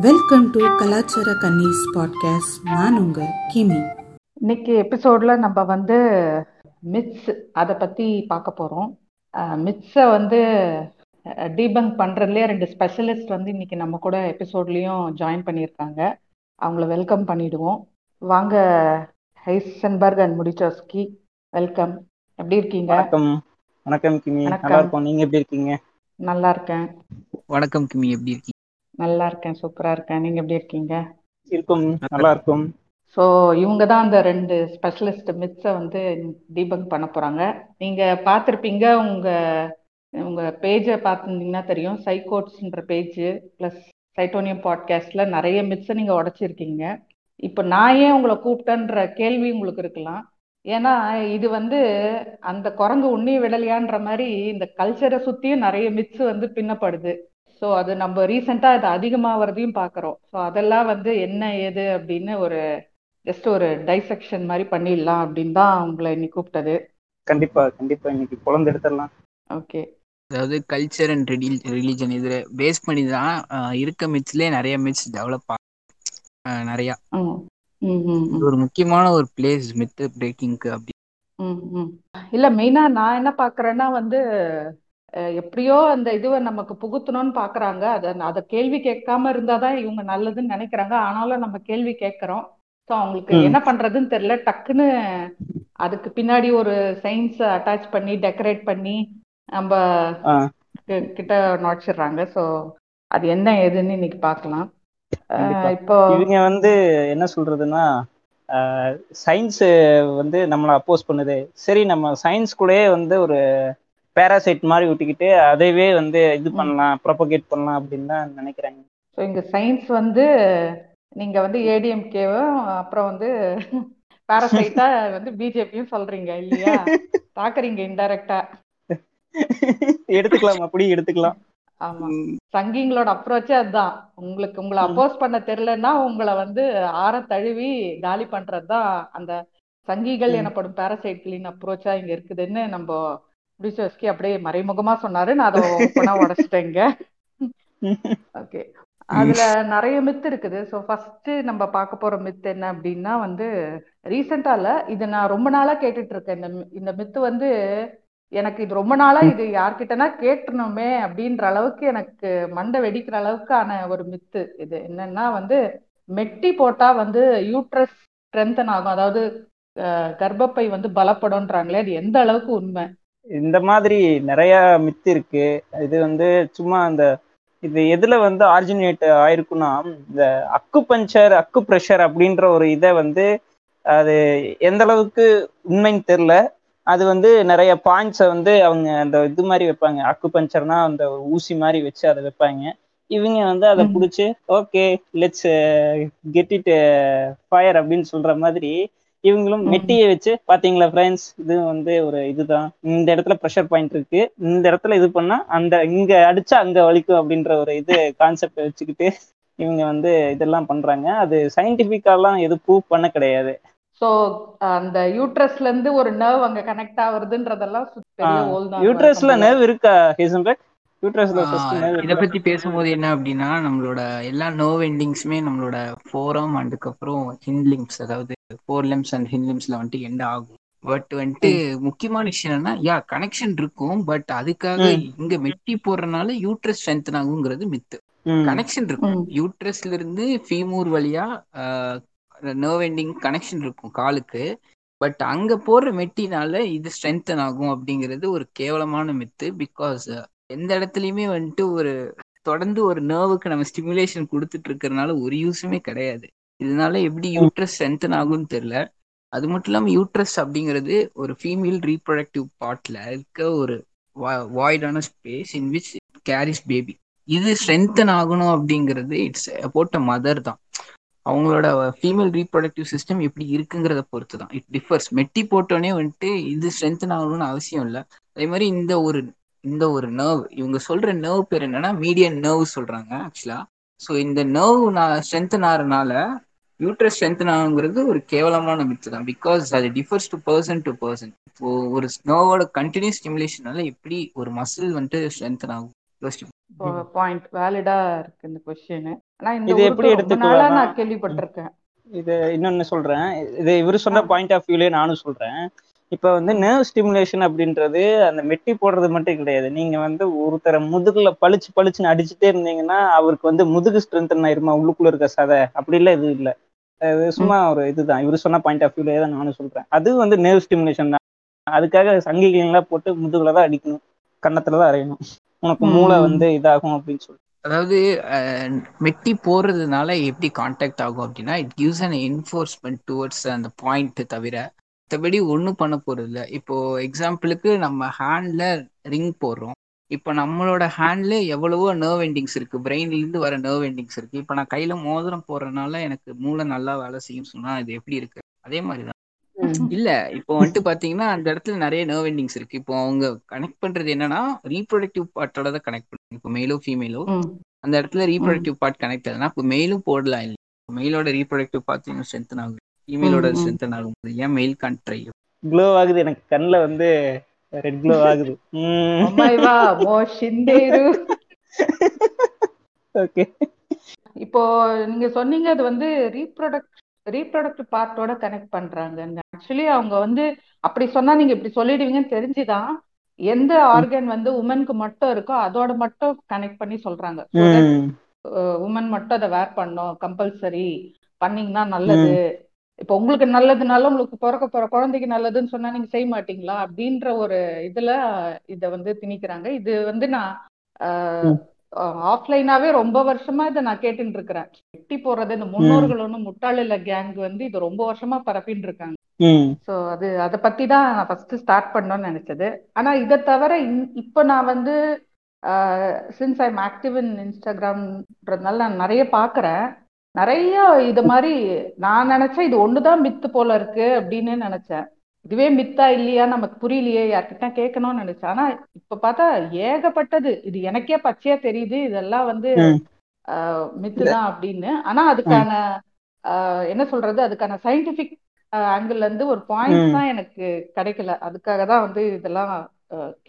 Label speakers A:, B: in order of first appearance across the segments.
A: Welcome to கலாச்சார கன்னிஸ் podcast நான் உங்க கிமி.
B: இன்னைக்கு எபிசோட்ல நம்ம வந்து மித்ஸ் அதை பத்தி பார்க்க போறோம். மித்ஸை வந்து டீபங்க் பண்றதுலயே ரெண்டு ஸ்பெஷலிஸ்ட் வந்து இன்னைக்கு நம்ம கூட எபிசோட்லயும் ஜாயின் பண்ணியிருக்காங்க. அவங்கள வெல்கம் பண்ணிடுவோம். வாங்க ஹைசன்பர்க் அண்ட் முடிச்சோஸ்கி வெல்கம் எப்படி இருக்கீங்க?
C: வணக்கம். வணக்கம் கிமி.
B: வணக்கம்.
C: நல்லா இருக்கோம். நீங்க எப்படி இருக்கீங்க?
B: நல்லா இருக்கேன்.
D: வணக்கம் கிமி. எப்படி இருக்கீங்க?
B: நல்லா இருக்கேன் சூப்பரா இருக்கேன். நீங்க எப்படி இருக்கீங்க?
C: இருக்கும் நல்லா இருக்கும்.
B: ஸோ இவங்க தான் அந்த ரெண்டு ஸ்பெஷலிஸ்ட் மித்ஸை வந்து டீபங்க் பண்ண போறாங்க. நீங்க பார்த்துருப்பீங்க உங்க உங்க பேஜை பார்த்துருந்தீங்கன்னா தெரியும். சைகோட்ஸ்ன்ற பேஜ் ப்ளஸ் சைட்டோனியம் பாட்காஸ்ட்ல நிறைய மித்ஸை நீங்க உடைச்சிருக்கீங்க. இப்போ நான் ஏன் உங்களை கூப்பிட்டேன்ற கேள்வி உங்களுக்கு இருக்கலாம். ஏன்னா இது வந்து அந்த குரங்கு உண்ணி விடலையான்ற மாதிரி இந்த கல்ச்சரை சுத்தியும் நிறைய மித்ஸ் வந்து பின்னப்படுது. ஸோ அது நம்ம ரீசெண்டாக அது அதிகமாகிறதையும் பார்க்குறோம் ஸோ அதெல்லாம் வந்து என்ன ஏது அப்படின்னு ஒரு ஜஸ்ட் ஒரு டைசெக்ஷன் மாதிரி பண்ணிடலாம் அப்படின்னு தான் உங்களை இன்னைக்கு கூப்பிட்டது.
C: கண்டிப்பா கண்டிப்பா. இன்னைக்கு குழந்தை எடுத்துடலாம்.
B: ஓகே
D: அதாவது கல்ச்சர் அண்ட் ரிலீஜன் இதுல பேஸ் பண்ணி தான் இருக்க மிட்ஸ்லயே நிறைய மிட்ஸ் டெவலப் ஆகும் நிறைய.
B: ம் ம் ம்
D: இது ஒரு முக்கியமான ஒரு பிளேஸ் மித் பிரேக்கிங்க்கு அப்படி.
B: ம் ம். இல்லை மெயினாக நான் என்ன பார்க்குறேன்னா வந்து எப்படியோ அந்த இதுவை நமக்கு புகுத்தணும்னு பார்க்குறாங்க அதை அதை கேள்வி கேட்காம இருந்தால் தான் இவங்க நல்லதுன்னு நினைக்கிறாங்க. ஆனாலும் நம்ம கேள்வி கேட்குறோம். ஸோ அவங்களுக்கு. என்ன பண்ணுறதுன்னு தெரியல. டக்குன்னு அதுக்கு பின்னாடி ஒரு சயின்ஸை அட்டாச் பண்ணி டெக்கரேட் பண்ணி நம்ம கிட்ட நுழைச்சிடுறாங்க. ஸோ அது என்ன ஏதுன்னு இன்னைக்கு பார்க்கலாம். இப்போ
C: இவங்க வந்து என்ன சொல்றதுன்னா சயின்ஸ் வந்து நம்மளை அப்போஸ் பண்ணுது. சரி நம்ம சயின்ஸ் கூடயே வந்து ஒரு பேராசைட் மாதிரி விட்டுக்கிட்டு அதைவே வந்து இது. பண்ணலாம் ப்ரொபகேட் பண்ணலாம் அப்படின்னு தான் நினைக்கிறாங்க.
B: ஸோ இங்க சயின்ஸ் வந்து நீங்க வந்து ஏடிஎம்கேவும் அப்புறம் வந்து பாராசைட்டா வந்து பிஜேபியும் சொல்றீங்க இல்லையா? தாக்குறீங்க இன்டைரக்டா
C: எடுத்துக்கலாம் அப்படி எடுத்துக்கலாம்.
B: ஆமா. சங்கிங்களோட அப்ரோச்சே அதுதான். உங்களுக்கு உங்களை. அப்போஸ் பண்ண தெரியலன்னா உங்களை வந்து ஆற தழுவி காலி பண்றது தான் அந்த சங்கிகள். எனப்படும் பாராசைட்களின் அப்ரோச்சா இங்க இருக்குதுன்னு நம்ம முடிச்சோஸ்கி அப்படியே மறைமுகமா சொன்னாரு. நான் அதை ஓப்பனா உடைச்சிட்டேங்க. ஓகே. அதுல நிறைய மித்து இருக்குது. ஸோ ஃபர்ஸ்ட் நம்ம பார்க்க போற மித்து என்ன அப்படின்னா வந்து ரீசெண்டா இல்ல இது நான் ரொம்ப நாளா கேட்டுட்டு இருக்கேன் இந்த இந்த மித்து வந்து எனக்கு இது ரொம்ப நாளா இது யார்கிட்டனா கேட்டணுமே அப்படின்ற அளவுக்கு எனக்கு மண்டை வெடிக்கிற அளவுக்கான ஒரு மித்து இது. என்னன்னா வந்து மெட்டி போட்டா வந்து யூட்ரஸ் ஸ்ட்ரென்தன் ஆகும். அதாவது கர்ப்பப்பை வந்து பலப்படும்ன்றாங்களே அது எந்த அளவுக்கு உண்மை?
C: இந்த மாதிரி நிறைய மித்து இருக்கு. இது வந்து சும்மா அந்த இது எதுல வந்து ஆரிஜினேட் ஆயிருக்குன்னா இந்த அக்கு பஞ்சர் அக்கு ப்ரெஷர் அப்படின்ற ஒரு இதை வந்து அது எந்த அளவுக்கு உண்மைன்னு தெரில அது வந்து நிறைய பாயிண்ட்ஸை வந்து அவங்க அந்த இது மாதிரி வைப்பாங்க. அக்கு பஞ்சர்னா அந்த ஊசி மாதிரி வச்சு அதை வைப்பாங்க. இவங்க வந்து அதை. பிடிச்சி okay let's get it fire அப்படின்னு சொல்ற மாதிரி இவங்களும். மெட்டியை வச்சு பாத்தீங்களா ஃப்ரெண்ட்ஸ் இது வந்து ஒரு இதுதான். இந்த இடத்துல ப்ரெஷர் பாயிண்ட் இருக்கு. இந்த இடத்துல இது பண்ணா அந்த இங்க அடிச்சா அங்க வலிக்கும் அப்படின்ற ஒரு இது கான்செப்ட் வச்சுக்கிட்டு இவங்க வந்து இதெல்லாம் பண்றாங்க. அது சயின்டிபிக்காலாம் எதுவும் ப்ரூவ் பண்ண கிடையாது.
B: ஸோ அந்த யூட்ரஸ்ல இருந்து ஒரு நர்வ் அங்க கனெக்ட் ஆகுறதுன்றதெல்லாம் சு- பெரிய ஓல் தான்.
C: யூட்ரஸ்ல. நர்வ் இருக்கா ஹேசன்பெக்
D: இத பத்தி பேசும்போது என்ன அப்படின்னா நம்மளோட எல்லா நர்வ் எண்டிங்ஸுமே நம்மளோட ஃபோரம் அதுக்கப்புறம் ஹின்லிம்ஸ் அதாவது ஃபோர் லிம்ஸ் அண்ட் ஹின்லிம்ஸ்ல வந்துட்டு எண்ட் ஆகும் பட் வந்துட்டு முக்கியமான விஷயம் என்னன்னா யா கனெக்ஷன் இருக்கும் பட் அதுக்காக. இங்க மெட்டி போடுறதுனால யூட்ரஸ் ஸ்ட்ரென்த் ஆகுங்கிறது மித்து. கனெக்ஷன் இருக்கும். யூட்ரஸ்ல இருந்து ஃபீமூர் வழியா நர்வ் எண்டிங் கனெக்ஷன் இருக்கும் காலுக்கு பட் அங்க போடுற மெட்டினால இது ஸ்ட்ரென்தன் ஆகும் அப்படிங்கிறது ஒரு கேவலமான மித்து பிகாஸ் எந்த இடத்துலயுமே வந்துட்டு ஒரு தொடர்ந்து ஒரு நர்வுக்கு நம்ம ஸ்டிமுலேஷன் கொடுத்துட்டு இருக்கிறதுனால ஒரு யூஸுமே கிடையாது இதனால எப்படி யூட்ரஸ் ஸ்ட்ரென்தன் ஆகும்னு தெரியல. அது மட்டும் இல்லாம யூட்ரஸ் அப்படிங்கிறது ஒரு ஃபீமேல் ரீப்ரொடக்டிவ் பார்ட்ல இருக்க ஒரு வாய்டான space in which carries baby இது ஸ்ட்ரென்தன் ஆகணும் அப்படிங்கிறது இட்ஸ் அ மதர் தான். அவங்களோட ஃபீமேல் ரீப்ரொடக்டிவ் சிஸ்டம் எப்படி இருக்குங்கிறத பொறுத்து தான் இட் டிஃபர்ஸ் மெட்டி போட்டோன்னே வந்துட்டு இது ஸ்ட்ரென்தன் ஆகணும்னு அவசியம் இல்லை. அதே மாதிரி இந்த ஒரு இந்த ஒரு நர்வ் இவங்க சொல்ற நர்வ் பேர் என்னன்னா மீடியன் நர்வ் சொல்றாங்க ஆக்சுவலா ஸோ இந்த நர்வ் நான் ஸ்ட்ரென்தன் ஆகிறனால யூட்ரஸ் ஸ்ட்ரென்தன் ஆகுங்கிறது ஒரு கேவலமான மித்து தான். பிகாஸ் அது differs to person to person இப்போ ஒரு நர்வோட கண்டினியூஸ் ஸ்டிமுலேஷனால எப்படி ஒரு மசில் வந்துட்டு ஸ்ட்ரென்தன் ஆகும்?
B: பாயிண்ட் வேலிடா இருக்கு இந்த கொஸ்டின் ஆனா இந்த
C: எப்படி எடுத்துக்கலாம்னா
B: நான் கேள்விப்பட்டிருக்கேன்.
C: இது இன்னொன்னு சொல்றேன். இது இவரு சொன்ன. பாயிண்ட் ஆஃப் வியூலயே நானும் சொல்றேன். இப்ப வந்து. நர்வ் ஸ்டிமுலேஷன் அப்படின்றது அந்த மெட்டி போடுறது மட்டும் கிடையாது. நீங்க வந்து ஒருத்தரை முதுகுல பளிச்சு பளிச்சுன்னு அடிச்சுட்டே இருந்தீங்கன்னா அவருக்கு வந்து முதுகு ஸ்ட்ரென்த் ஆயிருமா? உள்ளுக்குள்ள இருக்க சதை. அப்படி இல்ல இது இல்ல. சும்மா ஒரு இதுதான். இவரு சொன்ன பாயிண்ட் ஆஃப் வியூலயே தான் நானும் சொல்றேன். அது வந்து நர்வ் ஸ்டிமுலேஷன் தான். அதுக்காக சங்கிகள்லாம் போட்டு முதுகுல தான் அடிக்கணும். கன்னத்துல தான் அறையணும் உனக்கு மூளை. வந்து இதாகும் அப்படின்னு சொல்லி.
D: அதாவது மெட்டி போடுறதுனால எப்படி காண்டாக்ட் ஆகும் அப்படின்னா it gives an enforcement towards அந்த பாயிண்ட் தவிர மற்றபடி ஒன்றும் பண்ண போறது இல்ல இப்போ எக்ஸாம்பிளுக்கு நம்ம ஹேண்ட்ல ரிங் போடுறோம். இப்போ நம்மளோட ஹேண்ட்ல எவ்வளவோ நர்வ் எண்டிங்ஸ் இருக்கு. பிரெயின்ல இருந்து வர நர்வ் எண்டிங்ஸ் இருக்கு. இப்போ நான் கையில மோதிரம் போடுறதுனால எனக்கு மூளை நல்லா வேலை செய்யும் சொன்னா இது எப்படி இருக்கு? அதே மாதிரி தான் இல்ல இப்போ வந்துட்டு பாத்தீங்கன்னா அந்த இடத்துல நிறைய நர்வ் எண்டிங்ஸ் இருக்கு. இப்போ அவங்க கனெக்ட் பண்றது என்னன்னா ரீப்ரொடக்டிவ் பார்ட்டோட தான் கனெக்ட் பண்ணுங்க இப்போ மேலோ ஃபீமேலோ. அந்த இடத்துல ரீப்ரொடக்டிவ் பார்ட் கனெக்ட் ஆகுதுன்னா இப்போ மெயிலும் போடலாம் இல்லை மெயிலோட ரீப்ரொடக்டிவ் பார்ட் இன்னும் ஸ்ட்ரென்த் ஆகும் ஃபீமேலோட
B: ம், ம்.
D: ஸ்ட்ரென்த் ஆகும் ஏன் மெயில் கான் ட்ரை
C: க்ளோ ஆகுது எனக்கு கண்ணில் வந்து. ரெட் க்ளோ ஆகுது.
B: அம்மாய்வா மோ ஷிந்தேரு
C: ஓகே.
B: இப்போ நீங்க சொன்னீங்க அது வந்து ரீப்ரொடக்ட் ரீப்ரொடக்டிவ் பார்ட்டோட கனெக்ட் பண்றாங்க ஆக்சுவலி அவங்க வந்து அப்படி சொன்னா நீங்க இப்படி சொல்லிடுவீங்கன்னு தெரிஞ்சுதான் எந்த ஆர்கன் வந்து உமனுக்கு மட்டும் இருக்கோ அதோட மட்டும் கனெக்ட் பண்ணி சொல்றாங்க. உமன் மட்டும் அதை வேர் பண்ணோம் கம்பல்சரி பண்ணீங்கன்னா நல்லது. இப்போ உங்களுக்கு நல்லதுனால உங்களுக்கு பிறக்க போற குழந்தைக்கு நல்லதுன்னு சொன்னா நீங்க செய்ய மாட்டீங்களா? அப்படின்ற ஒரு இதுல இத வந்து திணிக்கிறாங்க. இது வந்து நான் ஆஃப்லைனாவே ரொம்ப வருஷமா இதை நான் கேட்டுட்டு இருக்கிறேன் வெட்டி போறது இந்த முன்னோர்கள் முட்டாள் இல்ல கேங் வந்து இது ரொம்ப வருஷமா பரப்பின்னு இருக்காங்க ஸோ அது அதை பத்தி தான் நான் ஃபர்ஸ்ட் ஸ்டார்ட் பண்ணணும்னு நினைச்சது. ஆனா இதை தவிர இப்போ நான் வந்து சின்ஸ் ஐம் ஆக்டிவ் இன் இன்ஸ்டாகிராம்ன்றதுனால நான் நிறைய பாக்குறேன். நிறைய இது மாதிரி நான் நினைச்சேன் இது ஒண்ணுதான் மித்து போல இருக்கு அப்படின்னு நினைச்சேன். இதுவே மித்தா இல்லையா நமக்கு புரியலையே யார்கிட்ட கேட்கணும்னு நினைச்சேன். ஆனா இப்ப பார்த்தா ஏகப்பட்டது. இது எனக்கே பச்சையா தெரியுது. இதெல்லாம் வந்து மித்து தான் அப்படின்னு. ஆனா அதுக்கான என்ன சொல்றது? அதுக்கான சயின்டிபிக் ஆங்கிள் இருந்து ஒரு பாயிண்ட் தான் எனக்கு கிடைக்கல. அதுக்காக தான் வந்து இதெல்லாம்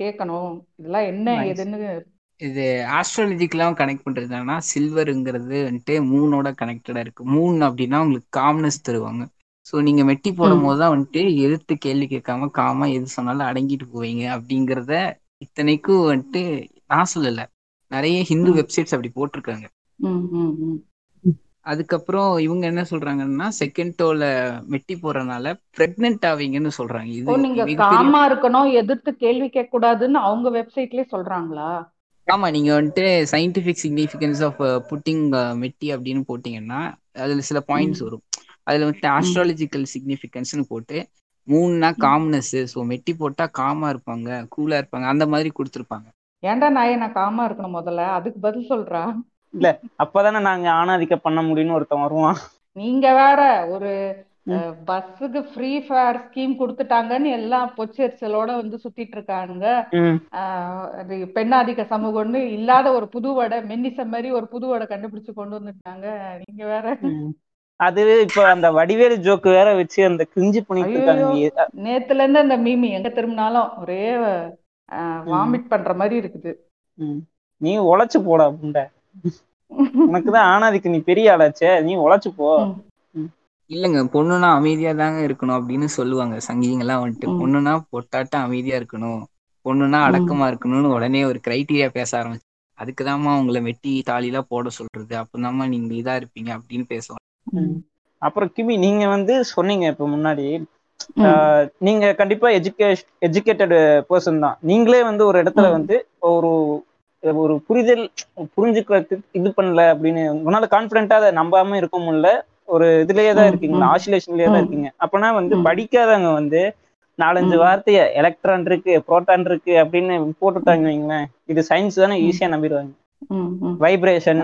B: கேட்கணும். இதெல்லாம் என்ன ஏதுன்னு
D: இது ஆஸ்ட்ராலஜிக்கெல்லாம் கனெக்ட் பண்றதுனா சில்வருங்கிறது வந்துட்டு மூனோட கனெக்டடா இருக்கு. மூன் அப்படின்னா உங்களுக்கு காம்னஸ் தருவாங்க. ஸோ நீங்க மெட்டி போடும் போது தான் வந்துட்டு எழுத்து கேள்வி கேட்காம காம எது சொன்னாலும் அடங்கிட்டு போவீங்க அப்படிங்கிறத இத்தனைக்கும் வந்துட்டு நான் சொல்லல. நிறைய ஹிந்து வெப்சைட்ஸ் அப்படி போட்டிருக்காங்க. அதுக்கப்புறம் இவங்க என்ன சொல்றாங்கன்னா செகண்ட் டோல மெட்டி போறதுனால பிரெக்னென்ட் ஆவீங்கன்னு சொல்றாங்க.
B: இது நீங்க காமா இருக்கணும் எதிர்த்து கேள்வி கேட்க கூடாதுன்னு அவங்க வெப்சைட்லயே சொல்றாங்களா?
D: ஆமா நீங்க வந்துட்டு சயின்டிபிக் சிக்னிஃபிகன்ஸ் ஆஃப் புட்டிங் மெட்டி அப்படின்னு போட்டீங்கன்னா அதுல சில பாயிண்ட்ஸ் வரும். அதுல வந்துட்டு ஆஸ்ட்ராலஜிக்கல் சிக்னிஃபிகன்ஸ்னு போட்டு மூணுனா காம்னஸ் ஸோ மெட்டி போட்டா காமா இருப்பாங்க கூலா இருப்பாங்க அந்த மாதிரி கொடுத்துருப்பாங்க.
B: ஏன்டா நாய நான் காமா இருக்கணும் முதல்ல? அதுக்கு பதில் சொல்றா.
C: இல்ல அப்பதானே நாங்க ஆணாதிக்க பண்ண முடியும்னு ஒருத்தன் வருவான்.
B: நீங்க வேற ஒரு பஸ்ஸுக்கு ஃப்ரீ ஃபேர் ஸ்கீம் கொடுத்துட்டாங்கன்னு எல்லாம் பொச்சரிச்சலோட வந்து சுத்திட்டு இருக்காங்க பெண்ணாதிக்க சமூகம்னு இல்லாத ஒரு புது வடை மென்னிச மாதிரி ஒரு புது வடை கண்டுபிடிச்சு கொண்டு வந்துட்டாங்க. நீங்க வேற.
C: அது இப்ப அந்த வடிவேலு ஜோக்கு வேற வச்சு அந்த கிஞ்சி பண்ணிட்டு
B: நேத்துல இருந்து அந்த மீமி எங்க திரும்பினாலும் ஒரே வாமிட் பண்ற மாதிரி இருக்குது.
C: நீ உழைச்சு போடா புண்டை உனக்குதான் ஆனாதிக்கு நீ பெரிய ஆளாச்சே. நீ உழைச்சு போ.
D: இல்லங்க பொண்ணுனா அமைதியா தாங்க இருக்கணும் அப்படின்னு சொல்லுவாங்க சங்கிங்கெல்லாம் வந்துட்டு. பொண்ணுனா பொட்டாட்டம் அமைதியா இருக்கணும். பொண்ணுனா அடக்கமா இருக்கணும்னு உடனே ஒரு கிரைட்டீரியா பேச ஆரம்பிச்சு. அதுக்குதாம்மா உங்களை வெட்டி தாலிலாம் போட சொல்றது. அப்பதாம்மா நீங்க இதா இருப்பீங்க அப்படின்னு பேசுவாங்க.
C: அப்புறம் கிமி நீங்க வந்து சொன்னீங்க இப்ப முன்னாடி நீங்க கண்டிப்பா எஜுகேஷ் எஜுகேட்டட் பர்சன் தான். நீங்களே வந்து ஒரு இடத்துல வந்து ஒரு ஒரு புரிதல் புரிஞ்சுக்கிறதுக்கு இது பண்ணல அப்படின்னு உன்னால கான்பிடண்டா அதை நம்பாம இருக்க முடியல. ஒரு இதுலயே தான் இருக்கீங்களா ஆசிலேஷன்லயே தான் இருக்கீங்க. அப்பனா வந்து படிக்காதவங்க வந்து நாலஞ்சு வார்த்தைய எலக்ட்ரான் இருக்கு புரோட்டான் இருக்கு அப்படின்னு போட்டுட்டாங்க வைங்களேன் இது சயின்ஸ் தானே ஈஸியா நம்பிடுவாங்க. வைப்ரேஷன்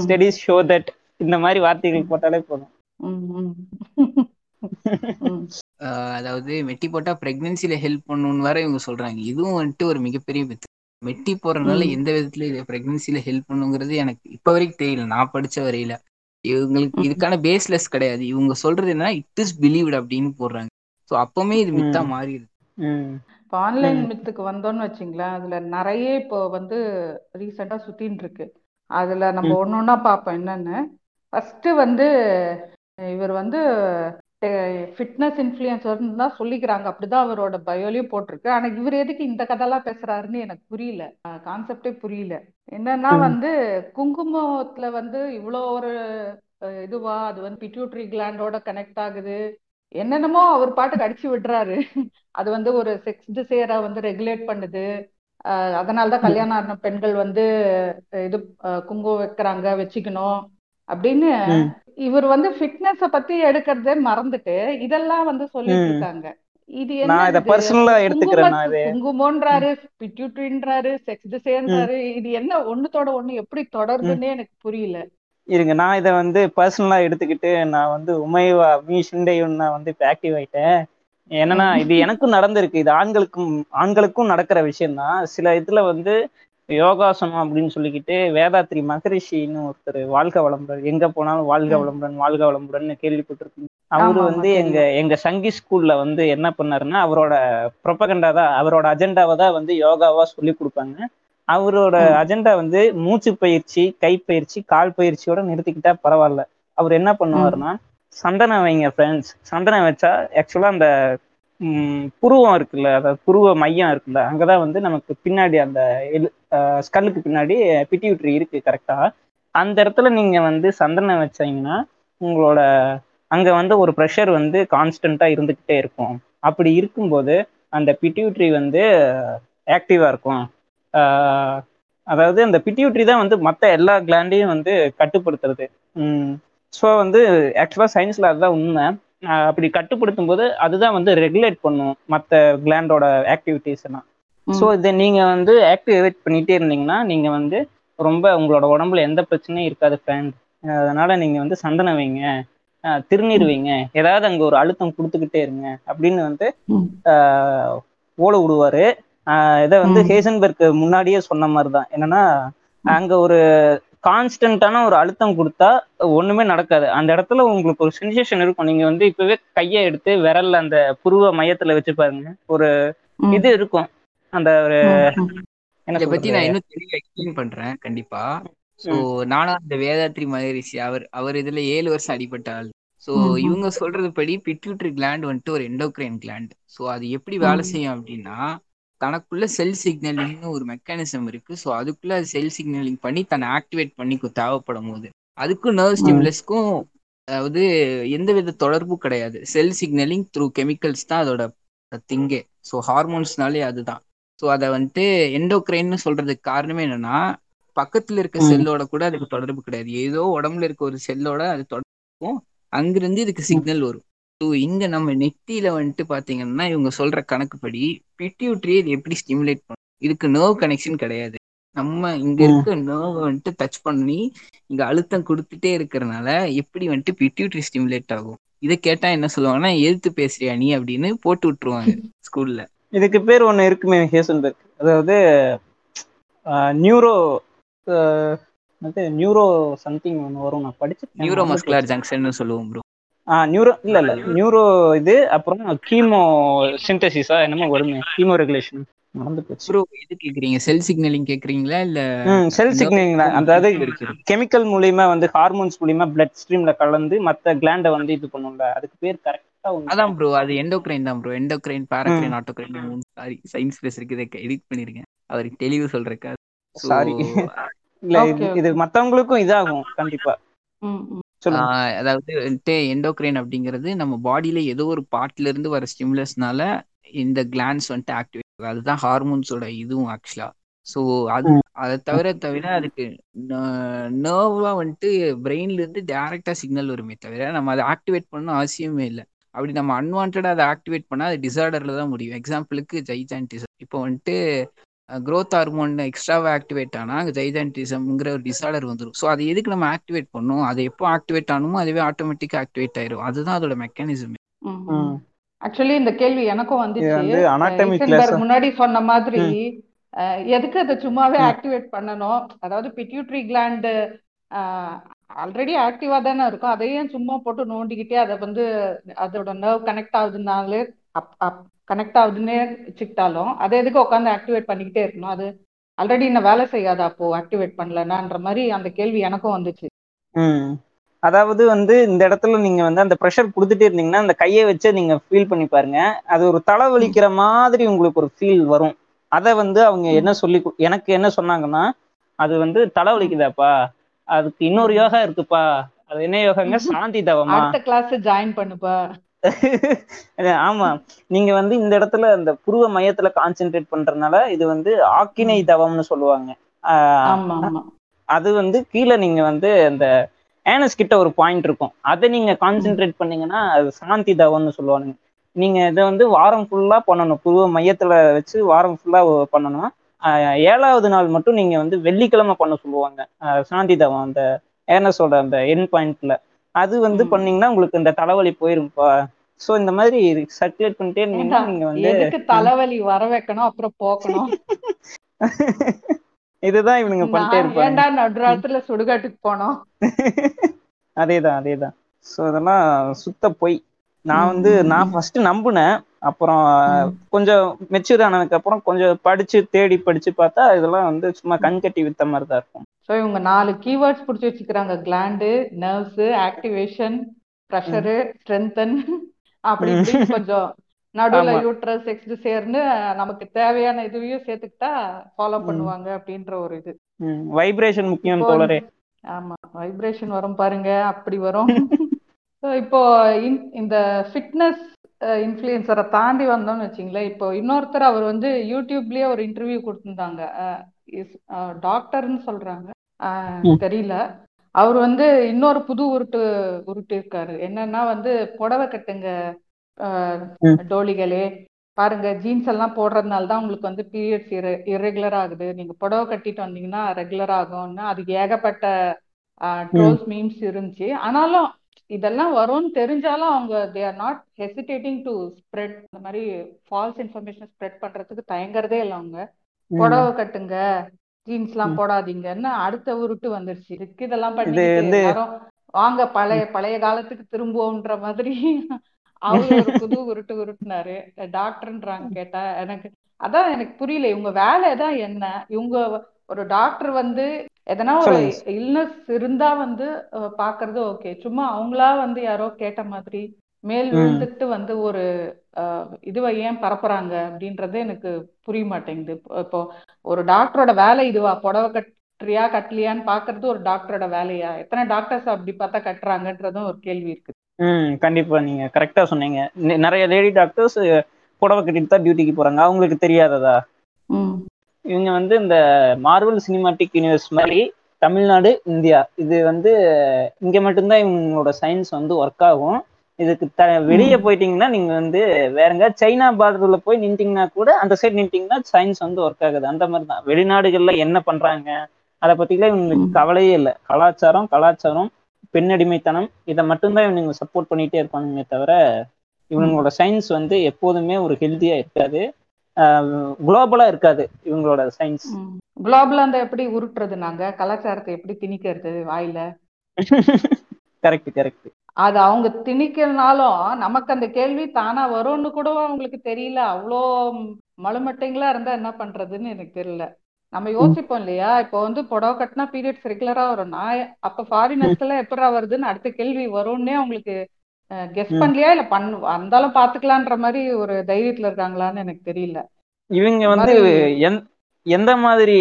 C: ஸ்டடிஸ் ஷோ தட் இந்த மாதிரி வார்த்தைகள் போட்டாலே போதும்.
D: அதாவது மெட்டி போட்டா பிரெக்னன்சில ஹெல்ப் பண்ணணும்னு வேற இவங்க சொல்றாங்க. இதுவும் வந்துட்டு ஒரு மிகப்பெரிய மித்து மெட்டி போறதுனால எந்த விதத்துல பிரெக்னன்சில ஹெல்ப் பண்ணுங்கிறது எனக்கு இப்ப வரைக்கும் தெரியல. நான் படிச்ச வரையில. இவங்களுக்கு இதுக்கான பேஸ்லெஸ் கிடையாது. இவங்க சொல்றது என்ன இட் இஸ் பிலீவ்ட் அப்படின்னு போடுறாங்க. ஸோ அப்பவுமே இது மித்தா மாறிடுது.
B: இப்போ ஆன்லைன் மித்துக்கு வந்தோம்னு வச்சுங்களேன் அதுல நிறைய இப்போ வந்து ரீசெண்டா சுத்தின்னு இருக்கு. அதுல நம்ம ஒண்ணா பார்ப்போம் என்னன்னு. ஃபர்ஸ்ட் வந்து இவர் வந்து ஃபிட்னஸ் இன்ஃப்ளூயன்சர்னு தான் சொல்லிக்கிறாங்க. அப்படிதான் அவரோட பயோலயும் போட்டிருக்கு. ஆனா இவர் எதுக்கு இந்த கதைலாம் பேசுறாருன்னு எனக்கு புரியல. கான்செப்டே புரியல. என்னன்னா வந்து குங்குமத்துல வந்து இவ்வளோ ஒரு இதுவா அது வந்து பிட்யூட்ரி கிளாண்டோட கனெக்ட் ஆகுது. என்னென்னமோ அவர் பாட்டுக்கு அடிச்சு விடுறாரு. அது வந்து ஒரு செக்ஸ் டிசையரை வந்து ரெகுலேட் பண்ணுது. அதனாலதான் கல்யாணம் ஆன பெண்கள் வந்து இது குங்குமம் வைக்கிறாங்க வச்சுக்கணும். அப்படின்னு இவர் வந்து ஃபிட்னஸ பத்தி எடுக்கிறதே மறந்துட்டு இதெல்லாம் வந்து சொல்லிட்டு இருக்காங்க. இது
C: நான்
B: என்னது?
C: இதை
B: இது.
C: பர்சனலா எடுத்துக்கிறேன்
B: குங்குமோன்றாரு பிட்யூட்ரின்றாரு செக்ஸ் டிசைன்றாரு இது என்ன ஒண்ணுத்தோட ஒண்ணு எப்படி தொடருதுன்னே எனக்கு புரியல.
C: இருங்க நான் இதை வந்து பர்சனலா எடுத்துக்கிட்டு நான் வந்து உமைவா மீ ஷிண்டையும் நான் வந்து இப்போ ஆக்டிவ் ஆயிட்டேன். என்னன்னா இது எனக்கும் நடந்திருக்கு. இது ஆண்களுக்கும் ஆண்களுக்கும் நடக்கிற விஷயம் தான் சில இதுல வந்து யோகாசனம் அப்படின்னு சொல்லிக்கிட்டு வேதாத்ரி மகரிஷின்னு ஒருத்தர் வாழ்க வளமுடன். எங்க போனாலும் வாழ்க
B: ம்.
C: வளமுடன் வாழ்க வளமுடன் கேள்விப்பட்டிருக்கீங்க அவரு வந்து எங்க எங்க சங்கி ஸ்கூல்ல வந்து என்ன பண்ணாருன்னா அவரோட ப்ரொபகண்டா தான் அவரோட அஜெண்டாவை தான் வந்து யோகாவா சொல்லி கொடுப்பாங்க. அவரோட அஜெண்டா வந்து மூச்சு பயிற்சி கை பயிற்சி கால் பயிற்சியோட நிறுத்திக்கிட்டா பரவாயில்ல. அவர் என்ன பண்ணுவாருன்னா சந்தனம் வைங்க ஃப்ரெண்ட்ஸ் சந்தனம் வச்சா ஆக்சுவலா அந்த புருவம் இருக்குல்ல அதாவது புருவ மையம் இருக்குல்ல அங்கதான் வந்து நமக்கு பின்னாடி அந்த ஸ்கல்லுக்கு பின்னாடி பிட்டியூட்ரி இருக்கு கரெக்டா அந்த இடத்துல நீங்க வந்து சந்தனம் வச்சீங்கன்னா உங்களோட அங்க வந்து ஒரு ப்ரெஷர் வந்து கான்ஸ்டண்டா இருந்துகிட்டே இருக்கும். அப்படி இருக்கும்போது அந்த பிட்டியூட்ரி வந்து ஆக்டிவா இருக்கும். அதாவது அந்த பிட்டியூட்ரி தான் வந்து மற்ற எல்லா கிளாண்டையும் வந்து கட்டுப்படுத்துறது. ஸோ வந்து ஆக்சுவலாக சயின்ஸில் அதுதான் உண்மை. அப்படி கட்டுப்படுத்தும் போது அதுதான் வந்து ரெகுலேட் பண்ணும் மற்ற கிளாண்டோட ஆக்டிவிட்டீஸ் எல்லாம். ஸோ இதை நீங்கள் வந்து ஆக்டிவேட் பண்ணிகிட்டே இருந்தீங்கன்னா நீங்கள் வந்து ரொம்ப உங்களோட உடம்புல எந்த பிரச்சனையும் இருக்காது ஃப்ரெண்ட் அதனால நீங்கள் வந்து சந்தனம் வைங்க திருநீர் வைங்க ஏதாவது அங்கே ஒரு அழுத்தம் கொடுத்துக்கிட்டே இருங்க அப்படின்னு வந்து ஓட விடுவாரு. ஆஹ் இதை வந்து ஹேசன்பர்க் முன்னாடியே சொன்ன மாதிரி தான் என்னன்னா அங்க ஒரு கான்ஸ்டன்டான ஒரு அழுத்தம் கொடுத்தா ஒண்ணுமே நடக்காது. அந்த இடத்துல உங்களுக்கு ஒரு சென்சேஷன் இருக்கும். நீங்க வந்து இப்பவே கையை எடுத்து விரல்ல அந்த புருவ மையத்துல வச்சு பாருங்க. ஒரு இது இருக்கும். அந்த ஒரு
D: இதை பத்தி நான் இன்னும் தெளிவா எக்ஸ்பிளைன் பண்றேன் கண்டிப்பா. ஸோ
C: ம்,
D: நானும் அந்த வேதாத்ரி மகரிஷி அவர் அவர் இதுல ஏழு வருஷம் அடிபட்ட ஆள் ஸோ இவங்க சொல்றது படி பிட்யூட்ரி கிளாண்ட் வந்துட்டு ஒரு எண்டோக்ரைன் கிளாண்ட் ஸோ அது எப்படி வேலை செய்யும் அப்படின்னா தனக்குள்ள செல் சிக்னலிங்னு ஒரு மெக்கானிசம் இருக்கு. ஸோ அதுக்குள்ள அது செல் சிக்னலிங் பண்ணி தன்னை ஆக்டிவேட் பண்ணிக்கும் தேவைப்படும் போது. அதுக்கும் நர்வ் ஸ்டிமுலஸ்க்கும் அதாவது எந்தவித தொடர்பும் கிடையாது. செல் சிக்னலிங் த்ரூ கெமிக்கல்ஸ் தான் அதோட திங்கே ஸோ ஹார்மோன்ஸ்னாலே அதுதான். ஸோ அதை வந்துட்டு எண்டோக்ரைன்னு சொல்றதுக்கு காரணமே என்னன்னா பக்கத்துல இருக்க செல்லோட கூட அதுக்கு தொடர்பு கிடையாது. ஏதோ உடம்புல இருக்க ஒரு செல்லோட அது தொடர்பும் அங்கிருந்து இதுக்கு சிக்னல் வரும். ஸோ இங்க நம்ம நெத்தியில வந்துட்டு பாத்தீங்கன்னா இவங்க சொல்ற கணக்குப்படி பிட்யூட்ரி இது எப்படி ஸ்டிமுலேட் பண்ணும் இதுக்கு நர்வ் கனெக்ஷன் கிடையாது. நம்ம இங்க. இருக்க நர்வ் வந்துட்டு டச் பண்ணி இங்க அழுத்தம் கொடுத்துட்டே இருக்கிறனால எப்படி வந்துட்டு பிட்யூட்ரி ஸ்டிமுலேட் ஆகும்? இதை கேட்டா என்ன சொல்லுவாங்கன்னா எதிர்த்து பேசுறியா நீ? அப்படின்னு போட்டு விட்டுருவாங்க ஸ்கூல்ல
C: இதுக்கு பேர் ஒண்ணு இருக்குமே ஹேசன்பர்க். அதாவது நியூரோ நியூரோ சம்திங் ஒன்று வரும். நான் படிச்சிருக்கேன்.
D: நியூரோ மஸ்குலர் ஜங்ஷன் சொல்லுவோம் ப்ரோ
C: நியூரோ இல்ல இல்ல. நியூரோ இது அப்புறம் கீமோ சிந்தசிஸா என்னமோ வருமே. கீமோ ரெகுலேஷன் மறந்து போச்சு.
D: ப்ரோ எது கேக்குறீங்க? செல் சிக்னலிங் கேக்குறீங்களா இல்ல
C: செல் சிக்னலிங் அதாவது கெமிக்கல் மூலியமா வந்து ஹார்மோன்ஸ் மூலியமா பிளட் ஸ்ட்ரீம்ல கலந்து மத்த கிளாண்ட வந்து இது பண்ணும்ல. அதுக்கு பேர் கரெக்டா
D: அதான் ப்ரோ அது எண்டோக்ரைன் தான் bro endocrine paracrine autocrine sorry science பேசுறதுக்கு இதை எடிட் பண்ணிருக்கேன் அவருக்கு தெளிவு சொல்றேன்
C: சாரி இல்ல இது மத்தவங்களுக்கும் இதாகும் கண்டிப்பா.
D: அதாவது வந்துட்டு எண்டோக்ரைன் அப்படிங்கிறது நம்ம பாடியில ஏதோ ஒரு பார்ட்ல இருந்து வர ஸ்டிமுலஸ்னால இந்த கிளான்ஸ் வந்துட்டு ஆக்டிவேட் ஆகுது. அதுதான் ஹார்மோன்ஸோட இதுவும் ஆக்சுவலா. ஸோ அது அதை தவிர தவிர அதுக்கு நர்வா வந்துட்டு பிரெயின்ல இருந்து டைரக்டா சிக்னல் வருமே தவிர நம்ம அதை ஆக்டிவேட் பண்ணணும் அவசியமே இல்லை. அப்படி நம்ம அன்வான்டா அதை ஆக்டிவேட் பண்ணா அது டிசார்டர்ல தான் முடியும். எக்ஸாம்பிளுக்கு ஜைஜான்டிசம் இப்போ வந்துட்டு growth ஹார்மோன் எக்ஸ்ட்ராவா ஆக்டிவேட் ஆனா அங்கே ஜைஜான்டிசம்ங்கிற ஒரு டிசார்டர் வந்துடும் ஸோ அது எதுக்கு நம்ம ஆக்டிவேட் பண்ணணும் அது எப்போ ஆக்டிவேட் ஆகணுமோ அதுவே ஆட்டோமேட்டிக்கா ஆக்டிவேட் ஆயிரும். அதுதான் அதோட மெக்கானிசம்.
B: ஆக்சுவலி இந்த கேள்வி எனக்கும் வந்துச்சு? முன்னாடி சொன்ன மாதிரி எதுக்கு அதை சும்மாவே. ஆக்டிவேட் பண்ணணும்? அதாவது பிட்யூட்ரி கிளாண்டு ஆல்ரெடி ஆக்டிவா தானே இருக்கும். அதையும் சும்மா போட்டு நோண்டிக்கிட்டே அதை வந்து அதோட நர்வ் கனெக்ட் ஆகுதுனாலே கனெக்ட் ஆகுதுன்னே வச்சுக்கிட்டாலும் அதை எதுக்கு உட்காந்து ஆக்டிவேட் பண்ணிக்கிட்டே இருக்கணும்? அது ஆல்ரெடி என்ன வேலை செய்யாதா அப்போ ஆக்டிவேட் பண்ணலனான்ற மாதிரி அந்த கேள்வி எனக்கும் வந்துச்சு.
C: அதாவது வந்து இந்த இடத்துல நீங்க வந்து அந்த ப்ரெஷர் கொடுத்துட்டே இருந்தீங்கன்னா அந்த கையை வச்சு நீங்க ஃபீல் பண்ணி பாருங்க. அது ஒரு தலைவலிக்கிற மாதிரி உங்களுக்கு ஒரு ஃபீல் வரும். அதை வந்து அவங்க என்ன சொல்லி எனக்கு என்ன சொன்னாங்கன்னா அது வந்து தலைவலிக்குதாப்பா? அதுக்கு இன்னொரு யோகா இருக்குப்பா. அது என்ன யோகாங்க? சாந்தி தவமா?
B: அடுத்த கிளாஸ் ஜாயின் பண்ணுப்பா.
C: ஆமா. நீங்க வந்து இந்த இடத்துல அந்த புருவ மையத்துல கான்சென்ட்ரேட் பண்றதுனால இது வந்து ஆக்கினை தவம்னு சொல்லுவாங்க. அது வந்து கீழே நீங்க வந்து அந்த ஏனஸ் கிட்ட ஒரு பாயிண்ட் இருக்கும். அதை நீங்க கான்சென்ட்ரேட் பண்ணீங்கன்னா அது சாந்தி தவம்னு சொல்லுவாங்க நீங்க இதை வந்து வாரம் ஃபுல்லா பண்ணணும். புருவ மையத்துல வச்சு வாரம் ஃபுல்லா பண்ணணும் ஏழாவது நாள் மட்டும் நீங்க வந்து வெள்ளிக்கிழமை பண்ண சொல்லுவாங்க. சாந்தி தவம் அந்த ஏனஸோட அந்த என் பாயிண்ட்ல அது வந்து. பண்ணீங்கன்னா உங்களுக்கு இந்த தலைவலி போயிரும்ப்பா. ஸோ இந்த மாதிரி சர்க்குலேட் பண்ணிட்டே இருந்தீங்கன்னா நீங்க வந்து
B: தலைவலி வர வைக்கணும் அப்புறம் போக்கணும்?
C: இதுதான் இவனுங்க பண்ணிட்டே இருப்பாங்க
B: நடுராத்துல சுடுகாட்டுக்கு போனோம்?
C: அதேதான் அதேதான். ஸோ இதெல்லாம் சுத்த பொய். நான் வந்து நான். ஃபர்ஸ்ட் நம்பினேன். அப்புறம். கொஞ்சம் மெச்சூர் ஆனதுக்கு அப்புறம் கொஞ்சம் படிச்சு தேடி படிச்சு பார்த்தா இதெல்லாம் வந்து சும்மா கண் கட்டி வித்த மாதிரி தான் இருக்கும்.
B: ஸோ இவங்க நாலு கீவேர்ட்ஸ் பிடிச்சி வச்சுக்கிறாங்க. Gland nerves activation pressure strengthen அப்படி கொஞ்சம் நடுவுல. யூட்ரஸ் எக்ஸ் சேர்ந்து நமக்கு தேவையான இதுவையும் சேர்த்துக்கிட்டா ஃபாலோ. பண்ணுவாங்க அப்படின்ற ஒரு இது.
C: வைப்ரேஷன் முக்கியம் தோழரே.
B: ஆமா. வைப்ரேஷன் வரும் பாருங்க. அப்படி வரும். இப்போ இந்த ஃபிட்னஸ் இன்ஃப்ளூயன்சரை தாண்டி வந்தோம்னு வச்சிங்களேன். இப்போ இன்னொருத்தர் அவர் வந்து யூடியூப்லயே ஒரு இன்டர்வியூ கொடுத்திருந்தாங்க. டாக்டர்னு சொல்றாங்க. தெரியல. அவர் வந்து இன்னொரு புது உருட்டு உருட்டு இருக்காரு என்னன்னா வந்து புடவை கட்டுங்க. டோலிகளே. பாருங்க ஜீன்ஸ் எல்லாம் போடுறதுனால தான் உங்களுக்கு வந்து பீரியட்ஸ் இரெகுலர் ஆகுது. நீங்க புடவை கட்டிட்டு வந்தீங்கன்னா ரெகுலர் ஆகும்னு. அதுக்கு ஏகப்பட்ட ட்ரோல்ஸ் மீம்ஸ் இருந்துச்சு. ஆனாலும் இதெல்லாம் வரும்னு தெரிஞ்சாலும் அவங்க they are not hesitating to spread இந்த மாதிரி ஃபால்ஸ் இன்ஃபர்மேஷன் ஸ்ப்ரெட் பண்றதுக்கு தயங்குறதே இல்லை அவங்க. புடவை கட்டுங்க. ஜீன்ஸ் எல்லாம். போடாதீங்கன்னு அடுத்த உருட்டு வந்துருச்சு. இதுக்கு இதெல்லாம் எல்லாரும் வாங்க பழைய பழைய காலத்துக்கு திரும்புவோம்ன்ற மாதிரி அவரு ஒரு புது உருட்டு உருட்டுனாரு. டாக்டர்ன்றாங்க கேட்டா எனக்கு அதான் எனக்கு புரியல. இவங்க வேலை தான் என்ன? இவங்க ஒரு டாக்டர் வந்து எதனா ஒரு இல்னஸ் இருந்தா வந்து பாக்குறது ஓகே சும்மா அவங்களா வந்து யாரோ கேட்ட மாதிரி மேல். விழுந்துட்டு வந்து ஒரு இதுவை ஏன் பரப்புறாங்க அப்படின்றது எனக்கு புரிய மாட்டேங்குது. இப்போ ஒரு டாக்டரோட வேலை இதுவா? புடவை கட்டுறியா கட்டலையான்னு பாக்குறது ஒரு டாக்டரோட வேலையா? எத்தனை டாக்டர்ஸ் அப்படி பார்த்தா கட்டுறாங்கன்றதும் ஒரு கேள்வி இருக்கு.
C: ம் கண்டிப்பா நீங்க கரெக்டா சொன்னீங்க. நிறைய லேடி டாக்டர்ஸ் புடவை கட்டிட்டு தான் டியூட்டிக்கு போறாங்க. அவங்களுக்கு தெரியாததா? இவங்க வந்து இந்த மார்வல் சினிமாட்டிக் யூனிவர்ஸ் மாதிரி தமிழ்நாடு இந்தியா. இது வந்து இங்க மட்டும்தான் இவங்களோட சயின்ஸ் வந்து ஒர்க் ஆகும். இதுக்கு த வெளியே போயிட்டீங்கன்னா நீங்க வந்து வேற எங்கேயாவது சைனா பார்டர்ல போய் நின்ட்டீங்கன்னா கூட அந்த சைடு நின்ட்டீங்கன்னா சயின்ஸ் வந்து ஒர்க் ஆகுது. அந்த மாதிரி தான். வெளிநாடுகள்ல என்ன பண்றாங்க? அதை பத்திலாம் இவங்களுக்கு. கவலையே இல்லை. கலாச்சாரம் கலாச்சாரம் பெண்ணடிமைத்தனம் இதை மட்டும்தான் இவனுங்க சப்போர்ட் பண்ணிட்டே இருப்பானுங்க தவிர இவங்களோட சயின்ஸ் வந்து எப்போதுமே ஒரு ஹெல்த்தியா இருக்காது. குளோபலா இருக்காது இவங்களோட சயின்ஸ்
B: குளோபலா அந்த எப்படி உருட்டுறது நாங்க? கலாச்சாரத்தை எப்படி திணிக்கிறது வாயில?
C: கரெக்ட் கரெக்ட்
B: அது அவங்க திணிக்கிறனாலும் நமக்கு அந்த கேள்வி தானா வரும்னு கூட அவங்களுக்கு தெரியல. அவ்வளோ மழுமட்டைங்களா இருந்தா என்ன பண்றதுன்னு எனக்கு தெரியல. நம்ம யோசிப்போம் இல்லையா? இப்போ வந்து புடவை கட்டினா பீரியட்ஸ் ரெகுலரா வரும். நான் அப்ப ஃபாரினர்ஸ்ல எப்படா வருதுன்னு அடுத்த கேள்வி வரும்னே அவங்களுக்கு கெஸ். பண்ணலையா? இல்ல பண்ணு வந்தாலும் பாத்துக்கலான்ற மாதிரி ஒரு தைரியத்துல இருக்காங்களான்னு எனக்கு தெரியல.
C: இவங்க வந்து எந்த மாதிரி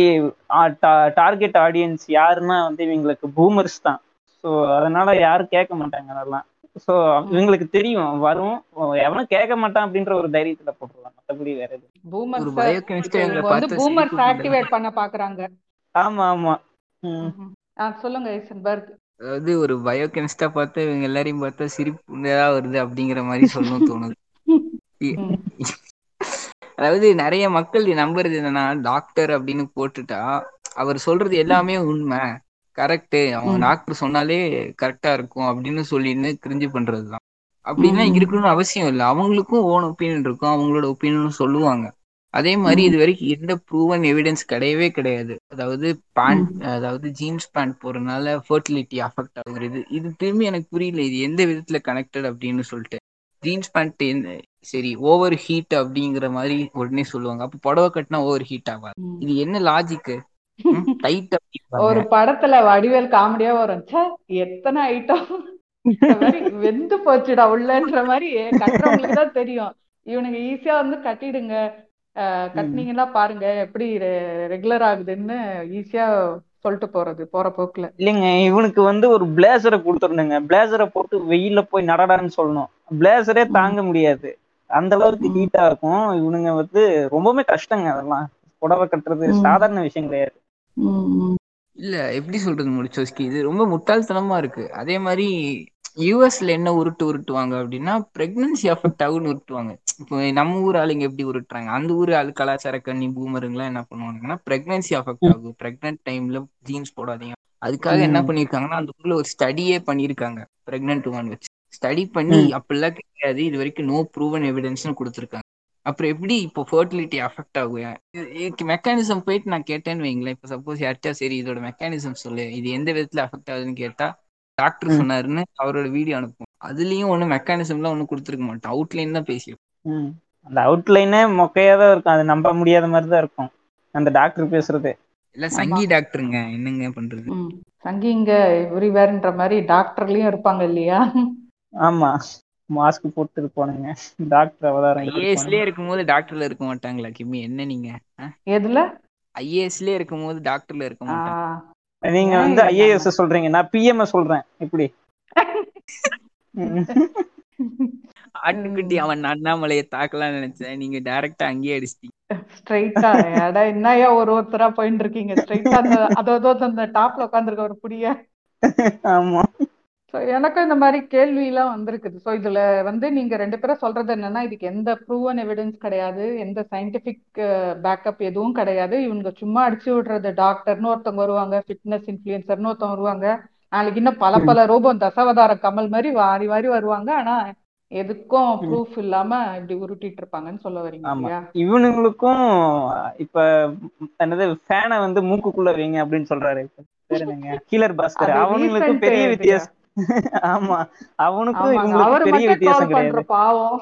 C: டார்கெட் ஆடியன்ஸ் யாருன்னா வந்து இவங்களுக்கு பூமர்ஸ் தான். ஸோ அதனால யாரும் கேட்க மாட்டாங்க அதெல்லாம். ஸோ. இவங்களுக்கு தெரியும் வரும். எவனும் கேட்க மாட்டான் அப்படின்ற ஒரு தைரியத்துல போட்டுருவாங்க. மற்றபடி வேற
D: ஒரு
B: பூமர்ஸ் ஆக்டிவேட் பண்ண பாக்குறாங்க.
C: ஆமா ஆமா.
B: சொல்லுங்க ஐசன்பர்க்
D: அதாவது ஒரு பயோகெமிஸ்டா பார்த்து இவங்க எல்லாரையும் பார்த்தா சிரிப்பு வருது அப்படிங்கிற மாதிரி சொல்லணும் தோணுது. அதாவது நிறைய மக்கள் நம்புறது என்னன்னா டாக்டர் அப்படின்னு போட்டுட்டா அவர் சொல்றது எல்லாமே உண்மை. கரெக்ட் அவங்க. டாக்டர் சொன்னாலே கரெக்டா இருக்கும் அப்படின்னு சொல்லின்னு கிரிஞ்சு பண்றதுதான். அப்படின்னா. இருக்கணும்னு அவசியம் இல்லை. அவங்களுக்கும் ஓன் ஒப்பீனியன் இருக்கும் அவங்களோட ஒப்பீனியன் சொல்லுவாங்க. அதே மாதிரி. இது வரைக்கும் எந்த ப்ரூவன் எவிடன்ஸ் கிடையவே கிடையாது. அதாவது பேண்ட் அதாவது ஜீன்ஸ் பேண்ட் போறதுனால ஃபர்டிலிட்டி அஃபெக்ட் ஆகுறது இது திரும்பி எனக்கு புரியல. இது எந்த விதத்துல கனெக்டட் அப்படின்னு சொல்லிட்டு. ஜீன்ஸ் பேண்ட் சரி ஓவர் ஹீட் அப்படிங்கிற மாதிரி உடனே சொல்லுவாங்க. அப்ப புடவை கட்டினா ஓவர் ஹீட் ஆகாது. இது என்ன லாஜிக் டைட்
B: ஒரு படத்துல வடிவேல் காமெடியா வரும். எத்தனை ஐட்டம் வெந்து போச்சுடா உள்ளன்ற மாதிரி கட்டுறவங்களுக்கு தான் தெரியும். இவனுங்க ஈஸியா வந்து கட்டிடுங்க. கட்டுனீங்கன்னா பாருங்க எப்படி ரெகுலர் ஆகுதுன்னு ஈஸியா சொல்லிட்டு போறது போற போக்குல.
C: இல்லைங்க இவனுக்கு வந்து ஒரு பிளேசரை கொடுத்துருணுங்க பிளேசரை போட்டு வெயில்ல போய் நடடான்னு சொல்லணும். பிளேசரே தாங்க முடியாது. அந்த அளவுக்கு. ஹீட்டா இருக்கும். இவனுங்க வந்து ரொம்பவுமே கஷ்டங்க அதெல்லாம். புடவை கட்டுறது. சாதாரண விஷயம் கிடையாது.
D: இல்ல எப்படி சொல்றது முடிச்சோஸ்கி? இது ரொம்ப முட்டாள்தனமா இருக்கு. அதே மாதிரி யூஎஸ்ல என்ன உருட்டு உருட்டுவாங்க அப்படின்னா பிரெக்னன்சி அஃபெக்ட் ஆகுன்னு உருட்டுவாங்க. இப்போ நம்ம ஊர் ஆளுங்க எப்படி உருட்டுறாங்க? அந்த ஊர் ஆளு கலாச்சார கண்ணி பூமருங்களாம் என்ன பண்ணுவாங்கன்னா பிரெக்னன்சி அஃபெக்ட். ஆகும் பிரெக்னன்ட் டைம்ல ஜீன்ஸ் போடாதீங்க. அதுக்காக என்ன. பண்ணிருக்காங்கன்னா அந்த ஊர்ல ஒரு ஸ்டடியே பண்ணிருக்காங்க பிரெக்னன்ட் உமன் வச்சு. ஸ்டடி பண்ணி. அப்படிலாம் கிடையாது. இது வரைக்கும் நோ ப்ரூவன் எவிடன்ஸ்னு கொடுத்துருக்காங்க. அப்புறம் எப்படி இப்போ ஃபர்டிலிட்டி அஃபெக்ட் ஆகும் மெக்கானிசம் போயிட்டு நான் கேட்டேன்னு வைங்களேன். இப்போ சப்போஸ் யார்ட்டா சரி இதோட மெக்கானிசம் சொல்லு. இது எந்த விதத்துல அஃபெக்ட் ஆகுதுன்னு கேட்டா டாக்டர். சொன்னாருன்னு அவரோட வீடியோ அனுப்பும் அதுலயும் ஒன்றும் மெக்கானிசம்லாம் ஒன்றும் கொடுத்துருக்க மாட்டோம். அவுட்லைன் தான் பேசியிருப்போம்
C: ம். அந்த அவுட்லைனே மொக்கையா தான் இருக்கும். அது நம்ப முடியாத மாதிரி தான் இருக்கும். அந்த டாக்டர் பேசுறது.
B: ஆமா.
D: சங்கி டாக்டருங்க என்னங்க பண்றது?
B: ம். சங்கி இங்க எவ்ரிவேர்ன்ற மாதிரி டாக்டர்லயும் இருப்பாங்க இல்லையா?
C: ஆமா. மாஸ்க் போட்டு போனுங்க. டாக்டர் அவதாரம்
D: ஐஏஎஸ்லயே. இருக்கும்போது டாக்டர்ல இருக்க மாட்டாங்களா கிம்மி? என்ன நீங்க?
B: எதுல?
D: ஐஏஎஸ்லயே இருக்கும்போது டாக்டர்ல இருக்க மாட்டாங்க
C: நீங்க வந்து ஐஏஎஸ் சொல்றீங்க. நான் பிஎம் சொல்றேன். இப்படி.
D: ஆட்டுக்குட்டி அவன் அண்ணாமலையை தாக்கலாம்னு நினைச்சேன். நீங்க டைரக்டா அங்கேயே அடிச்சிட்டீங்க.
B: ஸ்ட்ரைட்டா அட என்னய்யா ஒரு ஒருத்தரா போயிட்டு இருக்கீங்க? ஸ்ட்ரைட்டா அந்த அதோ அந்த டாப்ல உட்காந்துருக்க ஒரு புடிய.
C: ஆமா.
B: எனக்கும் இந்த மாதிரி கேள்வியெல்லாம் வந்திருக்குது. ஸோ இதுல வந்து நீங்க ரெண்டு பேரும் சொல்றது என்னன்னா இதுக்கு எந்த ப்ரூவன் எவிடன்ஸ் கிடையாது எந்த சயின்டிபிக் பேக்கப் எதுவும் கிடையாது. இவங்க சும்மா அடிச்சு விடுறது டாக்டர்னு ஒருத்தவங்க வருவாங்க ஃபிட்னஸ் இன்ஃபுளுசர்னு ஒருத்தவங்க வருவாங்க. நாளைக்கு இன்னும் பல பல ரூபம் தசவதார கமல் மாதிரி வாரி வாரி வருவாங்க. ஆனா எதுக்கும். ப்ரூஃப் இல்லாம இப்படி உருட்டிட்டு இருப்பாங்கன்னு சொல்ல வரீங்க
C: இவனுங்களுக்கும் இப்ப என்னது ஃபேனை வந்து மூக்குக்குள்ள வைங்க அப்படின்னு சொல்றாரு. ஹீலர் பாஸ்கர். அவனுங்களுக்கும் பெரிய. வித்தியாசம். ஆமா. அவனுக்கும் இவங்களுக்கும்
B: அவரு
C: பெரிய வித்தியாசம் கிடையாது.
B: பாவம்.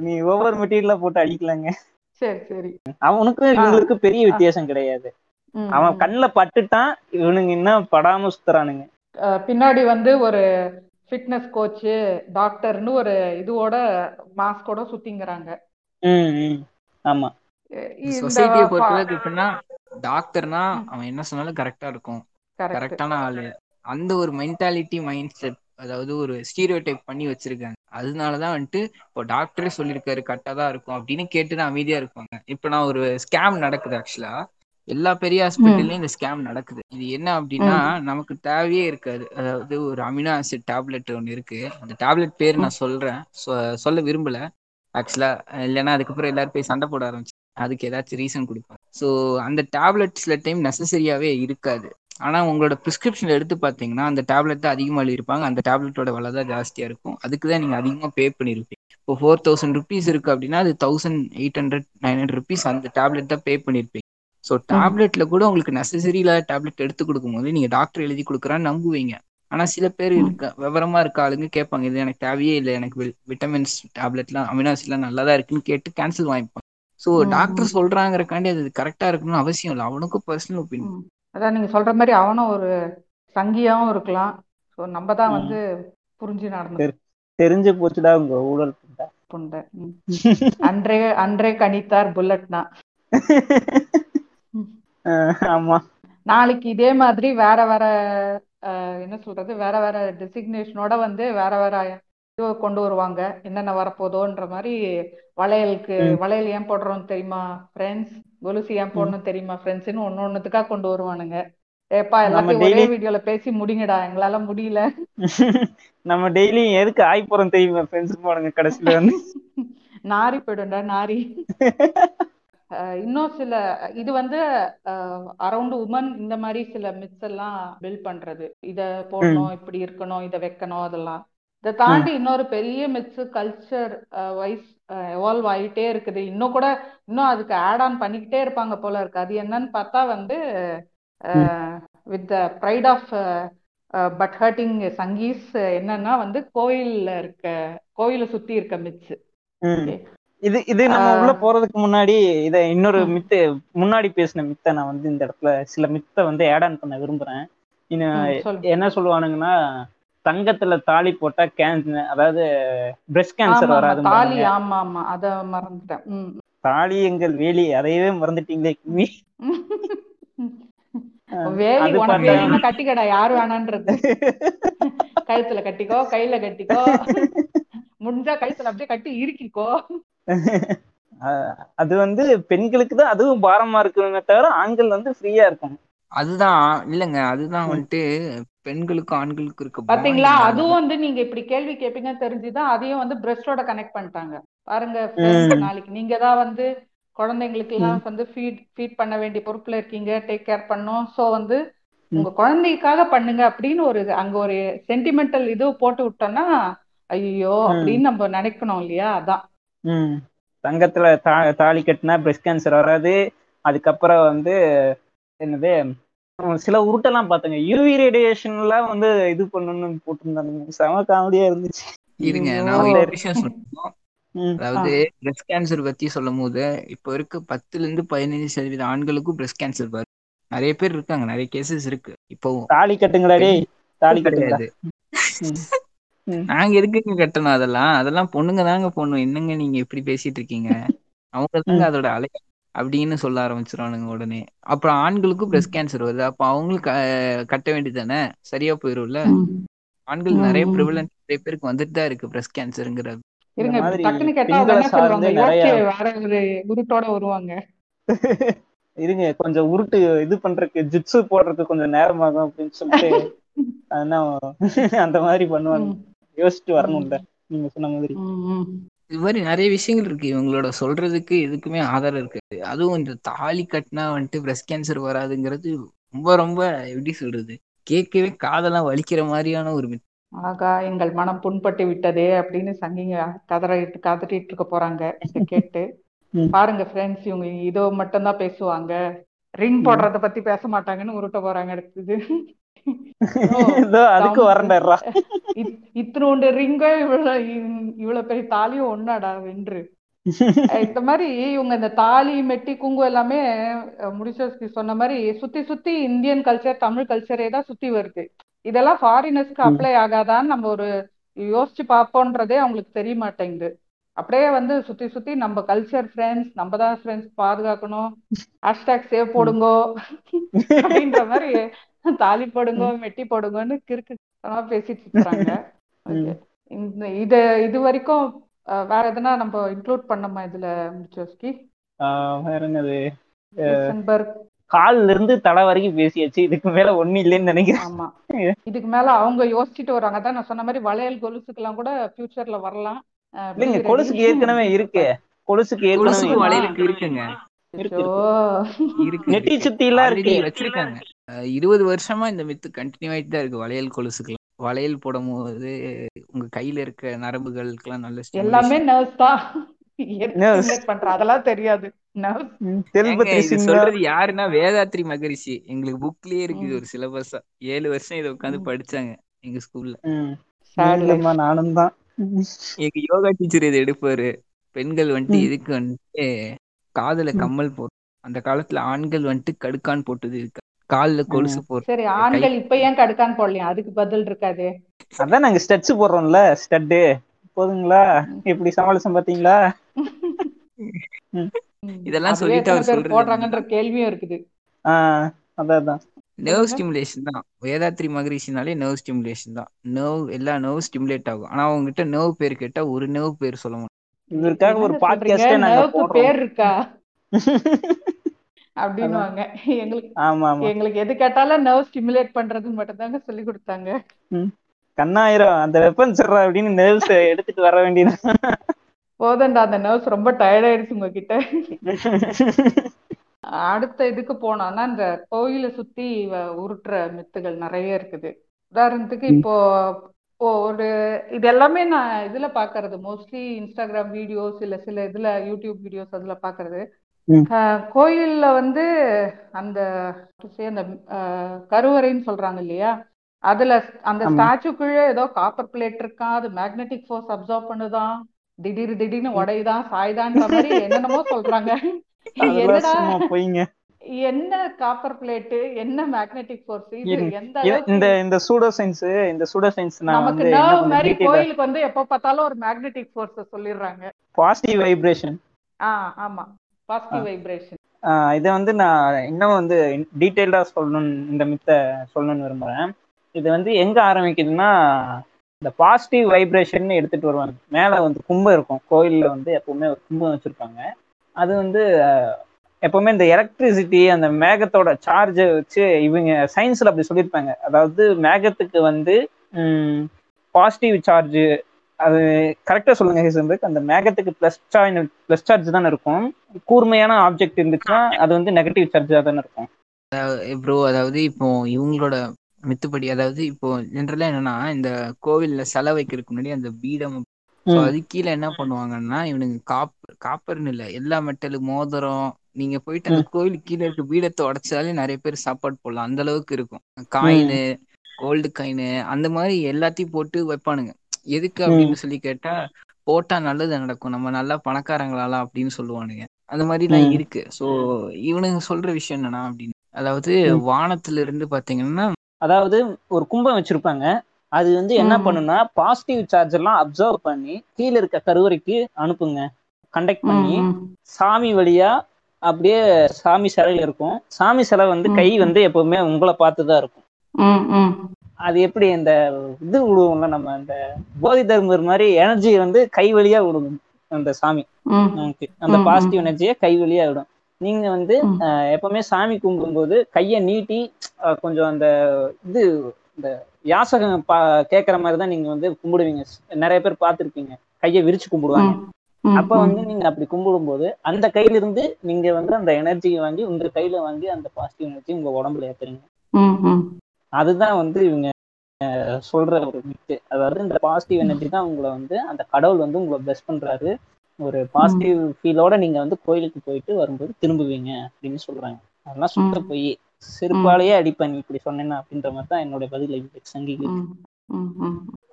C: நீ ஒவ்வொரு மெட்டீரியலா போட்டு அடிக்கலங்க.
B: சரி சரி.
C: அவனுக்கும்
B: ஆ.
C: இவங்களுக்கும் பெரிய. வித்தியாசம் கிடையாது. அவன். கண்ணுல பட்டுட்டான் இவனுங்க இன்னும் படாம சுத்துறானுங்க.
B: பின்னாடி வந்து ஒரு ஃபிட்னஸ் கோச்சு டாக்டர்னு ஒரு இதுவோட மாஸ்கோட சுத்திங்கிறாங்க.
C: ஆமா.
D: சொசைட்டியை பொறுத்தளவுக்கு எப்படின்னா டாக்டர்னா. அவன் என்ன சொன்னாலும் கரெக்டா இருக்கும்.
B: கரெக்ட்
D: கரெக்டான ஆளு. அந்த ஒரு மென்டாலிட்டி மைண்ட் செட் அதாவது ஒரு ஸ்டீரியோ டைப் பண்ணி வச்சிருக்காங்க. அதனாலதான் வந்துட்டு இப்போ டாக்டரே சொல்லியிருக்காரு கரெக்டா தான் இருக்கும் அப்படின்னு கேட்டு தான் அமைதியா இருப்பாங்க. இப்போ நான் ஒரு ஸ்கேம் நடக்குது ஆக்சுவலா எல்லா பெரிய ஹாஸ்பிட்டல்லையும் இந்த ஸ்கேம் நடக்குது. இது என்ன அப்படின்னா நமக்கு தேவையே இருக்காது. அதாவது ஒரு அமினோ ஆசிட் டேப்லெட் ஒன்று இருக்கு. அந்த டேப்லெட் பேர் நான் சொல்றேன். சொல்ல விரும்பல. ஆக்சுவலா இல்லைன்னா அதுக்கப்புறம் எல்லாரும் போய் சண்டை போட ஆரம்பிச்சு அதுக்கு ஏதாச்சும் ரீசன் கொடுப்பேன் ஸோ அந்த டேப்லெட் சில டைம் நெசசரியாவே இருக்காது. ஆனா உங்களோட ப்ரிஸ்கிரிப்ஷன் எடுத்து பார்த்தீங்கன்னா அந்த டேப்லெட் தான் அதிகமாக எழுதியிருப்பாங்க. அந்த டேப்லெட்டோட விலை தான் ஜாஸ்தியா இருக்கும். அதுக்கு தான் நீங்க அதிகமாக பே பண்ணிருப்பீங்க இப்போ ஃபோர் தௌசண்ட் ருபீஸ் இருக்கு அப்படின்னா அது thousand eight hundred nine hundred rupees அந்த டேப்லெட் தான் பே பண்ணிருப்பீங்க ஸோ டேப்லெட்ல கூட உங்களுக்கு நெசசரி இல்லாத டேப்லெட் எடுத்து கொடுக்கும்போது நீங்க டாக்டர் எழுதி கொடுக்குறான்னு நம்புவீங்க. ஆனா சில பேர். இருக்க விவரமா இருக்க ஆளுங்க கேட்பாங்க இது எனக்கு தேவையே இல்லை. எனக்கு விட்டமின்ஸ் டேப்லெட்லாம் அமினாசிட்லாம் நல்லா தான் இருக்குன்னு கேட்டு கேன்சல் வாங்கிப்பாங்க.
B: ம்,
D: டாக்டர். சொல்றாங்கறக்காண்டி அது கரெக்டா இருக்கணும்னு அவசியம் இல்லை. அவனுக்கும் பர்சனல் ஒப்பீனியன்.
B: அதான் நீங்க சொல்ற மாதிரி அவனும் ஒரு சங்கியாவும் இருக்கலாம். ஸோ நம்ம தான். வந்து புரிஞ்சு நடந்து
C: தெரி- தெரிஞ்சு போச்சுடா உங்க ஊழல் புண்டை.
B: அன்றே அன்றே கணித்தார் புல்லட்னா.
C: ஆமா.
B: நாளைக்கு இதே மாதிரி வேற வேற என்ன சொல்றது? வேற வேற டெசிக்னேஷனோட வந்து வேற வேற இது கொண்டு வருவாங்க. என்னென்ன வரப்போதோன்ற மாதிரி வளையலுக்கு. வளையல் ஏன் போடுறோம் தெரியுமா ஃப்ரெண்ட்ஸ் கொலுசு ஏன் போடணும் தெரியுமா ஃப்ரெண்ட்ஸ்னு ஒன்னு ஒண்ணுத்துக்கா கொண்டு வருவானுங்க. ஏப்பா எல்லாத்தையும் ஒரே
C: டெய்லி
B: வீடியோல பேசி முடிங்கடா. எங்களால முடியல.
C: நம்ம டெய்லி எதுக்கு ஆய் போறோம் தெரியுமா ஃப்ரெண்ட்ஸ் போடுங்க கடைசியில வந்து?
B: நாரி போயிடும்டா நாரி. இன்னும் சில இது வந்து அரௌண்ட் உமன் இந்த மாதிரி சில மித்ஸ் எல்லாம் பில்ட் பண்றது. இத போடணும் இப்படி இருக்கணும் இத வைக்கணும் அதெல்லாம். இதை தாண்டி இன்னொரு பெரிய மித்ஸ் கல்ச்சர் வைஸ் எவால்வ் ஆகிட்டே இருக்குது. இன்னும் கூட இன்னும் அதுக்கு ஆட் ஆன் பண்ணிக்கிட்டே இருப்பாங்க போல இருக்கு. அது என்னன்னு பார்த்தா வந்து with the pride of but hurting Sanghis என்னன்னா வந்து கோயில்ல இருக்க கோயிலை சுத்தி இருக்க மித்ஸ்
C: ம். இது இது நம்ம உள்ள போறதுக்கு முன்னாடி இத இன்னொரு மித்து முன்னாடி பேசின மித்தை நான் வந்து இந்த இடத்துல சில மித்தை வந்து ஆட் ஆன் பண்ண விரும்புறேன். என்ன சொல்லுவானுங்கன்னா தங்கத்துல தாலி போட்டா கேன்சர் அதாவது பிரஸ்ட் கேன்சர் வராது
B: தாலி ஆமா ஆமா. அத மறந்துட்டேன்.
C: தாலி எங்கள் வேலி அதையவே மறந்துட்டீங்களே கிமி
B: வேலி உனக்கு கட்டிக்கடா யாரு வேணான்றது. கழுத்துல கட்டிக்கோ கையில கட்டிக்கோ. முடிஞ்சா கழுத்துல அப்படியே கட்டி இறுக்கிக்கோ.
C: அஹ் அது வந்து பெண்களுக்கு தான் அதுவும் பாரமா இருக்குமே தவிர ஆண்கள் வந்து ஃப்ரீயா இருக்கும்
D: அதுதான் இல்லைங்க அதுதான் வந்துட்டு பெண்களுக்கும் ஆண்களுக்கும் இருக்க
B: பாத்தீங்களா? அதுவும் வந்து நீங்க இப்படி கேள்வி கேட்பீங்கன்னு தெரிஞ்சுதான் அதையும் வந்து பிரஸ்டோட கனெக்ட் பண்ணிட்டாங்க. பாருங்க. நாளைக்கு நீங்க தான் வந்து குழந்தைங்களுக்கு எல்லாம் வந்து ஃபீட் ஃபீட் பண்ண வேண்டிய பொறுப்புல இருக்கீங்க டேக் கேர் பண்ணும். சோ வந்து உங்க குழந்தைக்காக பண்ணுங்க அப்படின்னு ஒரு அங்க ஒரு சென்டிமெண்டல் இது போட்டு விட்டோம்னா ஐயோ அப்படின்னு நம்ம நினைக்கணும் இல்லையா? அதான்.
C: ம். தங்கத்துல தா தாலி கட்டினா பிரஸ்ட் கேன்சர் வராது. அதுக்கப்புறம் வந்து என்னது? சில உருட்டெல்லாம் பார்த்தேங்க. யூவி ரேடியேஷன்லாம் வந்து இது பண்ணணும்னு போட்டிருந்தானுங்க. செம காமெடியா இருந்துச்சு.
D: இருங்க. நான் ஒரு விஷயம் சொல்லணும். அதாவது பிரஸ்ட் கேன்சர் பத்தி சொல்லும் போது இப்போ இருக்க பத்துல இருந்து பதினஞ்சு சதவீத ஆண்களுக்கும் பிரஸ்ட் கேன்சர் வருது நிறைய பேர் இருக்காங்க. நிறைய கேசஸ் இருக்கு. இப்போவும்
C: தாலி கட்டுங்களா டேய்? தாலி
D: கிடையாது. நாங்க எதுக்குங்க கட்டணும் அதெல்லாம்? அதெல்லாம் பொண்ணுங்க தாங்க போடணும். என்னங்க நீங்க இப்படி பேசிட்டு இருக்கீங்க? அவங்க தாங்க அதோட அலை அப்படின்னு சொல்ல ஆரம்பிச்சிருவானுங்க உடனே. அப்புறம் ஆண்களுக்கும் பிரஸ்ட் கேன்சர் வருது. அப்ப அவங்களுக்கு கட்ட வேண்டியதானே சரியா போயிரும்ல? ஆண்கள் நிறைய. ப்ரிவலன்ஸ் நிறைய பேருக்கு வந்துட்டு தான் இருக்கு பிரஸ்ட் கேன்சருங்கிறது
B: இருங்க டக்குன்னு கேட்டா வருவாங்க.
C: இருங்க கொஞ்சம் உருட்டு இது பண்றதுக்கு ஜிட்ஸு போடுறதுக்கு கொஞ்சம் நேரமாகும் அப்படின்னு சொல்லிட்டு அந்த மாதிரி பண்ணுவாங்க. யோசிச்சுட்டு வரணும்ல. நீங்க சொன்ன மாதிரி.
D: இது மாதிரி நிறைய விஷயங்கள் இருக்கு. இவங்களோட சொல்றதுக்கு எதுக்குமே ஆதாரம் இருக்கு அதுவும் இந்த தாலி கட்டினா வந்துட்டு பிரஸ்ட் கேன்சர் வராதுங்கிறது ரொம்ப ரொம்ப எப்படி சொல்றது? கேட்கவே காதெல்லாம் வலிக்கிற மாதிரியான ஒரு.
B: ஆகா எங்கள் மனம் புண்பட்டு விட்டதே அப்படின்னு சங்கிங்க கதறிட்டு கதறிட்டு இருக்க போறாங்க. கேட்டு. பாருங்க ஃப்ரெண்ட்ஸ் இவங்க இதோ மட்டும்தான் பேசுவாங்க. ரிங் போடுறத பத்தி பேச மாட்டாங்கன்னு உருட்ட போறாங்க அடுத்தது.
C: அதுக்கு வரண்டா
B: இத்- இத்தினோண்டு ரிங்கோ இவ்வளவு இவ்வளவு பெரிய தாலியும் ஒன்னாடா வென்று. இந்த மாதிரி இவங்க இந்த தாலி மெட்டி குங்கு எல்லாமே முடிச்ச சொன்ன மாதிரி சுத்தி சுத்தி இந்தியன் கல்ச்சர் தமிழ் கல்ச்சரே தான் சுத்தி வருது. இதெல்லாம் ஃபாரினர்ஸ்க்கு அப்ளை ஆகாதான்னு நம்ம ஒரு யோசிச்சு பார்ப்போன்றதே அவங்களுக்கு தெரிய மாட்டேங்குது. அப்படியே வந்து சுத்தி சுத்தி நம்ம கல்ச்சர் ஃப்ரெண்ட்ஸ் நம்ம தான் ஃப்ரெண்ட்ஸ் பாதுகாக்கணும். ஹேஷ்டாக் சேவ் போடுங்கோ. அப்படின்ற மாதிரி தாலி போடுங்கோ மெட்டி போடுங்கன்னு கிறுக்கு பேசிட்டு இருக்காங்க இந்த இது இது வரைக்கும் வேற எதனா நம்ம இன்க்ளூட் பண்ணோமா இதுல
C: ஆஹ் வேற என்னது? கால்ல இருந்து தலை வரைக்கும் பேசியாச்சு. இதுக்கு மேல ஒண்ணு இல்லைன்னு நினைக்கிறேன்.
B: ஆமா. இதுக்கு மேல அவங்க யோசிச்சுட்டு வராங்க. அதான் நான் சொன்ன மாதிரி வளையல் கொலுசுக்கெல்லாம் கூட ஃபியூச்சர்ல வரலாம்.
C: இல்லைங்க. கொலுசுக்கு ஏற்கனவே இருக்கு. கொலுசுக்கு ஏற்கனவே
D: கொலுசுக்கு. வளையலுக்கு இருக்குங்க.
C: இருக்கு,
B: அச்சோ.
D: இருக்கு.
C: நெட்டி. சுத்தி எல்லாம் இருக்கு.
D: வச்சிருக்காங்க. இருபது வருஷமா இந்த மித்து கண்டினியூ ஆயிட்டு தான் இருக்கு வளையல் கொலுசுக்கெல்லாம். வளையல் போடும்போது உங்க கையில இருக்க நரம்புகளுக்கெல்லாம் நல்ல
B: எல்லாமே. நர்ஸ் தான். அதெல்லாம் தெரியாது.
D: சொல்றது யாருன்னா வேதாத்ரி மகரிஷி. எங்களுக்கு புக்லயே இருக்கு. ஒரு சிலபஸா ஏழு வருஷம் இதை உட்காந்து. படிச்சாங்க எங்க ஸ்கூல்ல
C: நானும் தான்
D: எங்க யோகா டீச்சர் இதை எடுப்பாரு. பெண்கள் வந்துட்டு. இதுக்கு வந்துட்டு காதுல. கம்மல் போட்டு அந்த காலத்துல ஆண்கள் வந்துட்டு கடுக்கான் போட்டது இருக்கு. கால்ல கொலுசு போட்டு
B: சரி ஆண்கள் இப்ப ஏன் கடுக்கான்னு போடலையா? அதுக்கு பதில் இருக்காது.
C: அதான் நாங்க ஸ்டட்ஸ் போடுறோம்ல ஸ்டட்டு போதுங்களா? எப்படி சமாளிச்சோம் பாத்தீங்களா?
D: இதெல்லாம் சொல்லிட்டு அவர்
B: போடுறாங்கன்ற கேள்வியும் இருக்குது.
C: ஆஹ் அதான் அதான்.
D: நர்வ். ஸ்டிமுலேஷன் தான். வேதாத்ரி மகரிஷினாலே நர்வ் ஸ்டிமுலேஷன் தான். நர்வ் எல்லா நர்வ் ஸ்டிமுலேட் ஆகும். ஆனா அவங்க கிட்ட நர்வ் பேர் கேட்டா ஒரு நர்வ் பேர் சொல்ல மாட்டாங்க
C: இவருக்காக ஒரு பாட்காஸ்டே நாங்க
B: பேர் இருக்கா? அப்படின்னுவாங்க. எங்களுக்கு
C: ஆமா ஆமா.
B: எங்களுக்கு எது கேட்டாலும் நர்வ் ஸ்டிமுலேட் பண்றது மட்டும் தாங்க சொல்லி கொடுத்தாங்க.
C: கண்ணாயிரம் அந்த வெப்பன் சொல்ற அப்படின்னு நர்வ்ஸ் எடுத்துட்டு வர வேண்டியது
B: போதண்டா அந்த நர்வ்ஸ் ரொம்ப டயர்ட் ஆயிடுச்சு உங்ககிட்ட. அடுத்த இதுக்கு போனோம்னா இந்த கோயிலை சுத்தி உருட்டுற மித்துகள் நிறைய இருக்குது. உதாரணத்துக்கு இப்போ ஒரு இது எல்லாமே நான் இதுல பாக்குறது. மோஸ்ட்லி இன்ஸ்டாகிராம் வீடியோஸ் இல்ல சில இதுல யூடியூப் வீடியோஸ் அதுல பாக்குறது. கோயில்ல வந்து அந்த அந்த கருவறைன்னு சொல்றாங்க இல்லையா? அதுல அந்த. ஸ்டாச்சுக்குள்ள ஏதோ காப்பர் பிளேட் இருக்கா? அது மேக்னெட்டிக் ஃபோர்ஸ் அப்சர்வ் பண்ணுதான் திடீர் திடீர்னு உடையுதான் சாய்தான்ற மாதிரி என்னென்னமோ சொல்றாங்க. என்னடா?
C: சும்மா போய்ங்க.
B: என்ன காப்பர் பிளேட் என்ன மேக்னெட்டிக் ஃபோர்ஸ் இது. எந்த
C: இந்த இந்த சூடோ சயின்ஸ் இந்த சூடோ சயின்ஸ் நான்
B: நமக்கு
C: வந்து கொஞ்சம்
B: மாதிரி கோயிலுக்கு வந்து எப்ப பார்த்தாலும் ஒரு மேக்னெட்டிக் ஃபோர்ஸ் சொல்லிடுறாங்க.
C: பாசிட்டிவ் வைப்ரேஷன்
B: ஆ ஆமா. பாசிட்டிவ் வைப்ரேஷன்
C: இதை வந்து நான் இன்னும் வந்து டீட்டெயில்டா சொல்லணும் இந்த மித்தை சொல்லணும்னு விரும்புறேன். இது வந்து எங்க ஆரம்பிக்குதுன்னா இந்த பாசிட்டிவ் வைப்ரேஷன் எடுத்துட்டு வருவாங்க. மேல வந்து கும்பம் இருக்கும். கோயில்ல வந்து எப்பவுமே ஒரு கும்பம் வச்சிருப்பாங்க. அது வந்து எப்பவுமே இந்த எலக்ட்ரிசிட்டி அந்த மேகத்தோட சார்ஜை வச்சு இவங்க சயின்ஸ்ல அப்படி சொல்லியிருப்பாங்க. அதாவது மேகத்துக்கு வந்து பாசிட்டிவ் சார்ஜ் அது கரெக்டா சொல்லுங்க ஹிசன்பெக் அந்த மேகத்துக்கு பிளஸ் சார்ஜ் பிளஸ் சார்ஜ் தானே இருக்கும். கூர்மையான ஆப்ஜெக்ட் இருந்துச்சுன்னா அது வந்து நெகட்டிவ் சார்ஜா தானே இருக்கும்.
D: ப்ரோ அதாவது இப்போ இவங்களோட மித்துப்படி அதாவது இப்போ ஜென்ரலா என்னன்னா இந்த கோவில்ல செலை வைக்கிறதுக்கு முன்னாடி அந்த பீடம். ஸோ. அது கீழே என்ன பண்ணுவாங்கன்னா இவனுங்க காப்பர் காப்பர்னு இல்லை. எல்லா மெட்டலு மோதிரம் நீங்க போயிட்டு அந்த கோவிலுக்கு கீழே இருக்க பீடத்தை உடைச்சாலே நிறைய பேர் சாப்பாடு போடலாம். அந்த அளவுக்கு இருக்கும். காயினு கோல்டு காயினு அந்த மாதிரி எல்லாத்தையும் போட்டு வைப்பானுங்க. எதுக்கு அப்படின்னு சொல்லி கேட்டா போட்டா நல்லது நடக்கும். நம்ம நல்லா பணக்காரங்களாலாம் அப்படின்னு சொல்லுவானுங்க. அந்த மாதிரிலாம்
C: ம்.
D: இருக்கு. ஸோ இவனுங்க சொல்ற விஷயம் என்னன்னா அப்படின்னு. அதாவது. வானத்துல இருந்து பாத்தீங்கன்னா
C: அதாவது ஒரு கும்பம் வச்சிருப்பாங்க. அது வந்து என்ன
B: ம்.
C: பண்ணும்னா பாசிட்டிவ் சார்ஜ் எல்லாம் அப்சர்வ் பண்ணி கீழே இருக்க கருவறைக்கு அனுப்புங்க. கண்டக்ட் பண்ணி சாமி வழியா அப்படியே சாமி சிலையில இருக்கும். சாமி சிலை வந்து கை. வந்து எப்பவுமே உங்களை பார்த்து தான் இருக்கும் அது எப்படி இந்த இது விடுவோம்ல நம்ம இந்த போதி தர்மர் மாதிரி எனர்ஜி வந்து கை வழியா விடும் அந்த சாமி. அந்த பாசிட்டிவ். எனர்ஜியை கை வழியா விடும். நீங்க வந்து எப்பவுமே சாமி கும்பிடும்போது கையை நீட்டி கொஞ்சம் அந்த இது இந்த யாசகம் பா கேட்குற மாதிரி தான் நீங்க வந்து கும்பிடுவீங்க. நிறைய பேர் பார்த்துருப்பீங்க. கையை விரிச்சு கும்பிடுவாங்க. அப்ப வந்து நீங்க அப்படி கும்பிடும்போது அந்த கையில இருந்து நீங்க வந்து அந்த எனர்ஜியை வாங்கி உங்க கையில வாங்கி அந்த பாசிட்டிவ் எனர்ஜி உங்க உடம்புல ஏத்துறீங்க. அதுதான் வந்து இவங்க சொல்ற ஒரு மித்து அதாவது இந்த பாசிட்டிவ் எனர்ஜி தான் உங்களை வந்து அந்த கடவுள் வந்து உங்களை பெஸ்ட் பண்றாரு. ஒரு பாசிட்டிவ் ஃபீலோட நீங்க வந்து கோயிலுக்கு போயிட்டு வரும்போது திரும்புவீங்க அப்படின்னு சொல்றாங்க. அதெல்லாம் சுத்த. போய். செருப்பாலேயே அடிப்பேன் நீ இப்படி சொன்னேன்னா அப்படின்ற மாதிரி தான் என்னோட பதில் சங்கிக்கு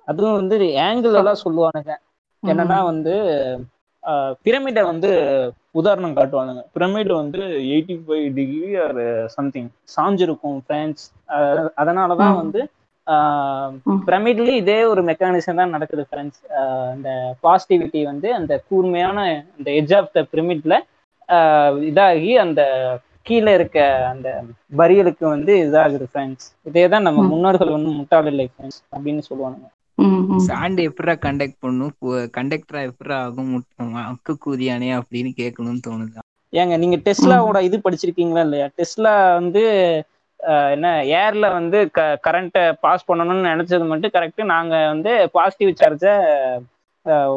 C: அதுவும் வந்து ஆங்கிள் எல்லாம் சொல்லுவானுங்க. என்னன்னா வந்து பிரமிடை வந்து உதாரணம் காட்டுவானுங்க பிரமிடு வந்து eighty five degree or something சாஞ்சிருக்கும் பிரான்ஸ் அதனாலதான். வந்து. பிரமிட்லயும் இதே ஒரு மெக்கானிசம் தான் நடக்குது ஃப்ரெண்ட்ஸ் இந்த பாசிட்டிவிட்டி வந்து அந்த கூர்மையான அந்த எட்ஜ் ஆஃப் த பிரமிட்ல இதாகி அந்த கீழே இருக்க அந்த பரியலுக்கு வந்து இதாகுது ஃப்ரெண்ட்ஸ் இதே தான் நம்ம. முன்னோர்கள் வந்து முட்டாள் இல்லை ஃப்ரெண்ட்ஸ் அப்படின்னு சொல்லுவானுங்க
D: சாண்ட் எப்படா கண்டக்ட் பண்ணும்? கண்டக்டரா எப்படா ஆகும்? அக்கு கூதியானே அப்படின்னு கேட்கணும்னு தோணுது.
C: ஏங்க நீங்க டெஸ்லாவோட இது படிச்சிருக்கீங்களா இல்லையா? டெஸ்லா வந்து என்ன ஏர்ல வந்து க கரண்ட்டை பாஸ் பண்ணணும்னு நினைச்சது மட்டும் கரெக்ட் நாங்க வந்து பாசிட்டிவ் சார்ஜை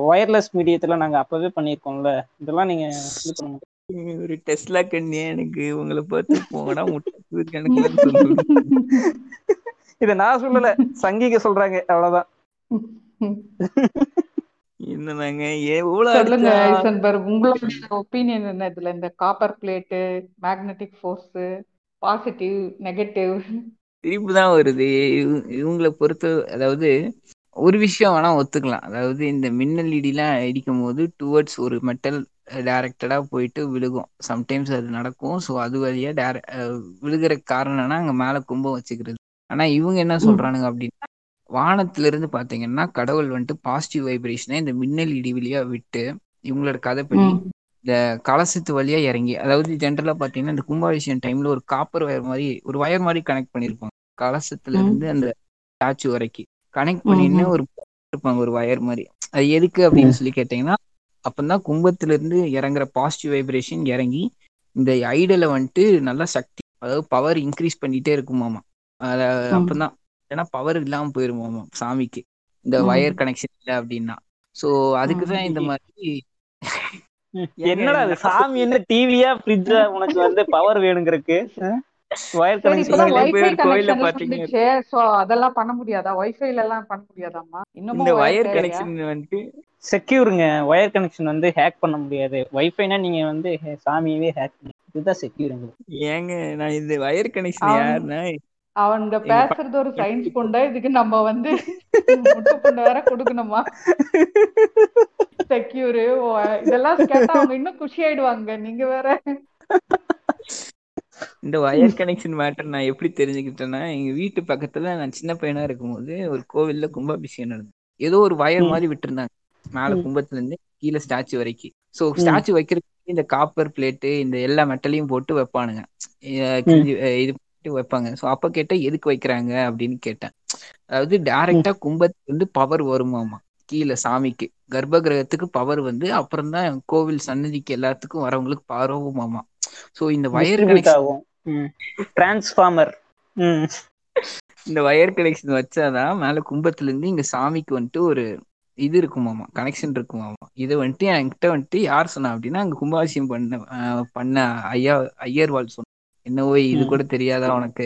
C: ஒயர்லெஸ் மீடியத்துல நாங்க அப்பவே பண்ணியிருக்கோம்ல. இதெல்லாம் நீங்க இது பண்ண முடியும்.
D: ஒரு டெஸ்லா கண்ணியா எனக்கு உங்களை பார்த்து போங்கடா முட்டை சொல்லுவேன்
C: இதை நான் சொல்லல. சங்கிக சொல்றாங்க. அவ்வளவுதான்.
D: எவ்வளவு
B: சொல்லுங்க ஐசன்பர்க் உங்களோட ஒப்பீனியன் என்ன இதுல? இந்த copper plate magnetic force positive negative
D: சிரிப்பு தான் வருது. இவ- இவங்களை பொறுத்த அதாவது ஒரு விஷயம் வேணா ஒத்துக்கலாம். அதாவது இந்த மின்னல் இடிலாம் இடிக்கும் போது டுவர்ட்ஸ் ஒரு மெட்டல் டைரக்டடா போயிட்டு விழுகும். சம்டைம்ஸ் அது நடக்கும். ஸோ அது வழியா டேர விழுகிற காரணம்னா அங்க மேல கும்பம் வச்சுக்கிறது. ஆனா இவங்க என்ன சொல்றானுங்க அப்படின்னா வானத்துல இருந்து பாத்தீங்கன்னா கடவுள் வந்துட்டு பாசிட்டிவ் வைப்ரேஷனை இந்த மின்னல் இடி வழியா விட்டு இவங்களோட கதைப்படி இந்த கலசத்து வழியா இறங்கி அதாவது ஜென்ரலா பாத்தீங்கன்னா இந்த கும்பாபிஷேகம் டைம்ல ஒரு காப்பர் வயர் மாதிரி ஒரு வயர் மாதிரி கனெக்ட் பண்ணிருப்பாங்க. கலசத்துல. இருந்து அந்த ஸ்டாச்சு வரைக்கும் கனெக்ட் பண்ணின்னு ஒரு இருப்பாங்க ஒரு வயர் மாதிரி. அது எதுக்கு அப்படின்னு சொல்லி கேட்டீங்கன்னா அப்பதான் கும்பத்துல இருந்து இறங்குற பாசிட்டிவ் வைப்ரேஷன் இறங்கி இந்த ஐடலை வந்துட்டு நல்லா சக்தி அதாவது பவர் இன்க்ரீஸ் பண்ணிட்டே இருக்குமாமா. அப்பதான் ஏன்னா பவர் இல்லாம போயிருமாமா சாமிக்கு? இந்த
B: ம்.
D: வயர் கனெக்ஷன் இல்லை அப்படின்னா. சோ அதுக்குதான் இந்த மாதிரி
C: என்னடா அது சாமி என்ன டிவியா ஃப்ரிட்ஜா உனக்கு வந்து பவர் வேணுங்கிறதுக்கு? ஒயர்
D: நீங்களே
C: கனெக்ஷன்
D: கோயில்ல
B: கனெக்ஷன்
D: பாத்தீங்க.
B: வந்துச்சே சோ அதெல்லாம் பண்ண முடியாதா? வைஃபைல எல்லாம் பண்ண முடியாதாம்மா?
D: இந்த
B: இன்னமும் வயர்
D: வயர் கனெக்ஷன் வந்துட்டு
C: செக்யூருங்க ஒயர் கனெக்ஷன் வந்து ஹேக் பண்ண முடியாது. வைஃபைனா நீங்க வந்து சாமியவே ஹேக் பண்ண இதுதான் செக்யூருங்க
D: ஏங்க நான் இந்த வயர் கனெக்ஷன் யாருன்னா
B: அவங்க
D: எங்க
B: பேசுறது ஒரு சயின்ஸ் புண்டை இதுக்கு நம்ம வந்து முட்டு புண்டை வேற கொடுக்கணுமா? செக்யூரு இதெல்லாம் கேட்டா அவங்க இன்னும் குஷி ஆயிடுவாங்க. நீங்க வேற.
D: இந்த வயர் கனெக்ஷன் மேட்டர் நான் எப்படி தெரிஞ்சுக்கிட்டேன்னா எங்க வீட்டு பக்கத்துல நான் சின்ன பையனா இருக்கும்போது ஒரு கோவில்ல கும்பாபிஷேகம் நடந்தது. ஏதோ ஒரு வயர். மாதிரி விட்டுருந்தாங்க. மேல. கும்பத்துல இருந்து கீழே ஸ்டாச்சு வரைக்கும். ஸோ
C: ம்.
D: ஸ்டாச்சு வைக்கிறதுக்கு இந்த காப்பர் பிளேட்டு இந்த எல்லா மெட்டலையும் போட்டு வைப்பானுங்க. இது வைப்பாங்க. ஸோ அப்ப கேட்டேன் எதுக்கு வைக்கிறாங்க? அப்படின்னு கேட்டேன். அதாவது டைரக்டா கும்பத்துக்கு வந்து பவர் வருமாமா? கீழே சாமிக்கு. கர்ப்ப கிரகத்துக்கு பவர் வந்து அப்புறம் தான் கோவில் சன்னதிக்கு எல்லாத்துக்கும் வரவங்களுக்கு பரவுமாமா ஸோ இந்த வயர் கனெக்ஷன்
C: டிரான்ஸ்ஃபார்மர்
D: இந்த வயர் கனெக்ஷன் வச்சாதான் மேல கும்பத்துல இருந்து இங்க சாமிக்கு வந்துட்டு ஒரு இது இருக்குமாமா? கனெக்ஷன் இருக்குமாமா? இதை வந்துட்டு என்கிட்ட வந்துட்டு யார் சொன்னா அப்படின்னா அங்க கும்பாபிஷேகம் பண்ண பண்ண ஐயா ஐயர்வாள் சொன்ன. என்னவோ இது. கூட தெரியாதா உனக்கு?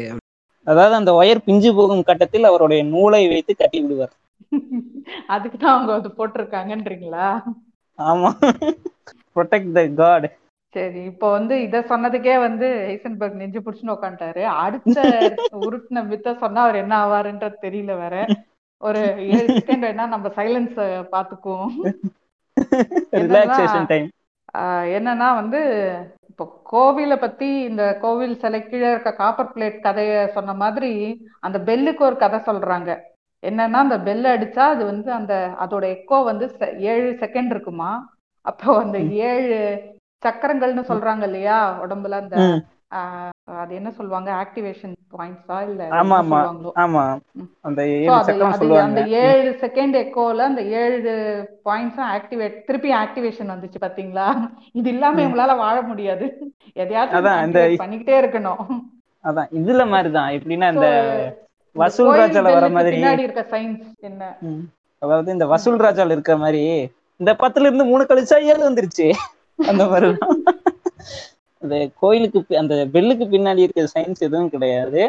C: அதாவது அந்த ஒயர் பிஞ்சு போகும் கட்டத்தில் அவருடைய நூலை வைத்து கட்டி விடுவார்.
B: அதுக்கு தான் அவங்க அது போட்டிருக்காங்கன்றீங்களா?
C: ஆமா. ப்ரொடெக்ட் த காட்
B: சரி இப்போ வந்து இத சொன்னதுக்கே வந்து ஹைசன்பர்க் நெஞ்சு புடிச்சுன்னு உட்காந்துட்டாரு அடுத்த உருட்டின வித்த சொன்னா அவர் என்ன ஆவாருன்றது தெரியல வேற. ஒரு ஏழு செகண்ட் வேணா நம்ம சைலன்ஸ் பாத்துக்குவோம். என்னன்னா வந்து இப்போ கோவிலை பத்தி இந்த கோவில் சிலை கீழே இருக்க காப்பர் பிளேட் கதைய சொன்ன மாதிரி அந்த பெல்லுக்கு ஒரு கதை சொல்றாங்க. என்னன்னா அந்த பெல் அடிச்சா அது வந்து அந்த அதோட எக்கோ வந்து ஏழு செகண்ட் இருக்குமா? அப்போ அந்த ஏழு சக்கரங்கள்னு சொல்றாங்க இல்லையா? உடம்புல அந்த அது என்ன சொல்லுவாங்க? ஆக்டிவேஷன் பாயிண்ட்ஸா இல்ல
C: ஆமா ஆமா. அந்த
B: அந்த ஏழு செகண்ட் எக்கோல அந்த ஏழு பாயிண்ட்ஸும் ஆக்டிவேட் திருப்பி ஆக்டிவேஷன் வந்துச்சு பாத்தீங்களா? இது இல்லாம
C: ம்.
B: இவங்களால வாழ முடியாது. எதையாச்சும் பண்ணிக்கிட்டே இருக்கணும்.
C: அதான் இதுல மாதிரிதான். எப்படின்னா இந்த வசூல் ராஜால வர மாதிரி
B: இருக்க சயின்ஸ் என்ன.
C: அதாவது இந்த வசூல் ராஜால இருக்கிற மாதிரி இந்த பத்துல இருந்து மூணு கழிச்சா ஏழு வந்துருச்சு. அந்த மாதிரிதான். அந்த கோயிலுக்கு பி- அந்த பெல்லுக்கு பின்னாடி இருக்கிற சயின்ஸ் எதுவும் கிடையாது.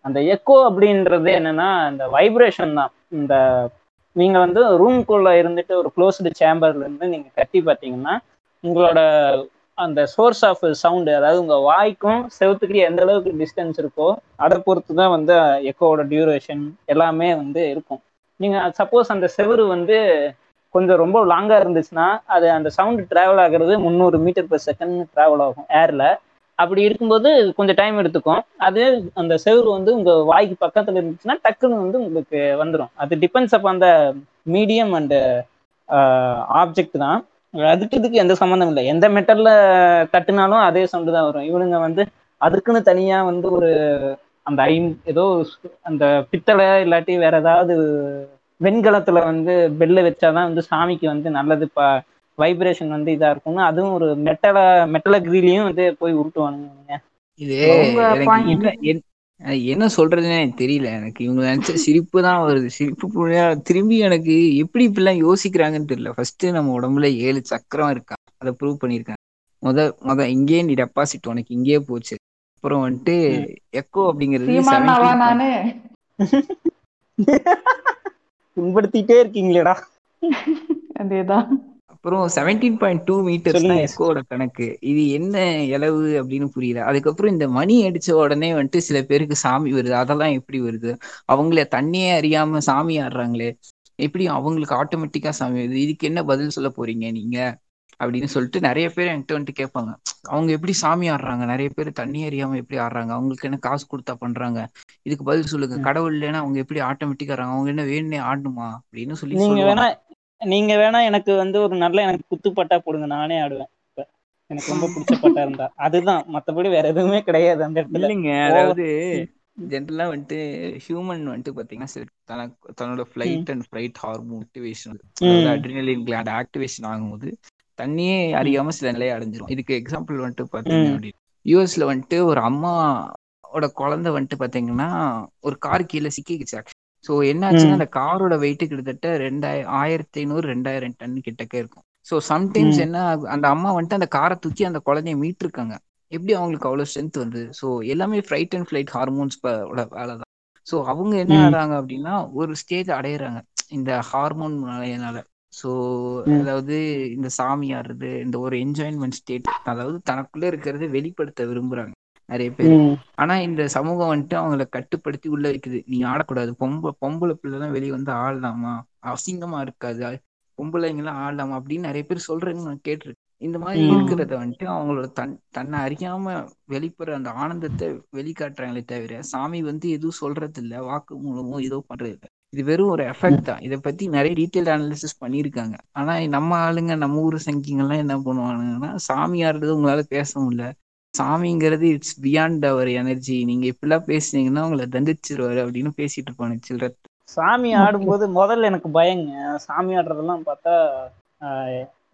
C: அந்த எக்கோ அப்படின்றது என்னன்னா இந்த வைப்ரேஷன் தான். இந்த நீங்க வந்து ரூம்குள்ள இருந்துட்டு ஒரு க்ளோஸ்டு சேம்பர்ல இருந்து நீங்க கட்டி பார்த்தீங்கன்னா உங்களோட அந்த சோர்ஸ் ஆஃப் சவுண்டு அதாவது உங்க வாய்க்கும் செவத்துக்கு எந்த அளவுக்கு டிஸ்டன்ஸ் இருக்கோ அதை பொறுத்து தான் வந்து எக்கோவோட டியூரேஷன் எல்லாமே வந்து இருக்கும். நீங்க சப்போஸ் அந்த செவுரு வந்து கொஞ்சம் ரொம்ப லாங்காக இருந்துச்சுன்னா அது அந்த சவுண்டு ட்ராவல் ஆகுறது முந்நூறு மீட்டர் பர் செகண்ட் ட்ராவல் ஆகும் ஏரில் அப்படி இருக்கும்போது கொஞ்சம் டைம் எடுத்துக்கும். அது அந்த செவுரு வந்து உங்கள் வாய்க்கு பக்கத்தில் இருந்துச்சுன்னா டக்குன்னு வந்து உங்களுக்கு வந்துடும் அது டிபெண்ட்ஸ் அப் அந்த மீடியம் அண்ட் ஆப்ஜெக்ட் தான். அதுக்கு இதுக்கு எந்த சம்மந்தம் இல்லை. எந்த மெட்டலில் தட்டுனாலும் அதே சவுண்டு தான் வரும். இவனுங்க வந்து அதுக்குன்னு தனியாக வந்து ஒரு அந்த ஐம் ஏதோ அந்த பித்தளை இல்லாட்டி வேற ஏதாவது வெண்கலத்துல வந்து பெல்ல வச்சாதான் வந்து சாமிக்கு வந்து நல்லது ப வைப்ரேஷன் வந்து இதா இருக்கும்னு அதுவும் ஒரு மெட்டல மெட்டல கிரிலையும் வந்து போய் உருட்டுவானுங்க.
D: இது என்ன என்- அஹ் என்ன சொல்றதுன்னே எனக்கு தெரியல. எனக்கு இவங்க நினைச்ச சிரிப்பு தான் வருது. சிரிப்பு புரியா திரும்பி எனக்கு எப்படி இப்படிலாம் யோசிக்கிறாங்கன்னு தெரியல. ஃபர்ஸ்ட் நம்ம உடம்புல ஏழு சக்கரம் இருக்கா? அதை ப்ரூவ் பண்ணியிருக்காங்க. முத முத இங்கேயே நீ டெபாசிட் உனக்கு இங்கேயே போச்சு. அப்புறம் வந்துட்டு எக்கோ அப்படிங்கிறது
B: சீமானாவா
D: 17
B: நானு?
C: புண்படுத்திட்டே இருக்கீங்களேடா.
B: அதேதான்.
D: அப்புறம் செவன்டீன் பாயிண்ட் டூ மீட்டர்ஸ் தான். எக்கோட கணக்கு. இது என்ன இளவு அப்படின்னு புரியல. அதுக்கப்புறம் இந்த மணி அடிச்ச உடனே வந்துட்டு சில பேருக்கு சாமி வருது. அதெல்லாம் எப்படி வருது? அவங்கள தண்ணியே அறியாம சாமி ஆடுறாங்களே. எப்படி அவங்களுக்கு ஆட்டோமேட்டிக்கா சாமி வருது? இதுக்கு என்ன பதில் சொல்ல போறீங்க நீங்க? அப்படின்னு சொல்லிட்டு நிறைய பேர் என்கிட்ட வந்துட்டு கேட்பாங்க. அவங்க எப்படி சாமி ஆடுறாங்க? நிறைய பேர் தண்ணி அறியாம எப்படி ஆடுறாங்க? அவங்களுக்கு என்ன காசு கொடுத்தா பண்றாங்க? இதுக்கு பதில் சொல்லுங்க. கடவுள் இல்லைன்னா அவங்க எப்படி ஆட்டோமேட்டிக்கா ஆடுறாங்க அவங்க என்ன வேணும்னே ஆடணுமா? அப்படின்னு சொல்லி
C: நீங்க வேணா நீங்க வேணா எனக்கு வந்து ஒரு நல்ல எனக்கு குத்துப்பட்டா போடுங்க. நானே ஆடுவேன். எனக்கு ரொம்ப பிடிச்ச பட்டா இருந்தா. அதுதான். மத்தபடி வேற எதுவுமே கிடையாது அந்த இடத்துல.
D: இல்லைங்க. அதாவது ஜென்ரலா வந்துட்டு ஹியூமன் வந்துட்டு பாத்தீங்கன்னா தன்னோட flight and flight hormone activation adrenaline gland activation ஆகும்போது தண்ணியே அறியாம சில நிலையை அடைஞ்சிரும். இதுக்கு எக்ஸாம்பிள் வந்துட்டு பாத்தீங்க
C: ம்.
D: அப்படின்னு யூஎஸ்ல வந்துட்டு ஒரு அம்மாவோட குழந்தை வந்துட்டு பாத்தீங்கன்னா ஒரு கார் கீழே சிக்கிக்கிச்சு ஸோ என்னாச்சுன்னா
C: ம்.
D: அந்த காரோட வெயிட் கிட்டத்தட்ட ரெண்டாயிரம் ஆயிரத்தி ஐநூறு ரெண்டாயிரம் டன் கிட்டக்க இருக்கும். So sometimes. என்ன அந்த அம்மா வந்துட்டு அந்த காரை தூக்கி அந்த குழந்தைய மீட்டிருக்காங்க. எப்படி அவங்களுக்கு அவ்வளோ ஸ்ட்ரென்த் வருது? ஸோ எல்லாமே ஃப்ரைட் அண்ட் ஃபிளைட் ஹார்மோன்ஸ் வேலை தான். ஸோ அவங்க என்ன. ஆகுறாங்க அப்படின்னா ஒரு ஸ்டேஜ் அடையிறாங்க. இந்த ஹார்மோன் நிலையனால. ஸோ. அதாவது இந்த சாமி ஆடுறது இந்த ஒரு என்ஜாய்மெண்ட் ஸ்டேட் அதாவது தனக்குள்ள இருக்கிறத வெளிப்படுத்த விரும்புறாங்க நிறைய பேர். ஆனா இந்த சமூகம் வந்துட்டு அவங்கள கட்டுப்படுத்தி உள்ள வைக்குது நீ ஆடக்கூடாது. பொம்பளை பொம்பளை பிள்ளைலாம் வெளியே வந்து ஆடலாமா? அசிங்கமா இருக்காது. பொம்பளைங்கெல்லாம் ஆடலாமா? அப்படின்னு நிறைய பேர் சொல்றேன்னு நான் கேட்டிருக்கேன். இந்த மாதிரி. இருக்கிறத வந்துட்டு அவங்களோட தன் தன்னை அறியாம வெளிப்படுற அந்த ஆனந்தத்தை வெளிக்காட்டுறாங்களே தவிர சாமி வந்து எதுவும் சொல்றது இல்ல வாக்கு மூலமோ ஏதோ பண்றது இல்ல இது வெறும் ஒரு எஃபெக்ட் தான். இதை பத்தி நிறைய டீட்டெயில் அனாலிசிஸ் பண்ணியிருக்காங்க. ஆனா நம்ம ஆளுங்க நம்ம ஊர் சங்கிங்கெல்லாம் என்ன பண்ணுவானுங்கன்னா சாமி ஆடுறது உங்களால பேச முடியல. சாமிங்கிறது இட்ஸ் பியாண்ட் அவர் எனர்ஜி நீங்க இப்படிலாம் பேசுனீங்கன்னா உங்களை தண்டிச்சிருவாரு அப்படின்னு பேசிட்டு இருப்பாங்க சில்லற
C: சாமி ஆடும்போது முதல்ல எனக்கு பயங்க. சாமி ஆடுறதெல்லாம் பார்த்தா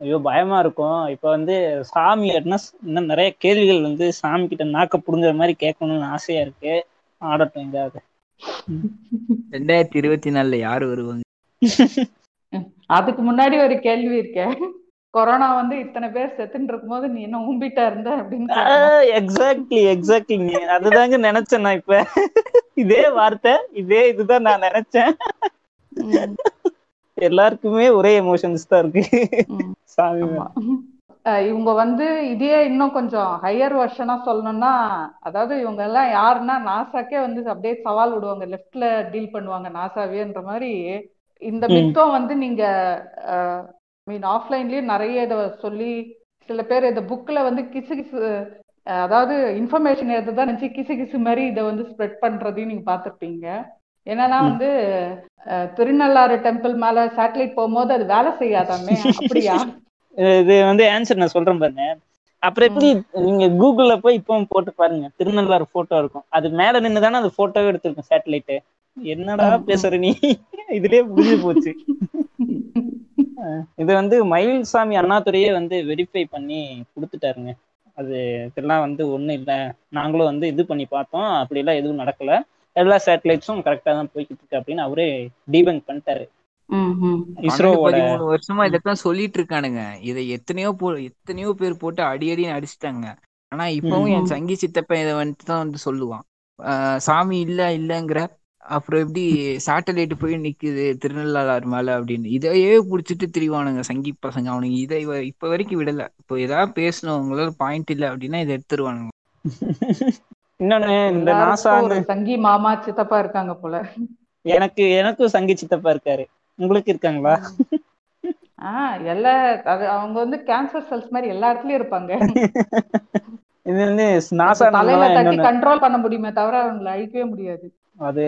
C: ஐயோ பயமா இருக்கும். இப்போ வந்து சாமி ஆடினா இன்னும் நிறைய கேள்விகள் வந்து சாமி கிட்ட நாக்க புடுங்குற மாதிரி கேட்கணும்னு ஆசையா இருக்கு. ஆடட்டும் எங்காவது
D: ரெண்டாயிரத்தி இருபத்தி நாலுல யாரு வருவாங்க?
B: அதுக்கு முன்னாடி ஒரு கேள்வி இருக்கே. கொரோனா வந்து இத்தனை பேர் செத்துன்னு இருக்கும்போது நீ என்ன ஊம்பிட்டா இருந்த அப்படின்னு.
C: எக்ஸாக்ட்லி எக்ஸாக்ட்லி அதுதாங்க நினைச்சேன் நான் இப்ப. இதே வார்த்தை இதே இதுதான் நான் நினைச்சேன். எல்லாருக்குமே ஒரே எமோஷன்ஸ் தான் இருக்கு. சாமி
B: இவங்க வந்து இதே இன்னும் கொஞ்சம் ஹையர் வெர்ஷனா சொல்லணும்னா அதாவது இவங்க எல்லாம் யாருன்னா நாசாக்கே வந்து அப்படியே சவால் விடுவாங்க. லெஃப்ட்ல டீல் பண்ணுவாங்க நாசாவேன்ற மாதிரி. இந்த. மித்தம் வந்து நீங்க மீன் ஆஃப்லைன்லயும் நிறைய இதை சொல்லி சில பேர் இந்த புக்ல வந்து கிசு கிசு அதாவது இன்ஃபர்மேஷன் தான் நினைச்சு கிசு கிசு மாதிரி இதை வந்து ஸ்ப்ரெட் பண்றதையும் நீங்க பார்த்திருப்பீங்க. என்னன்னா. வந்து திருநள்ளாறு டெம்பிள் மேல சேட்டலைட் போகும்போது அது வேலை செய்யாதாமே? அப்படியா?
C: இது வந்து ஆன்சர் நான் சொல்றேன் பாருங்க. அப்புறம் எப்படி நீங்க கூகுள்ல போய் இப்போ போட்டு பாருங்க. திருநள்ளாறு போட்டோ இருக்கும். அது மேல நின்று தானே அந்த போட்டோவே எடுத்திருக்கும் சேட்டலைட் என்னடா. பேசுற நீ? இதுலயே புரிஞ்சு போச்சு. இது வந்து மயில்சாமி அண்ணாதுரையே வந்து வெரிஃபை பண்ணி கொடுத்துட்டாருங்க. அது இதெல்லாம் வந்து ஒண்ணும் இல்லை. நாங்களும் வந்து இது பண்ணி பார்த்தோம். அப்படிலாம் எதுவும் நடக்கல. எல்லா சேட்டலைட்ஸும் கரெக்டா தான் போய்கிட்டு இருக்கு அப்படின்னு அவரே டீபங்க் பண்ணிட்டாரு. இஸ்ரோவோட
D: பதிமூணு வருஷமா இதைத்தான் சொல்லிட்டு இருக்கானுங்க இதை எத்தனையோ போ எத்தனையோ பேர் போட்டு அடி அடி அடிச்சிட்டாங்க. ஆனா இப்பவும். என் சங்கி சித்தப்பன் இதை வந்துட்டு தான் வந்து சொல்லுவான். ஆஹ் சாமி இல்ல இல்லங்கிற. அப்புறம் எப்படி சேட்டலைட் போய் நிக்குது திருநள்ளாறு மேல அப்படின்னு. இதையே புடிச்சிட்டு திரிவானுங்க சங்கி பசங்க. அவனுங்க இதை இப்ப வரைக்கும் விடல. இப்போ ஏதாவது பேசணும். உங்களால பாயிண்ட் இல்ல அப்படின்னா இதை எடுத்துருவானுங்க.
C: இன்னொன்னு இந்த
B: ஒரு சங்கி மாமா சித்தப்பா இருக்காங்க போல.
C: எனக்கு எனக்கும் சங்கி சித்தப்பா இருக்காரு. உங்களுக்கு இருக்காங்களா?
B: ஆஹ் எல்லா அது அவங்க வந்து கேன்சர் செல்ஸ் மாதிரி எல்லா இடத்துலயும் இருப்பாங்க.
C: இது வந்து நாசா
B: தலையில தட்டி கண்ட்ரோல் பண்ண முடியுமே தவிர அவங்களை அழிக்கவே முடியாது.
C: அது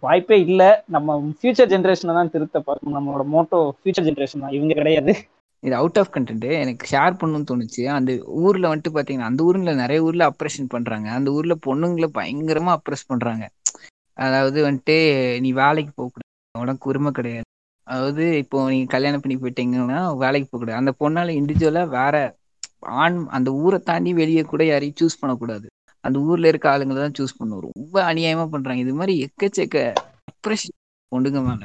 C: வாய்ப்பே இல்ல. நம்ம ஃபியூச்சர் ஜெனரேஷனை தான் திருத்த பார்க்கணும். நம்மளோட மோட்டோ ஃபியூச்சர் ஜெனரேஷன் தான். இவங்க கிடையாது.
D: இது அவுட் ஆஃப் கண்டென்ட் எனக்கு ஷேர் பண்ணணும்னு தோணுச்சு. அந்த ஊர்ல வந்துட்டு பாத்தீங்கன்னா அந்த ஊர்ல நிறைய ஊர்ல அப்ரேஷன் பண்றாங்க. அந்த ஊர்ல பொண்ணுங்களை பயங்கரமா அப்ரஸ் பண்றாங்க. அதாவது வந்துட்டு நீ வேலைக்கு போக கூடாது உனக்கு உரிமை கிடையாது. அதாவது இப்போ நீங்க கல்யாணம் பண்ணி போயிட்டீங்கன்னா வேலைக்கு போக கூடாது. அந்த பொண்ணால இண்டிவிஜுவலா வேற ஆண் அந்த ஊரை தாண்டி வெளியே கூட யாரையும் சூஸ் பண்ணக்கூடாது. அந்த ஊர்ல இருக்க ஆளுங்களை தான் சூஸ் பண்ணுவோம். ரொம்ப அநியாயமா பண்றாங்க. இது மாதிரி எக்கச்சக்க அப்ரேஷன் பொண்ணுங்க மேல.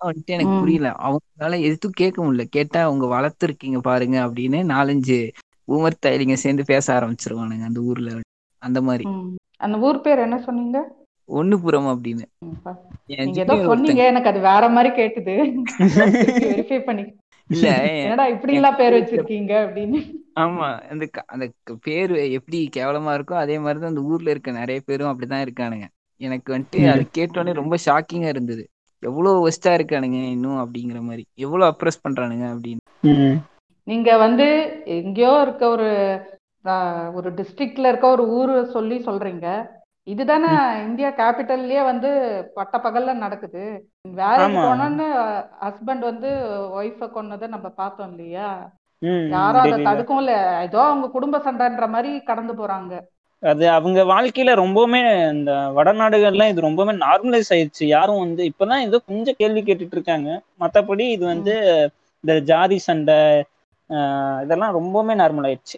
D: வந்துட்டு எனக்கு. புரியல. அவங்களால எதுவும் கேட்க முடியல. கேட்டா அவங்க வளர்த்துருக்கீங்க பாருங்க அப்படின்னு நாலஞ்சு ஊமர் தயலிங்க சேர்ந்து பேச ஆரம்பிச்சிருவானுங்க அந்த ஊர்ல. அந்த மாதிரி.
B: அந்த ஊர் பேர் என்ன சொன்னீங்க?
D: ஒண்ணுபுறம் அப்படின்னு.
B: ம், பா.
D: என்
B: நீங்க ஏதோ சொன்னீங்க எனக்கு அது வேற மாதிரி கேட்டுது. வெரிஃபை பண்ணி.
D: இல்ல
B: என்னடா இப்படி எல்லாம் பேர் வச்சிருக்கீங்க அப்படின்னு.
D: ஆமா அந்த அந்த பேரு எப்படி கேவலமா இருக்கோ அதே மாதிரிதான் அந்த ஊர்ல இருக்க நிறைய பேரும் அப்படிதான் இருக்கானுங்க. எனக்கு வந்துட்டு. அதை கேட்டோன்னே ரொம்ப ஷாக்கிங்கா இருந்தது. எவ்வளவு ஒஸ்டா இருக்கானுங்க இன்னும் அப்படிங்கிற மாதிரி. எவ்வளவு அப்ரஸ் பண்றானுங்க அப்படின்னு.
C: ம்.
B: நீங்க வந்து எங்கேயோ இருக்க ஒரு ஆஹ், ஒரு டிஸ்ட்ரிக்ட்ல இருக்க ஒரு ஊரு சொல்லி சொல்றீங்க. இதுதானே இந்தியா கேபிட்டல்லயே வந்து பட்ட பகல்ல நடக்குது.
C: ஆமா.
B: போனோன்னு ஹஸ்பண்ட் வந்து ஒய்ஃப கொன்னதை நம்ம பார்த்தோம் இல்லையா? யாரும் அதை. தடுக்கவும் இல்ல. ஏதோ அவங்க குடும்ப சண்டைன்ற மாதிரி கடந்து போறாங்க.
C: அது அவங்க வாழ்க்கையில ரொம்பவுமே இந்த வடநாடுகள்லாம் இது ரொம்பவுமே நார்மலைஸ் ஆயிடுச்சு. யாரும் வந்து இப்பதான் ஏதோ கொஞ்சம் கேள்வி கேட்டுட்டு இருக்காங்க. மத்தபடி இது வந்து இந்த ஜாதி சண்டை இதெல்லாம் ரொம்பவுமே நார்மல் ஆயிடுச்சு.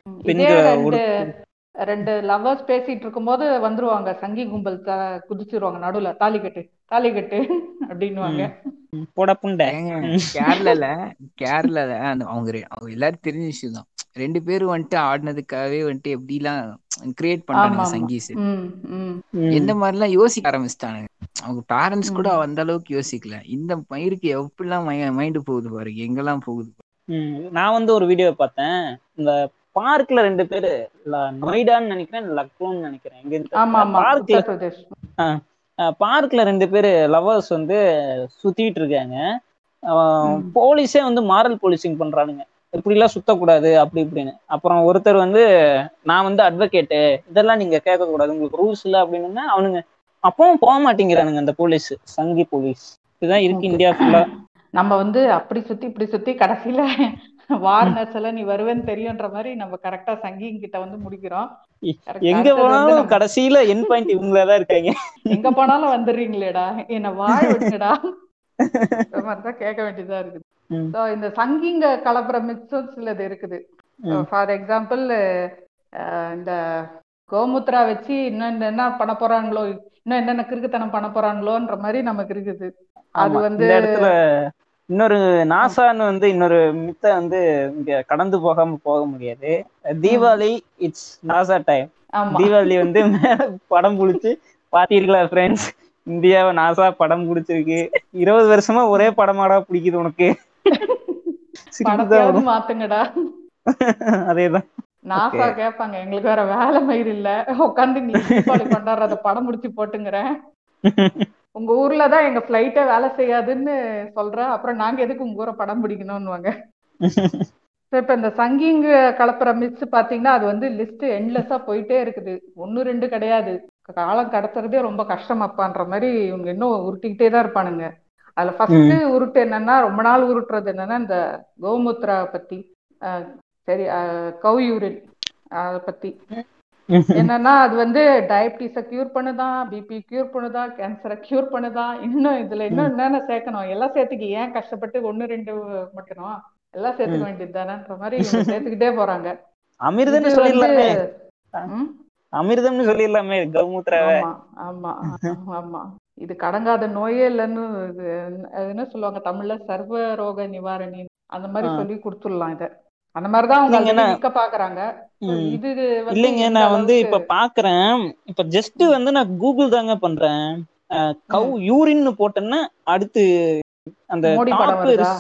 B: ரெண்டு லவ்வர்ஸ் பேசிட்டு இருக்கும்போது வந்துருவாங்க. சங்கி கும்பல் த- குதிச்சிருவாங்க நடுவுல. தாலி கட்டு தாலி கட்டு அப்படின்னுவாங்க.
C: ம், போடா புண்டை.
D: ஏங்க கேரளால கேரளால அந்த அவங்க அவங்க எல்லாரும் தெரிஞ்ச விஷயம் தான். ரெண்டு பேரும் வந்துட்டு ஆடினதுக்காகவே வந்துட்டு எப்படிலாம் கிரியேட்
B: ஆமா
D: பண்றானுங்க
B: ஆமா.
D: சங்கீஸ்.
B: ம் ம்.
C: ம்.
D: எந்த மாதிரிலாம் யோசிக்க ஆரம்பிச்சிட்டானுங்க. அவங்க பேரண்ட்ஸ் கூட. அந்த அளவுக்கு யோசிக்கல. இந்த பயிருக்கு எப்படிலாம் மைண்டு போகுது பாருங்க எங்கெல்லாம் போகுது.
C: நான் வந்து ஒரு வீடியோ பார்த்தேன். இந்த பார்க்ல ரெண்டு பேரு நொய்டான்னு நினைக்கிறேன் லக்னோன்னு நினைக்கிறேன். எங்க பார்க்ல பார்க்ல ரெண்டு பேரு லவர்ஸ் வந்து சுத்திட்டு இருக்காங்க. போலீஸே வந்து மாரல் போலீசிங் பண்றானுங்க. இப்படிலாம் சுத்தக்கூடாது அப்படி இப்படின்னு. அப்புறம் ஒருத்தர் வந்து நான் வந்து அட்வொகேட்டு இதெல்லாம் நீங்க கேட்க கூடாது உங்களுக்கு ரூல்ஸ் இல்ல அப்படின்னு அவனுங்க அப்பவும் போக மாட்டேங்கிறானுங்க அந்த போலீஸ் சங்கி போலீஸ். இதுதான் இருக்கு. இந்தியா ஃபுல்லா
B: நம்ம வந்து அப்படி சுத்தி இப்படி சுத்தி கடைசியில வாரணாசில நீ வருவேன்னு தெரியுன்ற மாதிரி நம்ம கரெக்டா சங்கிங் கிட்ட வந்து முடிக்கிறோம்.
C: எங்க போனாலும் கடைசியில என் பாயிண்ட் இவங்களா இருக்காங்க.
B: எங்க போனாலும் வந்துடுறீங்களேடா. என்ன வாழ விடுங்கடா. இந்த மாதிரிதான் கேட்க வேண்டியதா இருக்குது. So, இந்த சங்கிங்க கலப்புற மிக்சும் சிலது இருக்குது. ஃபார் எக்ஸாம்பிள் இந்த கோமுத்ரா வச்சு இன்னும் என்ன பண்ண போறாங்களோ இன்னும் என்னென்ன கிறுக்குத்தனம் பண்ண போறாங்களோன்ற மாதிரி நமக்கு இருக்குது. அது வந்து
C: இந்த இன்னொரு நாசான்னு வந்து இன்னொரு மித்த வந்து இங்க கடந்து போகாம போக முடியாது. Deepavali it's NASA time Deepavali வந்து படம் புடிச்சு பாத்தீர்களா ஃப்ரெண்ட்ஸ் இந்தியாவை நாசா படம் பிடிச்சிருக்கு. இருபது வருஷமா ஒரே படமாடா பிடிக்குது உனக்கு.
B: மாத்துங்கடா.
C: அதேதான்.
B: நாசா கேட்பாங்க எங்களுக்கு வேற வேலை மயிர் இல்ல. உட்காந்து நீ தீபாவளி கொண்டாடுறத படம் முடிச்சு போட்டுங்கிறேன். உங்க ஊர்ல தான் எங்க பிளைட்டே வேலை செய்யாதுன்னு சொல்ற. அப்புறம் நாங்க எதுக்கு உங்க ஊரை படம் பிடிக்கணும்னுவாங்க. இப்ப இந்த சங்கிங் கலப்புற மிஸ் பாத்தீங்கன்னா அது வந்து லிஸ்ட் எண்ட்லெஸ்ஸா போயிட்டே இருக்குது. ஒன்னு ரெண்டு கிடையாது. காலம் கடத்துறதே ரொம்ப கஷ்டமாப்பான்ற மாதிரி இவங்க இன்னும் உருட்டிக்கிட்டே தான் இருப்பானுங்க. அதுல ஃபர்ஸ்ட் உருட்டு என்னன்னா ரொம்ப நாள் உருட்டுறது என்னன்னா இந்த கோமுத்ரா பத்தி. சரி கவ் யூரின் அதை பத்தி. என்னன்னா அது வந்து டயபிட்டிஸ கியூர் பண்ணுதான் பிபி கியூர் பண்ணுதான் கேன்சரை கியூர் பண்ணுதான் இன்னும் இதுல இன்னும் என்னென்ன சேர்க்கணும்? எல்லாம் சேர்த்துக்கு ஏன் கஷ்டப்பட்டு ஒண்ணு ரெண்டு மட்டும்? எல்லாம் சேர்த்துக்க வேண்டியது தானேன்ற மாதிரி சேர்த்துக்கிட்டே போறாங்க.
C: அமிர்தம்னு சொல்லிடலாமே? அமிர்தம்னு சொல்லிடலாமே கௌமூத்திர
B: ஆமா ஆமா ஆமா. இது கடங்காத நோயே இல்லைன்னு என்ன சொல்லுவாங்க தமிழ்ல சர்வ ரோக நிவாரணி. அந்த மாதிரி. சொல்லி கொடுத்துடலாம் இத. அந்த மாதிரிதான் அவங்க
C: இல்லைங்க,
B: already
C: நான்-
B: விற்க பாக்குறாங்க. இது
C: இல்லைங்க நான் வந்து இப்ப பாக்குறேன். இப்ப ஜஸ்ட் வந்து நான் கூகுள் தாங்க பண்றேன். கவ் யூரின்னு போட்டேன்னா அடுத்து அந்த?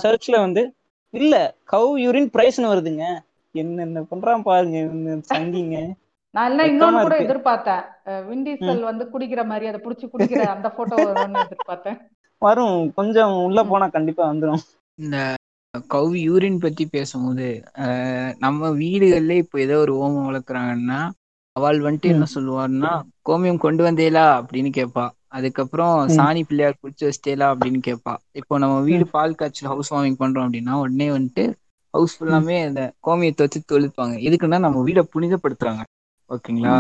C: சர்ச்ல வந்து இல்ல கவ் யூரின் பிரைஸ்னு வருதுங்க. என்னென்ன பண்றான் பாருங்க சங்கிங்க.
B: நான் எல்லாம் இன்னொன்னு கூட. எதிர்பார்த்தேன். விண்டீசல் வந்து குடிக்கிற மாதிரி அதை புடிச்சு குடிக்கிற அந்த போட்டோ வரும்னு எதிர்பார்த்தேன்.
C: வரும் கொஞ்சம் உள்ள போனா கண்டிப்பா வந்துரும்.
D: இந்த கவ் யூரின் பத்தி பேசும்போது நம்ம வீடுகள்ல இப்போ ஏதோ ஒரு ஓமம் வளர்க்குறாங்கன்னா அவள் வந்துட்டு என்ன சொல்லுவான்னா கோமியம் கொண்டு வந்தேலா? அப்படின்னு கேட்பா அதுக்கப்புறம். சாணி பிள்ளையார் குடிச்சு வச்சிட்டேலா? அப்படின்னு கேட்பா இப்போ நம்ம வீடு பால் காய்ச்சல் ஹவுஸ் வார்மிங் பண்றோம் அப்படின்னா உடனே வந்துட்டு ஹவுஸ் ஃபுல்லாமே அந்த கோமியத்தை வச்சு தொழுப்பாங்க. எதுக்குன்னா நம்ம வீடை புனிதப்படுத்துறாங்க. ஓகேங்களா?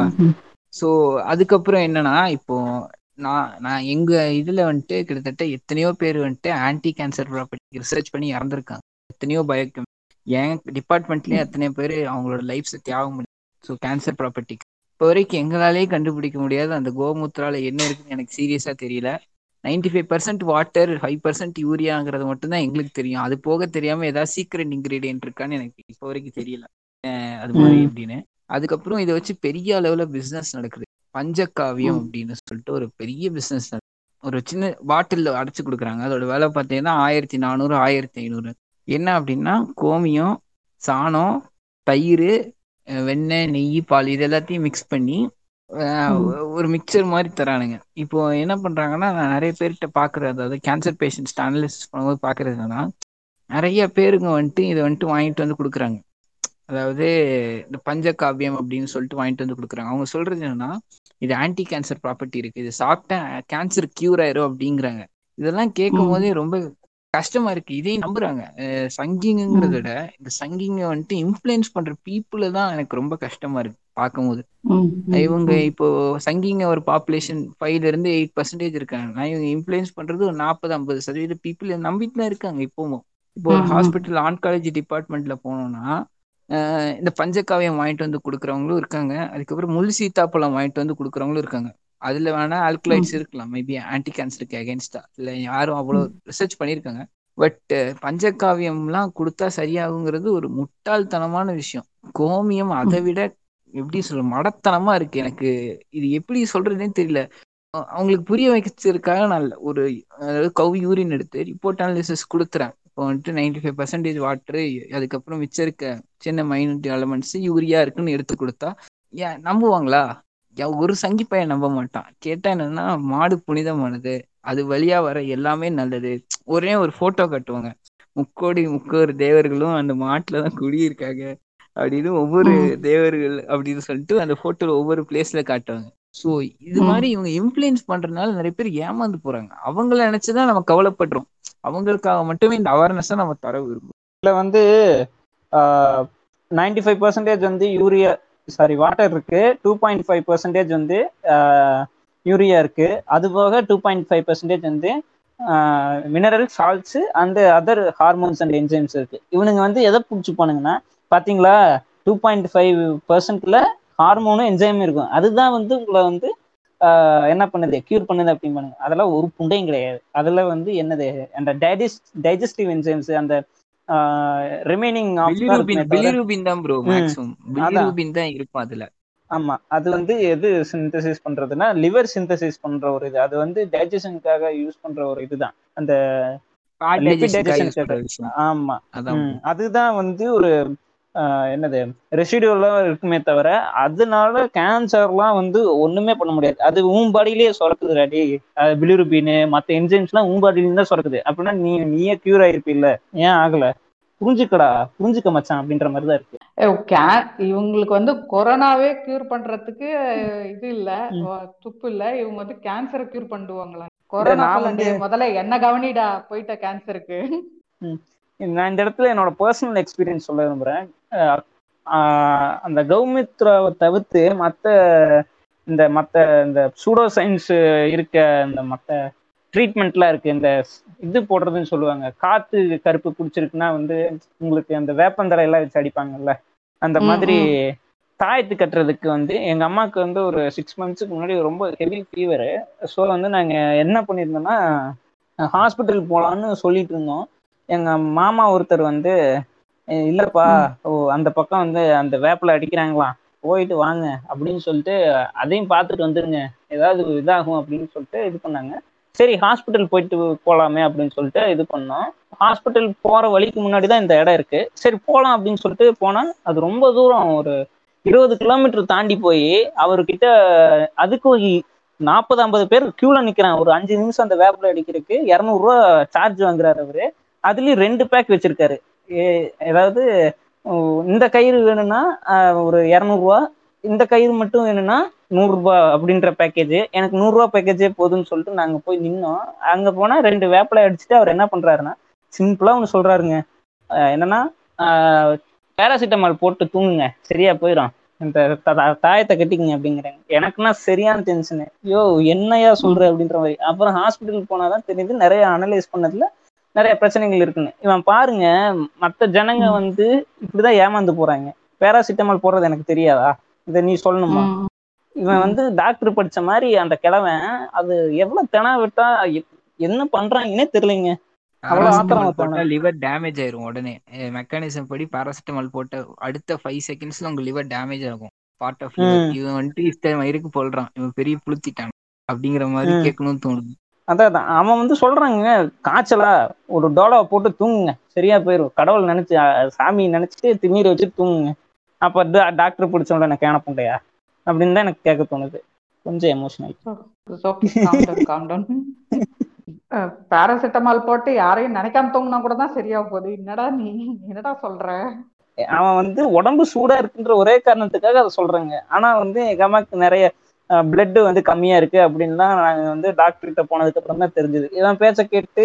D: ஸோ அதுக்கப்புறம் என்னன்னா இப்போ நான் நான் எங்க இதுல வந்துட்டு கிட்டத்தட்ட எத்தனையோ பேர் வந்துட்டு ஆன்டி கேன்சர் ப்ராப்பர்ட்டி ரிசர்ச் பண்ணி இறந்துருக்காங்க. எத்தனையோ பயோக்கம் என் டிபார்ட்மெண்ட்லயே எத்தனையோ பேர் அவங்களோட லைஃப்ஸை தியாகம் பண்ணி ஸோ கேன்சர் ப்ராப்பர்ட்டிக்கு இப்போ வரைக்கும் எங்களாலேயே கண்டுபிடிக்க முடியாது. அந்த கோமூத்ரால என்ன இருக்குன்னு எனக்கு சீரியஸா தெரியல. Ninety five percent water five percent யூரியாங்கிறது மட்டும்தான் எங்களுக்கு தெரியும். அது போக தெரியாம ஏதாவது சீக்ரெட் இன்கிரீடியன்ட் இருக்கான்னு எனக்கு இப்போ வரைக்கும் தெரியல. அது மாதிரி. அப்படின்னு அதுக்கப்புறம் இதை வச்சு பெரிய அளவுல பிசினஸ் நடக்குது. பஞ்சகாவியம்
C: ம்.
D: அப்படின்னு சொல்லிட்டு ஒரு பெரிய பிசினஸ் ஒரு சின்ன பாட்டில் அடைச்சு கொடுக்குறாங்க. அதோட விலை பார்த்தீங்கன்னா ஆயிரத்தி நானூறு ஆயிரத்தி ஐநூறு. என்ன அப்படின்னா கோமியம் சாணம் தயிர் வெண்ணெய் நெய் பால் இது எல்லாத்தையும் மிக்ஸ் பண்ணி. ஒரு மிக்சர் மாதிரி தரானுங்க. இப்போ என்ன பண்றாங்கன்னா நான் நிறைய பேர்கிட்ட பாக்குறது அதாவது கேன்சர் பேஷண்ட்ஸ் அனலிசிஸ் பண்ணும்போது பாக்குறது என்னன்னா நிறைய பேருங்க வந்துட்டு இதை வந்துட்டு வாங்கிட்டு வந்து கொடுக்குறாங்க. அதாவது இந்த பஞ்சகாவியம் அப்படின்னு சொல்லிட்டு வாங்கிட்டு வந்து கொடுக்குறாங்க. அவங்க சொல்றது என்னன்னா இது ஆன்டி கேன்சர் ப்ராப்பர்ட்டி இருக்கு. இது சாப்பிட்டா கேன்சர் கியூர் ஆயிரும் அப்படிங்கிறாங்க. இதெல்லாம் கேட்கும் போதே ரொம்ப கஷ்டமா இருக்கு. இதையும் நம்புறாங்க. சங்கிங்கிறத விட இந்த சங்கிங்க வந்துட்டு இன்ஃப்ளூயன்ஸ் பண்ற பீப்புள தான் எனக்கு ரொம்ப கஷ்டமா இருக்கு பார்க்கும்போது. இவங்க இப்போ சங்கிங்க ஒரு பாப்புலேஷன் ஃபைவ்ல இருந்து எயிட் பர்சன்டேஜ் இருக்காங்க. நான் இவங்க இன்ஃப்ளூயன்ஸ் பண்றது ஒரு நாற்பது ஐம்பது சதவீத பீப்புள் நம்பிட்டு தான் இருக்காங்க இப்பவும். இப்போ ஒரு. ஹாஸ்பிட்டல் ஆன்காலஜி டிபார்ட்மெண்ட்ல போனோம்னா இந்த பஞ்சகாவியம் வாங்கிட்டு வந்து கொடுக்குறவங்களும் இருக்காங்க. அதுக்கப்புறம் முள் சீத்தாப்பழம் வாங்கிட்டு வந்து கொடுக்குறவங்களும் இருக்காங்க. அதுல வேணா ஆல்கலைட்ஸ் இருக்கலாம். மேபி ஆன்டி கேன்சருக்கு அகேன்ஸ்டா இல்ல யாரும் அவ்வளவு ரிசர்ச் பண்ணியிருக்காங்க. பட் பஞ்சகாவியம்லாம் கொடுத்தா சரியாகுங்கிறது ஒரு முட்டாள்தனமான விஷயம். கோமியம் அதை விட எப்படி சொல்ல மடத்தனமா இருக்கு எனக்கு. இது எப்படி சொல்றதுன்னே தெரியல. அவங்களுக்கு புரிய வச்சிருக்காக நான் ஒரு அதாவது கவ் யூரின் எடுத்து ரிப்போர்ட் அனாலிசிஸ் கொடுத்துறேன். இப்போ வந்துட்டு நைன்டி ஃபைவ் பர்சன்டேஜ் வாட்டரு அதுக்கப்புறம் மிச்சம் இருக்க சின்ன மைனூட் எலமெண்ட்ஸ் யூரியா இருக்குன்னு எடுத்து கொடுத்தா ஏன் நம்புவாங்களா? ஒரு சங்கி பையன் நம்ப மாட்டான். கேட்டா என்னன்னா மாடு புனிதமானது அது வழியா வர எல்லாமே நல்லது. ஒரே ஒரு போட்டோ காட்டுவாங்க. முக்கோடி முக்கோடி தேவர்களும் அந்த மாட்டுல தான் குடியிருக்காங்க அப்படின்னு ஒவ்வொரு. தேவர்கள் அப்படின்னு சொல்லிட்டு அந்த போட்டோல ஒவ்வொரு பிளேஸ்ல காட்டுவாங்க. ஸோ இது. மாதிரி இவங்க இன்ஃப்ளூயன்ஸ் பண்றதுனால நிறைய பேர் ஏமாந்து போறாங்க. அவங்கள நினைச்சுதான் நம்ம கவலைப்படுறோம். அவங்களுக்காக மட்டுமே இந்த அவேர்னஸை நம்ம தர விரும்புவோம்
C: இதுல வந்து நைன்டி ஃபைவ் பர்சன்டேஜ் வந்து யூரியா சாரி வாட்டர் இருக்கு. டூ பாயிண்ட் ஃபைவ் பர்சன்டேஜ் வந்து யூரியா இருக்கு. அது போக டூ பாயிண்ட் ஃபைவ் பர்சன்டேஜ் வந்து mineral salts and other hormones and enzymes இருக்கு. இவனுங்க வந்து எதை பிடிச்சிப்பானுங்கன்னா பாத்தீங்களா டூ பாயிண்ட் ஃபைவ் பர்சன்ட்ல ஹார்மோனும் என்சைமும் இருக்கும். அதுதான் வந்து உங்களை வந்து என்ன பண்ணுது? கியூர் பண்ணுது அப்படின்னு அதெல்லாம் ஒரு புண்டையும் கிடையாது. அதுல வந்து என்னது? அந்த டைஜஸ்ட் டைஜஸ்டிவ் என்சைம்ஸ் அந்த ரிமைனிங்
D: பிலிரூபின் பிலிரூபின் தான் ப்ரோ
C: ம்.
D: மேக்ஸிமம்
C: அதான்.
D: பிலிரூபின் தான் இருக்கும் அதுல.
C: ஆமா. அது வந்து எது சிந்தசிஸ் பண்றதுன்னா லிவர் சிந்தசிஸ் பண்ற ஒரு இது. அது வந்து டைஜஷனுக்காக யூஸ் பண்ற ஒரு இதுதான். அந்த ஆமா. அதுதான் வந்து ஒரு என்னது? ரெசிடியூலாம் இருக்குமே தவிர அதனால கேன்சர்லாம் வந்து ஒண்ணுமே பண்ண முடியாது. அது உன் பாடியிலேயே சுரக்குது டாடி பிலிருபின்னு மற்ற என்ஜைம்ஸ்லாம் உன் தான் சுரக்குது. அப்படின்னா நீ நீயே கியூர் ஆயிருப்பில்ல. ஏன் ஆகல? புரிஞ்சுக்கடா. புரிஞ்சுக்க மச்சான் அப்படின்ற மாதிரி தான் இருக்கு.
B: இவங்களுக்கு வந்து கொரோனாவே கியூர் பண்றதுக்கு இது இல்ல. துப்பு இல்ல. இவங்க வந்து கேன்சரை கியூர் பண்ணுவாங்களா கொரோனா முதல்ல என்ன கவனிடா போயிட்ட கேன்சருக்கு
C: நான் இந்த இடத்துல என்னோட பர்சனல் எக்ஸ்பீரியன்ஸ் சொல்ல விரும்புறேன். அந்த கௌமித்ராவை தவிர்த்து மற்ற இந்த மற்ற இந்த சூடோ சயின்ஸ் இருக்க இந்த மற்ற ட்ரீட்மெண்ட்லாம் இருக்கு. இந்த இது போடுறதுன்னு சொல்லுவாங்க. காத்து கருப்பு பிடிச்சிருக்குன்னா வந்து உங்களுக்கு அந்த வேப்பந்தரை எல்லாம் வச்சு அடிப்பாங்கல்ல. அந்த மாதிரி தாயத்து கட்டுறதுக்கு வந்து எங்க அம்மாவுக்கு வந்து ஒரு சிக்ஸ் மந்த்ஸுக்கு முன்னாடி ரொம்ப ஹெவி ஃபீவர் ஸோ வந்து நாங்க என்ன பண்ணியிருந்தோம்னா ஹாஸ்பிட்டல் போகலான்னு சொல்லிட்டு இருந்தோம். எங்க மாமா ஒருத்தர் வந்து "ஏய், இல்லப்பா. ஓ அந்த பக்கம் வந்து அந்த வேப்பில அடிக்கிறாங்களாம் போயிட்டு வாங்க அப்படின்னு சொல்லிட்டு அதையும் பார்த்துட்டு வந்துருங்க. ஏதாவது இதாகும் அப்படின்னு சொல்லிட்டு இது பண்ணாங்க. சரி ஹாஸ்பிட்டல் போயிட்டு போலாமே அப்படின்னு சொல்லிட்டு இது பண்ணோம். ஹாஸ்பிட்டல் போற வழிக்கு முன்னாடி தான் இந்த இடம் இருக்கு. சரி போலாம் அப்படின்னு சொல்லிட்டு போனா அது ரொம்ப தூரம் ஒரு இருபது கிலோமீட்டர் தாண்டி போய் அவர்கிட்ட அதுக்கு நாற்பது ஐம்பது பேர் கியூல நிக்கிறான் ஒரு அஞ்சு நிமிஷம் அந்த வேப்பில அடிக்கிறதுக்கு. இரநூறுவா சார்ஜ் வாங்குறாரு அவரு. அதுலயும் ரெண்டு பேக் வச்சிருக்காரு. ஏதாவது இந்த கயிறு வேணும்னா ஒரு இரநூறுவா இந்த கயிறு மட்டும் வேணும்னா நூறுரூபா அப்படின்ற பேக்கேஜ் எனக்கு நூறுரூவா பேக்கேஜே போதும்னு சொல்லிட்டு நாங்க போய் நின்னோம். அங்க போனா ரெண்டு வேப்பிலை அடிச்சுட்டு அவர் என்ன பண்றாருன்னா சிம்பிளா ஒன்று சொல்றாருங்க. ஆஹ், என்னன்னா பேராசிட்டமால் போட்டு தூங்குங்க. சரியா போயிடும் இந்த தாயத்தை கட்டிக்குங்க அப்படிங்கிறாங்க. எனக்குன்னா சரியான டென்ஷனு ஐயோ என்னையா சொல்ற அப்படின்ற மாதிரி. அப்புறம் ஹாஸ்பிட்டல் போனாதான் தெரியுது நிறைய அனலைஸ் பண்ணதுல நிறைய பிரச்சனைகள் இருக்குன்னு. இவன் பாருங்க மத்த ஜனங்க. வந்து இப்படிதான் ஏமாந்து போறாங்க. பேராசிட்டமால் போடுறது எனக்கு தெரியாதா? இதை நீ சொல்லணுமா. இவன். வந்து டாக்டர் படிச்ச மாதிரி அந்த கிழவன் அது எவ்வளவு தினா விட்டா என்ன பண்றாங்கன்னே தெரியலைங்க.
D: லிவர் டேமேஜ் ஆயிரும் உடனே. மெக்கானிசம் படி பாராசிட்டமால் போட்ட அடுத்த ஃபைவ் செகண்ட்ஸ்ல உங்க லிவர் டேமேஜ் ஆகும். Part of. இவன் வந்துட்டு இத்தனை வயிறுக்கு போடுறான் இவன் பெரிய புளுத்திட்டான். அப்படிங்கிற மாதிரி. கேட்கணும்னு தோணுது.
C: அதான் அதான். அவன் வந்து சொல்றாங்க காய்ச்சலா? ஒரு டோலாவை போட்டு தூங்குங்க. சரியா போயிடும் கடவுள் நினைச்சு சாமி நினைச்சிட்டு திண்ணீர் வச்சுட்டு தூங்குங்க. அப்ப டாக்டர் பிடிச்சவங்கள எனக்கு கேன புண்டையா? அப்படின்னு தான் எனக்கு கேட்க தோணுது. கொஞ்சம் எமோஷனல்
B: பாராசிட்டமால் போட்டு யாரையும் நினைக்காம தூங்கினா கூட தான் சரியா போகுது. என்னடா நீ? என்னடா சொல்ற?
C: அவன் வந்து உடம்பு சூடா இருக்குன்ற ஒரே காரணத்துக்காக அதை சொல்றாங்க. ஆனா வந்து எங்க அம்மாக்கு நிறைய பிளட் வந்து கம்மியா இருக்கு அப்படின்னு தான் நாங்க வந்து டாக்டர் கிட்ட போனதுக்கு அப்புறம் தான் தெரிஞ்சது. இவன் பேச்ச கேட்டு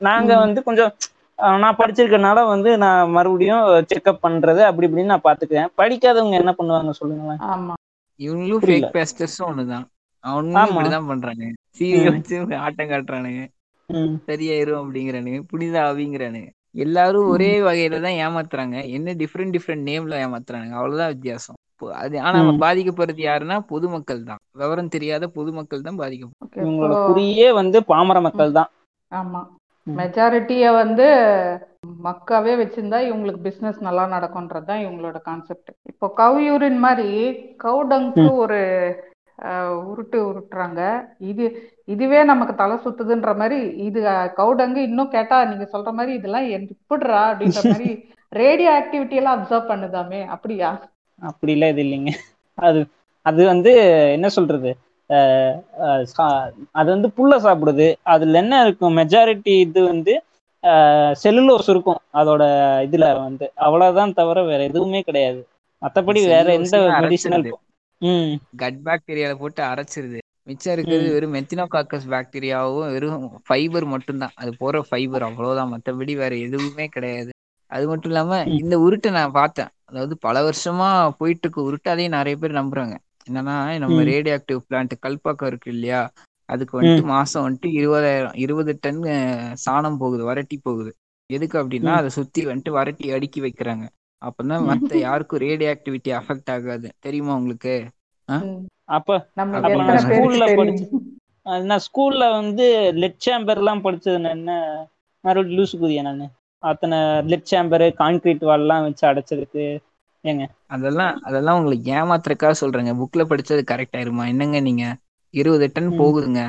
C: நாங்க. வந்து கொஞ்சம் நான் படிச்சிருக்கனால வந்து நான் மறுபடியும் செக்அப் பண்றது அப்படி இப்படின்னு நான் பாத்துக்குவேன். படிக்காதவங்க என்ன பண்ணுவாங்க சொல்லுங்களேன்.
B: ஆமா.
D: இவங்களும். ஃபேக் பேஸ்டர்ஸும் ஒண்ணுதான்.
C: ஆமா.
D: இப்படிதான் பண்றாங்க சீரி
C: ம்.
D: வச்சு ஆட்டம் காட்டுறானுங்க.
C: ம்,
D: சரியாயிரும் அப்படிங்கிறானுங்க. புனித ஆவிங்கிறானுங்க. எல்லாரும் ஒரே வகையில தான் ஏமாத்துறாங்க. என்ன டிஃப்ரெண்ட் டிஃப்ரெண்ட் நேம்ல ஏமாத்துறானுங்க. அவ்வளவுதான் வித்தியாசம். அது ஆனா. பாதிக்கப்படுறது யாருன்னா பொதுமக்கள் தான். விவரம் தெரியாத பொதுமக்கள் தான் பாதிக்கப்படும்.
C: இவங்களோட குறியே வந்து பாமர மக்கள் தான்.
B: ஆமா. மெஜாரிட்டிய வந்து மக்காவே வச்சிருந்தா இவங்களுக்கு பிசினஸ் நல்லா நடக்கும்ன்றது தான் இவங்களோட கான்செப்ட் இப்போ கவ் யூரின் மாதிரி கவு டங்க்கு ஒரு உருட்டு உருட்டுறாங்க. இது இதுவே நமக்கு தலை சுத்துதுன்ற மாதிரி இது கவுடங்கு இன்னும் கேட்டா நீங்க சொல்ற மாதிரி இதெல்லாம் எப்படிடா அப்படின்ற மாதிரி ரேடியோ ஆக்டிவிட்டி எல்லாம் அப்சர்வ் பண்ணுதாமே அப்படியா?
C: அப்படிலாம் இது இல்லைங்க. அது அது வந்து என்ன சொல்றது? அது வந்து புல்லை சாப்பிடுது. அதுல என்ன இருக்கும்? மெஜாரிட்டி இது வந்து செல்லுலோஸ் இருக்கும் அதோட இதுல வந்து. அவ்வளவுதான் தவிர வேற எதுவுமே கிடையாது. மத்தபடி வேற எந்த மெடிசினல்
D: கட் பாக்டீரியால போட்டு அரைச்சிருது. மிச்சம் இருக்கிறது. வெறும் மெத்தினோகாக்கஸ் பாக்டீரியாவும் வெறும் ஃபைபர் மட்டும்தான். அது போற ஃபைபர் அவ்வளவுதான். மத்தபடி வேற எதுவுமே கிடையாது. அது மட்டும் இல்லாம. இந்த உருட்டை நான் பார்த்தேன். அதாவது பல வருஷமா போயிட்டு இருக்க உருட்டு அதையும் நிறைய பேர் நம்புறாங்க. என்னன்னா நம்ம. ரேடியோ ஆக்டிவ் பிளான்ட் கல்பாக்கம் இருக்கு இல்லையா? அதுக்கு வந்துட்டு மாசம் வந்துட்டு இருபதாயிரம் இருபது டன் சாணம் போகுது வரட்டி போகுது. எதுக்கு அப்படின்னா. அதை சுத்தி வந்துட்டு வரட்டி அடுக்கி வைக்கிறாங்க. அப்பதான். மத்த யாருக்கும் ரேடியோ ஆக்டிவிட்டி அஃபெக்ட் ஆகாது. தெரியுமா உங்களுக்கு.
C: அப்ப ஸ்கூல்ல படிச்சு நான் ஸ்கூல்ல வந்து லெட் சேம்பர் எல்லாம் படிச்சது என்ன? மறுபடியும் லூசு குதியா நான்? அத்தனை லெட் சேம்பர் கான்கிரீட் வால்லாம் வச்சு அடைச்சதுக்கு ஏங்க?
D: அதெல்லாம் அதெல்லாம் உங்களுக்கு ஏமாத்துறதுக்காக சொல்றேங்க. புக்ல படிச்சது கரெக்ட் ஆயிருமா? என்னங்க நீங்க? இருபது டன். போகுதுங்க.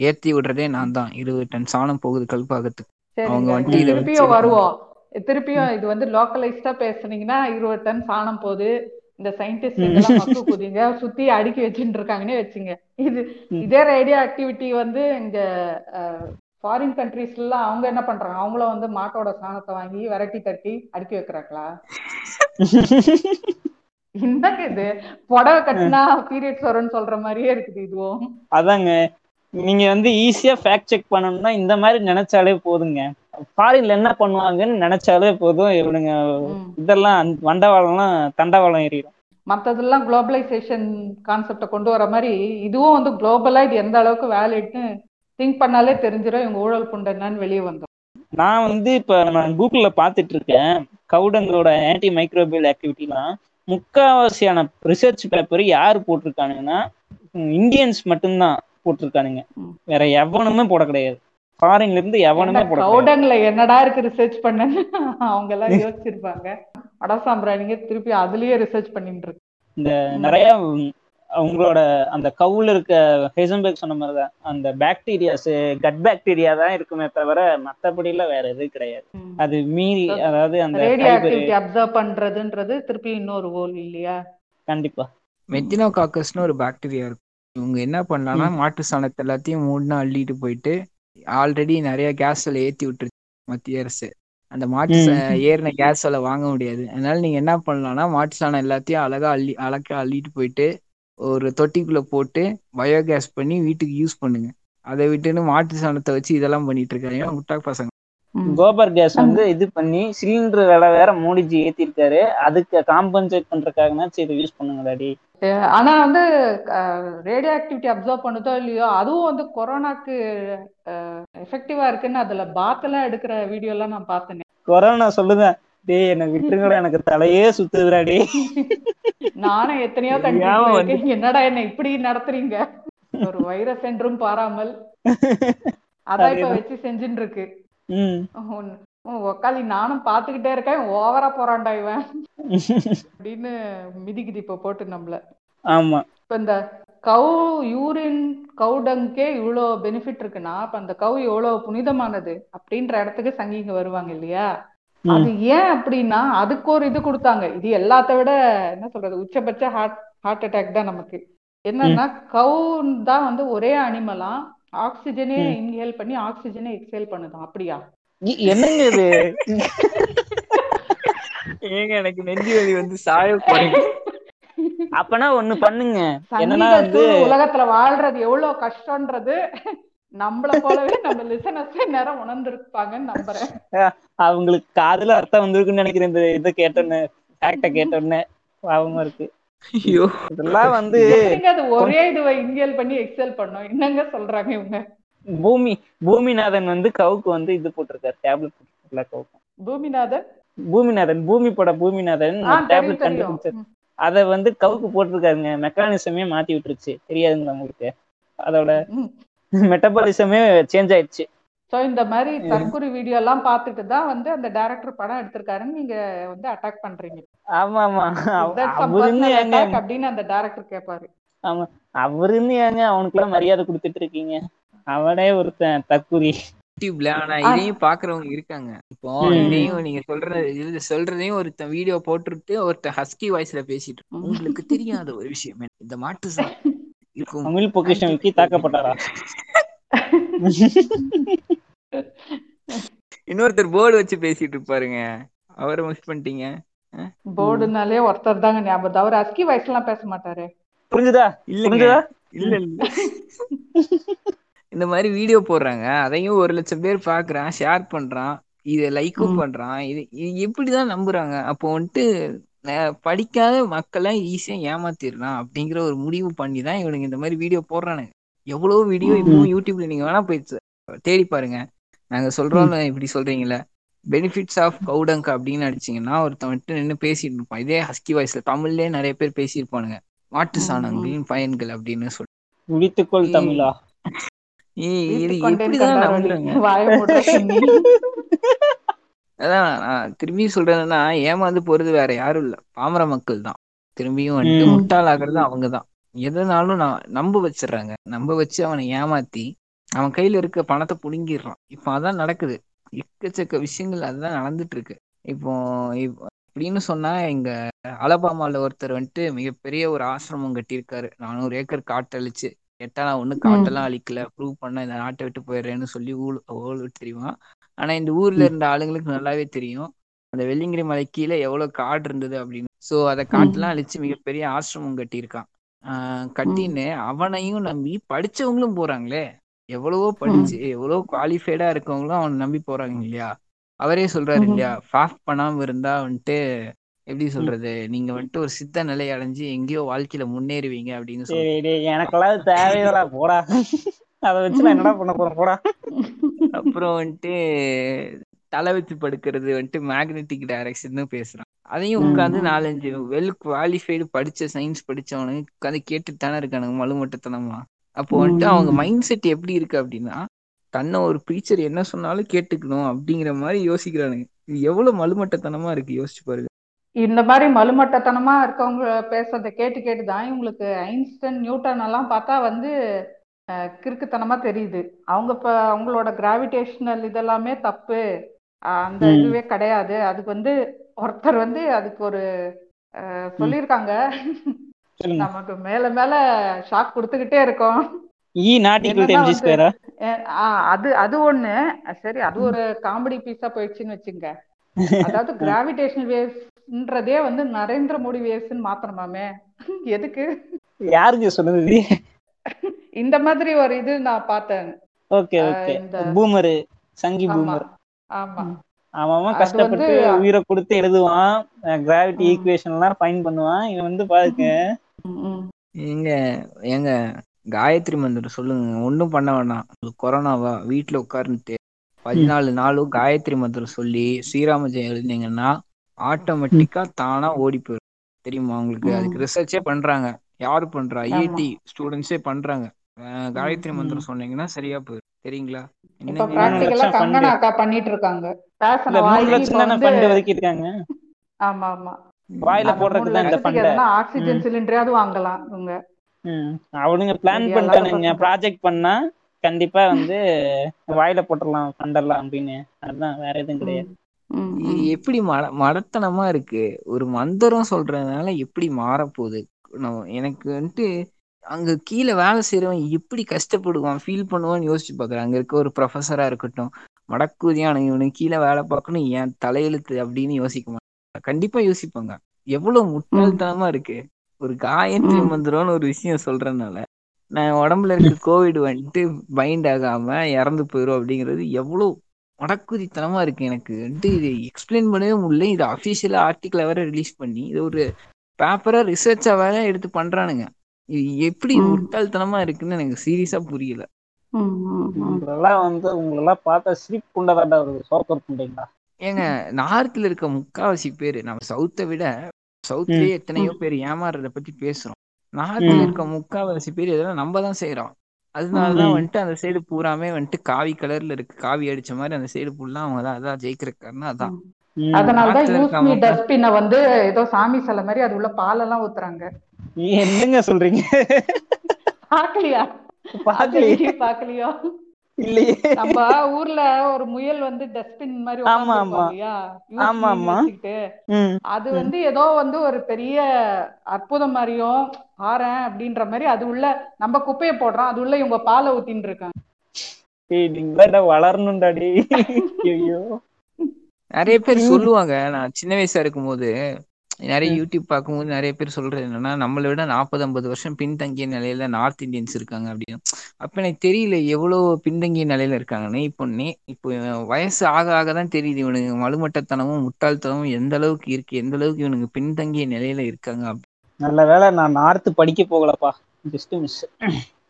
D: ஏத்தி விடுறதே நான் தான். இருபது டன் சாணம் போகுது கல்பாக்கத்துக்கு அவங்க
B: சரிங்க
D: வந்துட்டு
B: திருப்பியும்
D: இது
B: வருவோம். திருப்பியும் இது வந்து லோக்கலைஸ்டா பேசுனீங்கன்னா இருபது டன் சாணம் போகுது. இந்த சயின்டிஸ்ட் குதிங்க. சுத்தி அடுக்கி வச்சுட்டு இருக்காங்கன்னே வச்சுங்க. இது. இதே ரேடியோ ஆக்டிவிட்டி வந்து இங்க ஃபாரின் கண்ட்ரீஸ்ல எல்லாம் அவங்க என்ன பண்றாங்க? அவங்களும் வந்து மாட்டோட சாணத்தை வாங்கி விரட்டி தட்டி அடுக்கி வைக்கிறாங்களா? என்னங்க இது? புடவை கட்டினா பீரியட்ஸ் வரும்னு சொல்ற மாதிரியே இருக்குது இதுவும்.
C: அதாங்க. நீங்க வந்து ஈஸியா ஃபேக்ட் செக் பண்ணணும்னா இந்த மாதிரி நினைச்சாலே போதுங்க. ஃபாரின்ல என்ன பண்ணுவாங்கன்னு நினைச்சாலே போதும். இவனுங்க. இதெல்லாம் வண்டவாளம்லாம் தண்டவாளம் ஏறிடும்.
B: மத்ததெல்லாம் குளோபலைசேஷன் கான்செப்டை கொண்டு வர மாதிரி இதுவும் வந்து குளோபலா இது எந்த அளவுக்கு வேலிட்னு திங்க் பண்ணாலே தெரிஞ்சிடும் இவங்க ஊழல் புண்டு என்னன்னு வெளியே வந்தோம்
C: நான் வந்து இப்ப நான் கூகுள்ல பாத்துட்டு இருக்கேன். கவுடங்களோட ஆன்டி மைக்ரோபியல் ஆக்டிவிட்டிலாம் முக்காவாசியான ரிசர்ச் பேப்பர் யார் போட்டிருக்கானுங்கன்னா இந்தியன்ஸ் மட்டும்தான் போட்டிருக்கானுங்க. வேற எவனுமே போட கிடையாது. ஃபாரின்ல இருந்து எவனுமே போட
B: கவுடங்ல என்னடா இருக்கு ரிசர்ச் பண்ணன்னு அவங்க எல்லாம் யோசிச்சிருப்பாங்க அடசாம்பிராணிங்க திருப்பி அதுலயே ரிசர்ச் பண்ணிட்டு இருக்கு.
C: இந்த. நிறைய உம், அவங்களோட அந்த கவுல இருக்க ஹெசன்பெர்க் சொன்ன மாதிரிதான். அந்த பாக்டீரியாஸ் கட் பாக்டீரியா தான் இருக்குமே தவிர மத்தபடி எல்லாம் வேற எதுவும் கிடையாது. அது மீறி அதாவது அந்த
B: அப்சர்வ் பண்றதுன்றது திருப்பி இன்னொரு ஓல் இல்லையா?
C: கண்டிப்பா.
D: மெத்தினோகாக்கஸ்னு ஒரு பாக்டீரியா இருக்கும் இவங்க என்ன பண்ணலாம்னா மாட்டு சாணத்தை எல்லாத்தையும் மூணுனா அள்ளிட்டு போயிட்டு ஆல்ரெடி நிறைய கேஸ் விலை ஏத்தி விட்டுருச்சு மத்திய அரசு. அந்த மாட்டு. ஏறின கேஸ் விலை வாங்க முடியாது. அதனால நீங்க என்ன பண்ணலாம்னா மாட்டு சாணம் எல்லாத்தையும் அழகா அள்ளி அழகா அள்ளிட்டு போயிட்டு ஒரு தொட்டிக்குள்ள போட்டு பயோகேஸ் பண்ணி வீட்டுக்கு யூஸ் பண்ணுங்க. அதை விட்டுன்னு மாட்டு சாணத்தை வச்சு இதெல்லாம் பண்ணிட்டு இருக்காங்க. முட்டா பசங்க.
C: கோபர் கேஸ் வந்து இது பண்ணி சிலிண்டர் விலை வேற மோடிஜி ஏத்திருக்காரு. அதுக்கு காம்பன்சேட் பண்றதுக்காகனாச்சும் இதை யூஸ் பண்ணுங்கடாடி
B: அஹ் ஆனா வந்து ரேடியோ ஆக்டிவிட்டி அப்சர்வ் பண்ணுதோ இல்லையோ அதுவும் வந்து கொரோனாக்கு எஃபெக்டிவா இருக்குன்னு அதுல பாத்தெல்லாம் எடுக்கிற வீடியோ எல்லாம் நான் பார்த்தேனே.
C: கொரோனா சொல்லுதேன். டேய் என்ன விட்டுருங்கடா. எனக்கு தலையே சுத்துதுடா டேய்.
B: நானும் எத்தனையோ இருக்கேன் என்னடா என்ன இப்படி நடத்துறீங்க? ஒரு வைரஸ் என்றும் பாராமல். அதான் இப்ப. வச்சு செஞ்சுட்டு இருக்கு உக்காளி நானும் பாத்துக்கிட்டே இருக்கேன். ஓவரா போறான்டா இவன். அப்படின்னு மிதிக்குது இப்ப போட்டு நம்மள.
C: ஆமா.
B: இப்ப இந்த கவு யூரின் கவுடங்கே இவ்வளோ பெனிஃபிட் இருக்குன்னா அப்ப அந்த கவு எவ்வளவு புனிதமானது? அப்படின்ற இடத்துக்கு சங்கிங்க வருவாங்க இல்லையா. அது ஏன் அப்படின்னா அதுக்கு ஒரு இது கொடுத்தாங்க. இது எல்லாத்த விட என்ன சொல்றது உச்சபட்ச ஹார்ட் ஹார்ட் அட்டாக் தான் நமக்கு. என்னன்னா கவு தான் வந்து ஒரே அனிமலா ஆக்சிஜனே. இன்ஹேல் பண்ணி ஆக்சிஜனே எக்ஸேல் பண்ணுதான். அப்படியா?
C: என்னங்க இது?
D: ஏங்க எனக்கு நெஞ்சு வலி வந்து சாய போறேன்
C: அப்பனா ஒண்ணு பண்ணுங்க. என்னன்னா வந்து
B: உலகத்துல வாழ்றது எவ்வளவு கஷ்டம்ன்றது நம்மள போலவே நம்ம லிசனர்ஸே நேரம் உணர்ந்திருப்பாங்கன்னு நம்புறேன்.
C: அவங்களுக்கு காதுல அர்த்தம் வந்திருக்குன்னு நினைக்கிறேன் இந்த இதை கேட்டோன்னு ஃபேக்ட கேட்டோன்னு. பாவமா இருக்கு.
D: ஐயோ.
C: இதெல்லாம் வந்து
B: அது ஒரே இதுவை இன்ஹேல் பண்ணி எக்ஸேல் பண்ணோம்? என்னங்க சொல்றாங்க இவங்க?
C: பூமி பூமிநாதன் வந்து கவுக்கு வந்து இது போட்டிருக்காரு டேப்லெட் போட்டிருக்காருல கவுக்கு.
B: பூமிநாதன்?
C: பூமிநாதன் பூமி பட பூமிநாதன் டேப்லெட்
B: தெரியும்
C: கண்டுபிடிச்சாரு அதை வந்து கவுக்கு போட்டிருக்காருங்க மெக்கானிசமே மாத்தி விட்டுருச்சு. தெரியாதுங்களா உங்களுக்கு? அதோட. மெட்டபாலிசமே சேஞ்ச் ஆயிடுச்சு.
B: சோ இந்த மாதிரி தற்கொலை வீடியோ எல்லாம் பார்த்துட்டு தான் வந்து அந்த டைரக்டர் படம் எடுத்திருக்காருன்னு நீங்க வந்து அட்டாக் பண்றீங்க.
C: ஆமா ஆமா.
B: அப்படின்னு அந்த டைரக்டர் கேட்பாரு
C: அவருன்னு ஏங்க அவனுக்குலாம் மரியாதை கொடுத்துட்டு இருக்கீங்க? அவனே ஒருத்தன் தக்குரி
D: யூடியூப்ல ஆனா. இதையும் பாக்குறவங்க இருக்காங்க. இப்போ. இதையும் நீங்க சொல்ற இது சொல்றதையும் ஒருத்தன் வீடியோ போட்டுட்டு ஒருத்தன் ஹஸ்கி வாய்ஸ்ல பேசிட்டு. உங்களுக்கு தெரியாத ஒரு விஷயம்? இந்த மாட்டு
C: தமிழ் பொக்கிஷம் விக்கி தாக்கப்பட்டாரா?
D: இன்னொருத்தர் போர்டு வச்சு பேசிட்டு இருப்பாருங்க. அவரை மிஸ் பண்ணிட்டீங்க.
B: போர்டுனாலே ஒருத்தர் தாங்க ஞாபகம். அவர் அஸ்கி வயசுலாம் பேச மாட்டாரு.
C: புரிஞ்சுதா? புரிஞ்சுதா?
D: இல்ல இல்ல. இந்த மாதிரி வீடியோ போடுறாங்க. அதையும் ஒரு லட்சம் பேர் பாக்குறான் ஷேர் பண்றான். இத லைக்கும். பண்றான். இது இது எப்படிதான் நம்புறாங்க? அப்போ வந்துட்டு படிக்காத மக்களை ஈஸியா ஏமாத்திடலாம் அப்படிங்கிற ஒரு முடிவு பண்ணி தான் இவனுங்க இந்த மாதிரி வீடியோ போடுறானுங்க. எவ்வளவு வீடியோ
B: ம்.
D: இப்போ யூடியூப்ல நீங்க வேணா போய் தேடி பாருங்க. நாங்க சொல்றோம் இப்படி சொல்றீங்களே பெனிஃபிட்ஸ் ஆஃப் கவுடங்க் அப்படின்னு அடிச்சீங்கன்னா ஒருத்தன் வந்துட்டு நின்று பேசிட்டு இருப்பான். இதே ஹஸ்கி வாய்ஸ்ல தமிழ்லயே நிறைய பேர் பேசியிருப்பானுங்க. மாட்டு. சாணங்களின் பயன்கள் அப்படின்னு சொல்லி.
C: விழித்துக்கொள் தமிழா.
D: ஏய், இது எப்படிதான் அதான் நான் திரும்பி சொல்றேன்னா ஏமாந்து போறது வேற யாரும் இல்ல. பாமர மக்கள் தான். திரும்பியும் வந்துட்டு
C: ம்.
D: முட்டாளாகிறது அவங்க தான். எதனாலும் நான் நம்ப வச்சிடுறாங்க நம்ப வச்சு அவனை ஏமாத்தி அவன் கையில இருக்க பணத்தை புடுங்கிடுறான் இப்போ அதான் நடக்குது. எக்கச்சக்க விஷயங்கள் அதுதான் நடந்துட்டு இருக்கு இப்போ அப்படின்னு சொன்னா எங்க அலபாமால ஒருத்தர் வந்துட்டு மிகப்பெரிய ஒரு ஆசிரமம் கட்டியிருக்காரு. நானூறு ஏக்கர் காட்டழிச்சு கேட்டா நான் ஒன்னும் காட்டெல்லாம் அழிக்கல. ப்ரூவ் பண்ண இந்த நாட்டை விட்டு போயிடுறேன்னு சொல்லி ஊழ் ஓல் தெரியுமா? ஆனா இந்த ஊர்ல இருந்த ஆளுங்களுக்கு நல்லாவே தெரியும். அந்த வெள்ளிங்கிரி மலை கீழே எவ்வளவு காடு இருந்தது அப்படின்னு. சோ அதை காட்டெல்லாம் அழிச்சு மிகப்பெரிய ஆசிரமம் கட்டியிருக்கான். ஆஹ் கட்டின்னு அவனையும் நம்பி படிச்சவங்களும் போறாங்களே. எவ்வளவோ படிச்சு எவ்வளவோ குவாலிஃபைடா இருக்கவங்களும் அவனை நம்பி போறாங்க இல்லையா? அவரே சொல்றாரு. இல்லையா? ஃபாஃப் பண்ணாம இருந்தா வந்துட்டு எப்படி சொல்றது? நீங்க வந்துட்டு ஒரு சித்த நிலை அடைஞ்சு எங்கேயோ வாழ்க்கையில முன்னேறுவீங்க அப்படின்னு சொல்லி
C: எனக்கெல்லாம் அது தேவையில்லடா போடா. அதை வச்சு நான் என்னடா பண்ண போறேன்? போடா.
D: அப்புறம் வந்துட்டு தலை வச்சு படுக்கிறது வந்துட்டு மேக்னெட்டிக் டைரக்ஷன் பேசுறான். அதையும். உட்காந்து நாலஞ்சு வெல் குவாலிஃபைடு படிச்ச சயின்ஸ் படிச்சவனுங்க உட்காந்து கேட்டுட்டு தானே இருக்கானுங்க மலுமட்டத்தனமா அப்போ வந்துட்டு. அவங்க மைண்ட் செட் எப்படி இருக்கு அப்படின்னா தன்னை ஒரு ப்ரீச்சர் என்ன சொன்னாலும் கேட்டுக்கணும் அப்படிங்கிற மாதிரி யோசிக்கிறானுங்க. இது எவ்வளவு மலுமட்டத்தனமா இருக்கு யோசிச்சு பாருங்க.
B: இந்த மாதிரி மலுமட்டத்தனமா இருக்கவங்க பேசுறதை கேட்டு கேட்டு தான் இவங்களுக்கு ஐன்ஸ்டைன் நியூட்டன் எல்லாம் பார்த்தா வந்து கிறுக்குத்தனமா தெரியுது. அவங்க இப்ப அவங்களோட கிராவிடேஷனல் இதெல்லாமே தப்பு. அந்த. இதுவே கிடையாது. அதுக்கு வந்து ஒருத்தர் வந்து அதுக்கு ஒரு சொல்லியிருக்காங்க.
C: சொல்லுங்க.
B: நமக்கு மேல மேல ஷாக் கொடுத்துக்கிட்டே இருக்கோம். ஆ, அது அது ஒண்ணு. சரி அது ஒரு காமெடி பீஸா போயிடுச்சுன்னு வச்சுங்க. அதாவது கிராவிடேஷனல் வேவ்ஸ்ன்றதே வந்து நரேந்திர மோடி வேவ்ஸ்ன்னு மாத்தணுமாமே? எதுக்கு?
C: யாருக்கு சொன்னது?
B: இந்த மாதிரி ஒரு இது நான் பார்த்தேன்.
C: Okay okay. பூமரு சங்கி பூமர்.
B: ஆமா.
C: அவன் கஷ்டப்பட்டு உயிரை கொடுத்து எழுதுவான். கிராவிட்டி. ஈக்குவேஷன் எல்லாம் ஃபைன் பண்ணுவான். இவன் வந்து பாருங்க.
D: ஏங்க ஏங்க காயத்ரி மந்திரம் சொல்லுங்க. ஒன்றும் பண்ண வேணாம். கொரோனாவா? வீட்டில் உட்கார்ந்துட்டு பதினாலு நாளும் காயத்ரி மந்திரம் சொல்லி ஸ்ரீராம ஜெயம் எழுதினீங்கன்னா ஆட்டோமேட்டிக்கா தானா ஓடி போயிடும். தெரியுமா உங்களுக்கு. அதுக்கு ரிசர்ச்சே பண்றாங்க. யாரு பண்றா? ஐஐடி ஸ்டூடெண்ட்ஸே பண்றாங்க. அஹ் காயத்ரி. மந்திரம் சொன்னீங்கன்னா சரியா போயிடும் சரிங்களா?
B: இப்ப பிராக்டிகலா. கங்கனா அக்கா பண்ணிட்டு இருக்காங்க பேசன
C: மூணு லட்சம் தானே
B: ஆமா ஆமா
C: வாயில போடுறதுக்கு தான் இந்த ஃபண்டை
B: சிலிண்டராவது வாங்கலாம் இவங்க.
C: அவனுங்க பிளான் பண்ணிட்டானுங்க. ப்ராஜெக்ட் பண்ணா கண்டிப்பா வந்து வாயில போட்டுடலாம் ஃபண்டெல்லாம் அப்படின்னு. அதுதான் வேற எதுவும் கிடையாது.
B: ம்,
D: இது
B: ம்,
D: எப்படி மட மடத்தனமா இருக்கு? ஒரு மந்திரம் சொல்றதுனால எப்படி மாறப்போகுது? எனக்கு வந்துட்டு அங்க கீழே வேலை செய்யறவன் எப்படி கஷ்டப்படுவான் ஃபீல் பண்ணுவான்னு யோசிச்சு பார்க்குறேன் அங்க இருக்க ஒரு ப்ரொஃபஸரா இருக்கட்டும் மடக்குதியான இவனுக்கு கீழே வேலை பார்க்கணும் ஏன் தலையெழுத்து அப்படின்னு யோசிக்க மாட்டாங்க கண்டிப்பா யோசிப்பாங்க. எவ்வளவு முட்டாள்தனமா இருக்கு. ஒரு காயத்ரி மந்திரம்னு ஒரு விஷயம் சொல்றதுனால. நான் உடம்புல இருக்க கோவிட் வந்துட்டு பைண்ட் ஆகாம இறந்து போயிடும் அப்படிங்கிறது எவ்வளவு மடக்குதித்தனமா இருக்கு எனக்கு. வந்துட்டு இது எக்ஸ்பிளைன் பண்ணவே முடியல. இது அஃபிஷியலா ஆர்டிக்கலை வேற ரிலீஸ் பண்ணி இது ஒரு பேப்பரா ரிசர்ச்சா வேற எடுத்து பண்றானுங்க. எப்படி முட்டாள்தனமா இருக்குன்னு எனக்கு சீரியஸா புரியல.
C: உங்களெல்லாம் வந்து உங்களெல்லாம் பார்த்தா ஸ்லிப் குண்டதாண்டா வருது சோக்கர் குண்டைங்களா?
D: ஏங்க நார்த்ல இருக்க முக்காவாசி பேர் நம்ம சவுத்தை விட சவுத்லயே எத்தனையோ பேர் ஏமாறுறத பத்தி பேசுறோம். நார்த்ல இருக்க முக்காவாசி பேர் இதெல்லாம் நம்ம தான் செய்யறோம் அதனால
B: ம்,
D: தான்
C: ம்.
D: வந்துட்டு அந்த சைடு பூராமே வந்துட்டு காவி கலர்ல இருக்கு. காவி அடிச்ச மாதிரி அந்த சைடு ஃபுல்லா அவங்க தான் அதான் ஜெயிக்கிற காரணம் அதான்.
B: அதனாலதான் யூஸ் மீ டஸ்ட்பினை வந்து ஏதோ சாமி சிலை மாதிரி அது உள்ள பாலெல்லாம் ஊத்துறாங்க.
C: என்னங்க சொல்றீங்க?
B: பாக்கலையா
C: பாக்கலையே
B: பாக்கலையோ
C: இல்லையே.
B: நம்ம ஊர்ல ஒரு முயல் வந்து டஸ்ட்பின் மாதிரி அது. வந்து ஏதோ வந்து ஒரு பெரிய அற்புதம் மாதிரியும் ஆறேன் அப்படின்ற மாதிரி அது உள்ள நம்ம குப்பையை போடுறோம். அது உள்ள இவங்க பாலை ஊத்தின்னு இருக்காங்க
C: டேய் நீங்களா என்ன வளரணும்டா டேய் ஐயோ
D: நிறைய பேர். சொல்லுவாங்க. நான் சின்ன வயசா இருக்கும்போது நிறைய. யூடியூப் பார்க்கும்போது நிறைய பேர் சொல்றது என்னன்னா நம்மளை விட நாற்பது ஐம்பது வருஷம் பின்தங்கிய நிலையில நார்த் இந்தியன்ஸ் இருக்காங்க அப்படின்னு. அப்ப எனக்கு தெரியல எவ்வளவு பின்தங்கிய நிலையில இருக்காங்கன்னு. இப்போ நே இப்போ வயசு ஆக ஆக தான் தெரியுது இவனுக்கு மலுமட்டத்தனமும் முட்டாள்தனமும் எந்த அளவுக்கு இருக்கு எந்த அளவுக்கு இவனுக்கு பின்தங்கிய நிலையில இருக்காங்க அப்படி.
C: நல்ல வேளை நான் நார்த்து படிக்க போகலப்பா. Just miss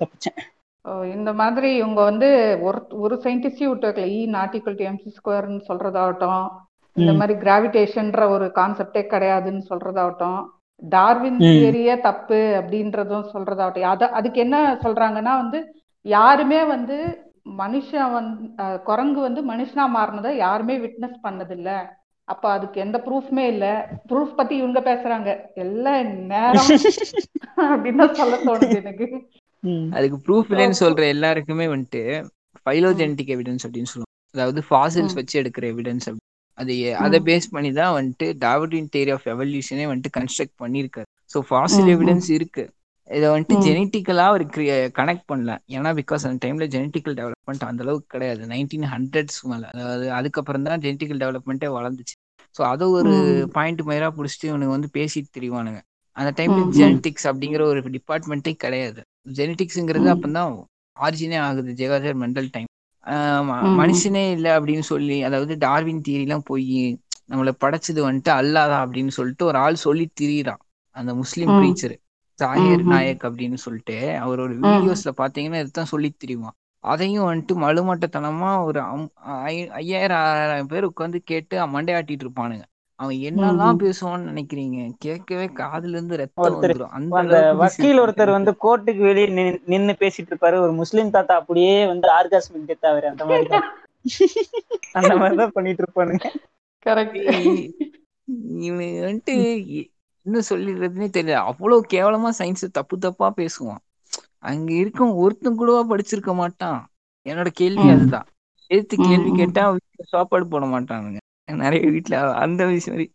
C: தப்பிச்சேன்.
B: ஓ, இந்த மாதிரி இவங்க வந்து ஒரு ஒரு சயின்டிஸ்டையும் விட்டு வைக்கல இ நாட்டிக்கல் டு எம்சி ஸ்கொயர்னு சொல்றதாகட்டும். இந்த. மாதிரி கிராவிடேஷன்ற ஒரு கான்செப்டே கிடையாதுன்னு சொல்றதாகட்டும் டார்வின். தியரியே தப்பு அப்படின்றதும் சொல்றதாகட்டும் அத அதுக்கு என்ன சொல்றாங்கன்னா வந்து யாருமே வந்து மனுஷன் வந்து குரங்கு வந்து மனுஷனா மாறினதை யாருமே விட்னஸ் பண்ணதில்ல அப்ப அதுக்கு எந்த ப்ரூஃப்மே இல்ல ப்ரூஃப் பத்தி இவங்க பேசுறாங்க எல்லாம் நேரம் அப்படின்னு சொல்ல தோணுது எனக்கு.
D: அதுக்கு ப்ரூஃப் இல்லைன்னு சொல்ற எல்லாருக்குமே வந்துட்டு ஃபைலோஜெனட்டிக் எவிடன்ஸ் அப்படின்னு சொல்லுவோம் அதாவது ஃபாசில்ஸ். வச்சு எடுக்கிற எவிடன்ஸ் அது. அதை பேஸ் பண்ணி தான் வந்துட்டு டார்வின் தேரி ஆஃப் எவல்யூஷனே வந்துட்டு கன்ஸ்ட்ரக்ட் பண்ணியிருக்காரு ஸோ ஃபாசில். எவிடன்ஸ் இருக்கு இதை வந்துட்டு. ஜெனட்டிக்கலா ஒரு கனெக்ட் பண்ணல ஏன்னா பிகாஸ் அந்த டைம்ல ஜெனட்டிக்கல் டெவலப்மெண்ட் அந்த அளவுக்கு கிடையாது நைன்டீன் ஹண்ட்ரட்ஸ் மேல அதாவது அதுக்கப்புறம் தான் ஜெனட்டிக்கல் டெவலப்மெண்ட்டே வளர்ந்துச்சு ஸோ அதை ஒரு. பாயிண்ட் மேரா பிடிச்சிட்டு இவனுக்கு வந்து பேசிட்டு திரிவானுங்க அந்த டைம்ல. ஜெனட்டிக்ஸ் அப்படிங்கிற ஒரு டிபார்ட்மெண்ட்டே கிடையாது ஜெனட்டிக்ஸ்ங்கிறது. அப்பதான் ஆரிஜினே ஆகுது ஜெகாஜர் மெண்டல் டைம்
B: ம்.
D: மனுஷனே இல்லை அப்படின்னு சொல்லி அதாவது டார்வின் தியரிலாம் போய் நம்மளை படைச்சது வந்துட்டு அல்லாதா அப்படின்னு சொல்லிட்டு ஒரு ஆள் சொல்லி திரியிறான் அந்த முஸ்லீம். ப்ரீச்சர்
B: ம்ஹும்.
D: நாயக் அப்படின்னு சொல்லிட்டு அவரோட. வீடியோஸ்ல பாத்தீங்கன்னா இதுதான் சொல்லி திரிவான் அதையும் வந்துட்டு மலுமட்டத்தனமா ஒரு அம்- ஐ- ஐயாயிரம் ஆறாயிரம் பேர் உட்காந்து கேட்டு மண்டையாட்டிட்டு இருப்பானுங்க அவன் என்னெல்லாம். பேசுவான்னு நினைக்கிறீங்க? கேட்கவே காதுல இருந்து ரத்தம்
C: ஒருத்தர்
D: வந்துரும். அந்த
C: வக்கீல் ஒருத்தர் வந்து கோர்ட்டுக்கு வெளியே நின்னு- நின்னு பேசிட்டு இருப்பாரு. ஒரு முஸ்லீம் தாத்தா அப்படியே வந்து ஆர்காஸ்மிக் டெத் ஆவாரு அந்த மாதிரி அந்த மாதிரி தான் பண்ணிட்டு இருப்பானுங்க.
B: கரெக்ட்
D: இவனுக்கு வந்துட்டு என்ன சொல்லிடுறதுனே தெரியல. அவ்வளவு கேவலமா சயின்ஸ் தப்பு தப்பா பேசுவான். அங்க இருக்கும் ஒருத்தன் கூடவா படிச்சிருக்க மாட்டான். என்னோட கேள்வி. அதுதான். எதிர்த்து
B: ம்,
D: கேள்வி. கேட்டா வீட்டுல சாப்பாடு போட மாட்டானுங்க. நிறைய வீட்டுல அந்த விஷயம் மாதிரி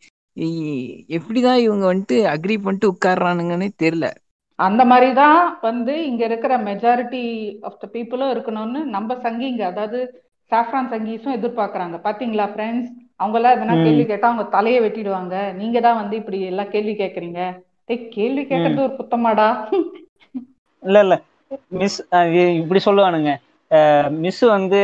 D: எப்படிதான் இவங்க வந்துட்டு அக்ரி பண்ணிட்டு உட்கார்றானுங்கன்னே தெரியல.
B: அந்த மாதிரி தான் வந்து இங்க இருக்கிற மெஜாரிட்டி ஆஃப் த பீப்புளும் இருக்கணும்னு நம்ம சங்கிங்க அதாவது சாஃப்ரான் சங்கீஸும் எதிர்பார்க்கறாங்க. பாத்தீங்களா ஃப்ரெண்ட்ஸ் அவங்க எல்லாம் எதனா. கேள்வி கேட்டா அவங்க தலையை வெட்டிடுவாங்க. நீங்க தான் வந்து இப்படி எல்லாம் கேள்வி கேக்குறீங்க. டேய் கேள்வி கேட்கறது ஒரு குத்தமாடா
C: இல்ல இல்ல. மிஸ் இப்படி சொல்லுவானுங்க. மிஸ் வந்து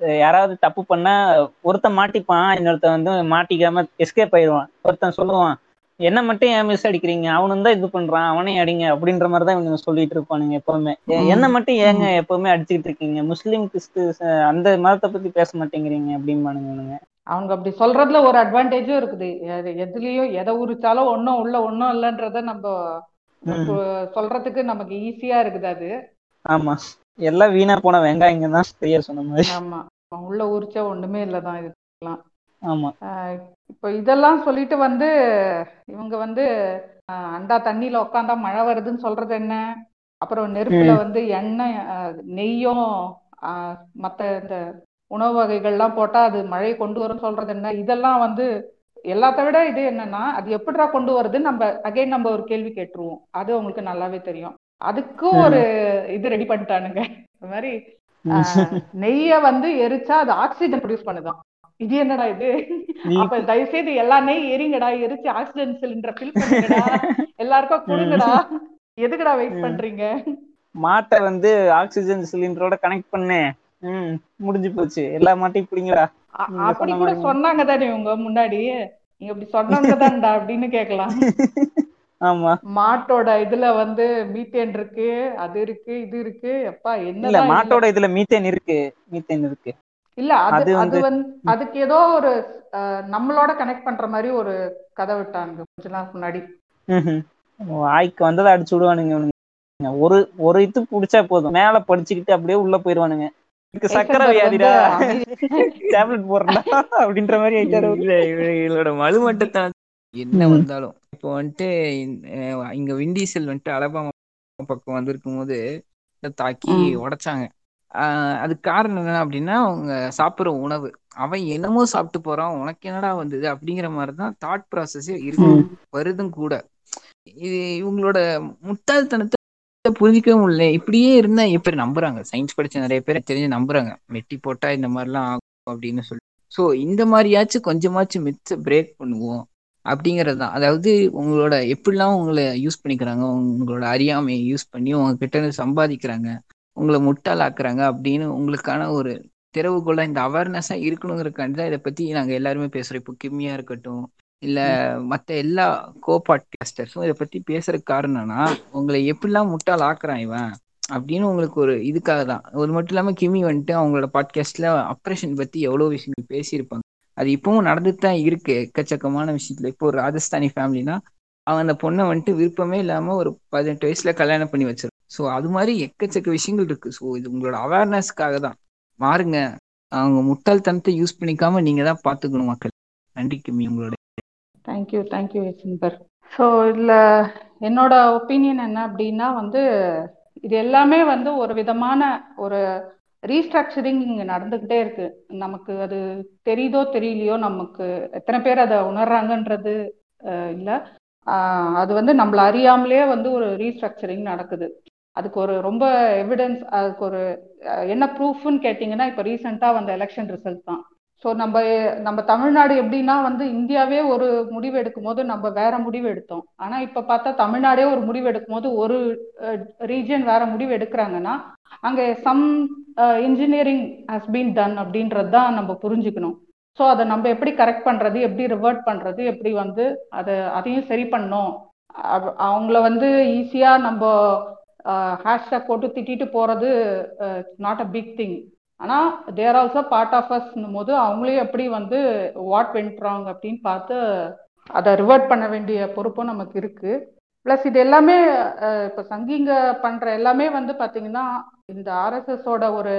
C: யாராவது தப்பு பண்ணா ஒருத்தன் மாட்டிப்பான் இன்னொருத்தன் வந்து மாட்டிக்காம எஸ்கேப் ஆயிடுவான். ஒருத்தன் சொல்லுவான் என்ன மட்டும் ஏன் மிஸ் அடிக்கிறீங்க? அவனும் தான் இது பண்றான் அவனையும் அடிங்க அப்படின்ற மாதிரி தான் இவனுங்க சொல்லிட்டு இருப்பானுங்க எப்பவுமே. என்ன மட்டும் ஏங்க. எப்பவுமே அடிச்சுக்கிட்டு இருக்கீங்க? முஸ்லீம் கிறிஸ்து அந்த மதத்தை பத்தி பேச மாட்டேங்கிறீங்க அப்படிம்பானுங்க
B: அவங்க அப்படி சொல்றதுல ஒரு அட்வான்டேஜும் இருக்குது. எது- எதுலயும் எதை உரிச்சாலும் ஒன்றும் உள்ள ஒன்றும் இல்லைன்றத நம்ம சொல்றதுக்கு நமக்கு ஈஸியா இருக்குது அது.
C: ஆமா. எல்லாம் வீணா போன வெங்காயங்க தான் பெரிய சொன்ன மாதிரி.
B: ஆமா. உள்ள உரிச்சா ஒண்ணுமே இல்லதான் இதுக்கெல்லாம்.
C: ஆமா.
B: இப்போ இதெல்லாம் சொல்லிட்டு வந்து இவங்க வந்து அண்டா தண்ணியில உட்காந்தா மழை வருதுன்னு சொல்றது என்ன? அப்புறம் நெருப்புல. வந்து எண்ணெய் நெய்யும் மத்த இந்த உணவு வகைகள்லாம் போட்டா அது மழை கொண்டு வரும் சொல்றது என்ன? இதெல்லாம் வந்து எல்லாத்த விட இது என்னன்னா அது எப்படிடா கொண்டு வருதுன்னு நம்ம அகைன் நம்ம ஒரு கேள்வி கேட்டுருவோம். அது உங்களுக்கு நல்லாவே தெரியும். அதுக்கும் ஒரு இது ரெடி பண்ணிட்டானுங்க. இந்த மாதிரி நெய்ய வந்து எரிச்சா அது ஆக்சிஜன் ப்ரொடியூஸ் பண்ணுதாம் இது என்னடா இது? அப்ப தயவு செய்து எல்லா நெய் எரிங்கடா எரிச்சு ஆக்சிஜன் சிலிண்டர் ஃபில் பண்ணுங்கடா. எல்லாருக்கும் கொடுங்கடா. எதுக்குடா வெயிட். பண்றீங்க?
C: மாட்டை வந்து ஆக்சிஜன் சிலிண்டரோட கனெக்ட் பண்ணு. முடிஞ்சு போச்சு. எல்லா மாட்டையும் பிடிங்கடா.
B: அப்படி கூட. சொன்னாங்க தானே இவங்க முன்னாடி? நீங்க இப்படி சொன்னவங்க தான்டா அப்படின்னு கேட்கலாம்.
C: ஆமா
B: மாட்டோட இதுல வந்து மீத்தேன் இருக்கு அது இருக்கு இது இருக்கு. எப்பா என்னதான் இல்ல
C: மாட்டோட இதுல மீத்தேன் இருக்கு மீத்தேன் இருக்கு.
B: இல்ல அது
C: அது வந்து-
B: அதுக்கு ஏதோ ஒரு நம்மளோட கனெக்ட் பண்ற மாதிரி ஒரு கதை விட்டாங்க கொஞ்ச நாள் முன்னாடி.
C: வாய்க்கு வந்ததை அடிச்சு விடுவானுங்க. ஒரு ஒரு இது புடிச்சா போதும். மேல படிச்சுக்கிட்டு அப்படியே உள்ள போயிருவானுங்க. சக்கரை வியாதிடா. டேப்லெட் போடுறா அப்படின்ற மாதிரி ஆயிட்டாரு.
D: இவங்களோட மலுமட்டத்தான் என்ன. வந்தாலும். இப்போ வந்துட்டு இங்க விண்டீசல் வந்துட்டு அலபாமா பக்கம் வந்திருக்கும் போது தாக்கி. உடைச்சாங்க. ஆஹ் அதுக்கு காரணம் என்ன அப்படின்னா அவங்க சாப்பிடுற உணவு. அவன் என்னமோ சாப்பிட்டு போறான் உனக்கு என்னடா வந்தது அப்படிங்கிற மாதிரிதான் தாட் ப்ராசஸே இருக்கு. வருதும் கூட. இது இவங்களோட முட்டாள்தனத்தை புரிஞ்சிக்கவே முடியல இப்படியே இருந்தா எப்படி நம்புறாங்க. சயின்ஸ் படிச்ச நிறைய பேர் தெரிஞ்சு நம்புறாங்க. மெட்டி போட்டா இந்த மாதிரிலாம் ஆகும் அப்படின்னு சொல்லி. ஸோ இந்த மாதிரியாச்சும் கொஞ்சமாச்சும் மிச்ச பிரேக் பண்ணுவோம். அப்படிங்கிறது தான். அதாவது உங்களோட எப்படிலாம் உங்களை யூஸ் பண்ணிக்கிறாங்க உங்களோட அறியாமையை யூஸ் பண்ணி உங்ககிட்ட சம்பாதிக்கிறாங்க உங்களை முட்டாளாக்குறாங்க அப்படின்னு உங்களுக்கான ஒரு திறவுகோல இந்த அவேர்னஸா இருக்கணுங்கிறக்காண்டி தான் இதை பத்தி நாங்க எல்லாருமே பேசுறோம். இப்போ கிம்மியா இருக்கட்டும் இல்ல மத்த எல்லா கோ பாட்காஸ்டர்ஸும் இதை பத்தி பேசுறதுக்கு காரணம்னா உங்களை எப்படிலாம் முட்டாள் ஆக்குறான் இவன் அப்படின்னு உங்களுக்கு ஒரு இதுக்காக தான். அது மட்டும் இல்லாம கிமி வந்துட்டு அவங்களோட பாட்காஸ்ட்ல ஆப்ரேஷன் பத்தி எவ்வளவு விஷயங்கள் பேசியிருப்பாங்க. அது இப்பவும் நடந்துட்டு தான் இருக்கு எக்கச்சக்கமான விஷயத்துல. இப்போ ஒரு ராஜஸ்தானி ஃபேமிலினா அவன் அந்த பொண்ணை வந்துட்டு விருப்பமே இல்லாம ஒரு பதினெட்டு வயசுல கல்யாணம் பண்ணி வச்சிருக்கான். ஸோ அது மாதிரி எக்கச்சக்க விஷயங்கள் இருக்கு. ஸோ இது உங்களோட அவேர்னஸ்க்காக தான். மாறுங்க. அவங்க முட்டாள்தனத்தை யூஸ் பண்ணிக்காம நீங்க தான் பாத்துக்கணும் மக்கள். நன்றி கிமி உங்களோட
B: தேங்க்யூ தேங்க்யூ யசிந்தர் ஸோ இதில் என்னோட ஒப்பீனியன் என்ன அப்படின்னா வந்து இது எல்லாமே வந்து ஒரு விதமான ஒரு ரீஸ்ட்ரக்சரிங் இங்கே நடந்துகிட்டே இருக்கு. நமக்கு அது தெரியுதோ தெரியலையோ நமக்கு எத்தனை பேர் அதை உணர்றாங்கன்றது இல்லை. அது வந்து நம்மள அறியாமலே வந்து ஒரு ரீஸ்ட்ரக்சரிங் நடக்குது. அதுக்கு ஒரு ரொம்ப எவிடன்ஸ் அதுக்கு ஒரு என்ன ப்ரூஃப்னு கேட்டிங்கன்னா இப்போ ரீசெண்டாக வந்த எலெக்ஷன் ரிசல்ட் தான். ஸோ நம்ம நம்ம தமிழ்நாடு எப்படின்னா வந்து இந்தியாவே ஒரு முடிவு எடுக்கும் போது நம்ம வேற முடிவு எடுத்தோம். ஆனால் இப்போ பார்த்தா தமிழ்நாடே ஒரு முடிவு எடுக்கும் போது ஒரு ரீஜன் வேற முடிவு எடுக்கிறாங்கன்னா அங்கே some engineering has been done அப்படின்றது தான் நம்ம புரிஞ்சுக்கணும். ஸோ அதை நம்ம எப்படி கரெக்ட் பண்ணுறது எப்படி ரிவர்ட் பண்றது எப்படி வந்து அதை அதையும் சரி பண்ணோம். அவங்கள வந்து ஈஸியா நம்ம ஹேஷ்டாக் போட்டு திட்டிட்டு போறது நாட் அ பிக் திங் ஆனால் தேர் ஆல்சோ பார்ட் ஆஃப் அஸ்ன்னும் போது அவங்களே எப்படி வந்து வாட் வென்ட்ராங் அப்படின்னு பார்த்து அதை ரிவர்ட் பண்ண வேண்டிய பொறுப்பும் நமக்கு இருக்கு. ப்ளஸ் இது எல்லாமே இப்போ சங்கிங்க பண்ற எல்லாமே வந்து பார்த்தீங்கன்னா இந்த ஆர்எஸ்எஸோட ஒரு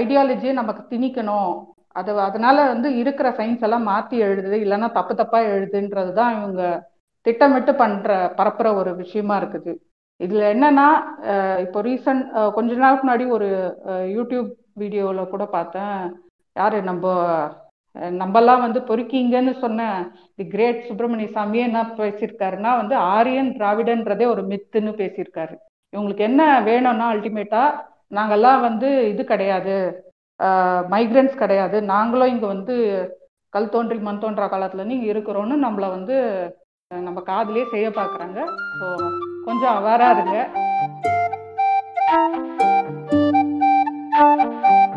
B: ஐடியாலஜியை நமக்கு திணிக்கணும். அது அதனால வந்து இருக்கிற சயின்ஸ் எல்லாம் மாற்றி எழுதுது இல்லைன்னா தப்பு தப்பா எழுதுன்றது தான் இவங்க திட்டமிட்டு பண்ற பரப்புற ஒரு விஷயமா இருக்குது. இதுல என்னன்னா இப்போ ரீசன்ட் கொஞ்ச நாளுக்கு முன்னாடி ஒரு யூடியூப் வீடியோவில் கூட பார்த்தேன். யாரு நம்ம நம்மலாம் வந்து பொறுக்கீங்கன்னு சொன்ன தி கிரேட் சுப்பிரமணிய சாமியே என்ன பேசியிருக்காருன்னா வந்து ஆரியன் திராவிடன்றதே ஒரு மித்துன்னு பேசியிருக்காரு. இவங்களுக்கு என்ன வேணும்னா அல்டிமேட்டா நாங்கெல்லாம் வந்து இது கிடையாது. மைக்ரன்ஸ் கிடையாது. நாங்களும் இங்கே வந்து கல் தோன்றி மண் தோன்றா காலத்துல இங்கே இருக்கிறோன்னு நம்மளை வந்து நம்ம காதலே செய்ய பார்க்குறாங்க. ஸோ கொஞ்சம் அவாராக இருங்க.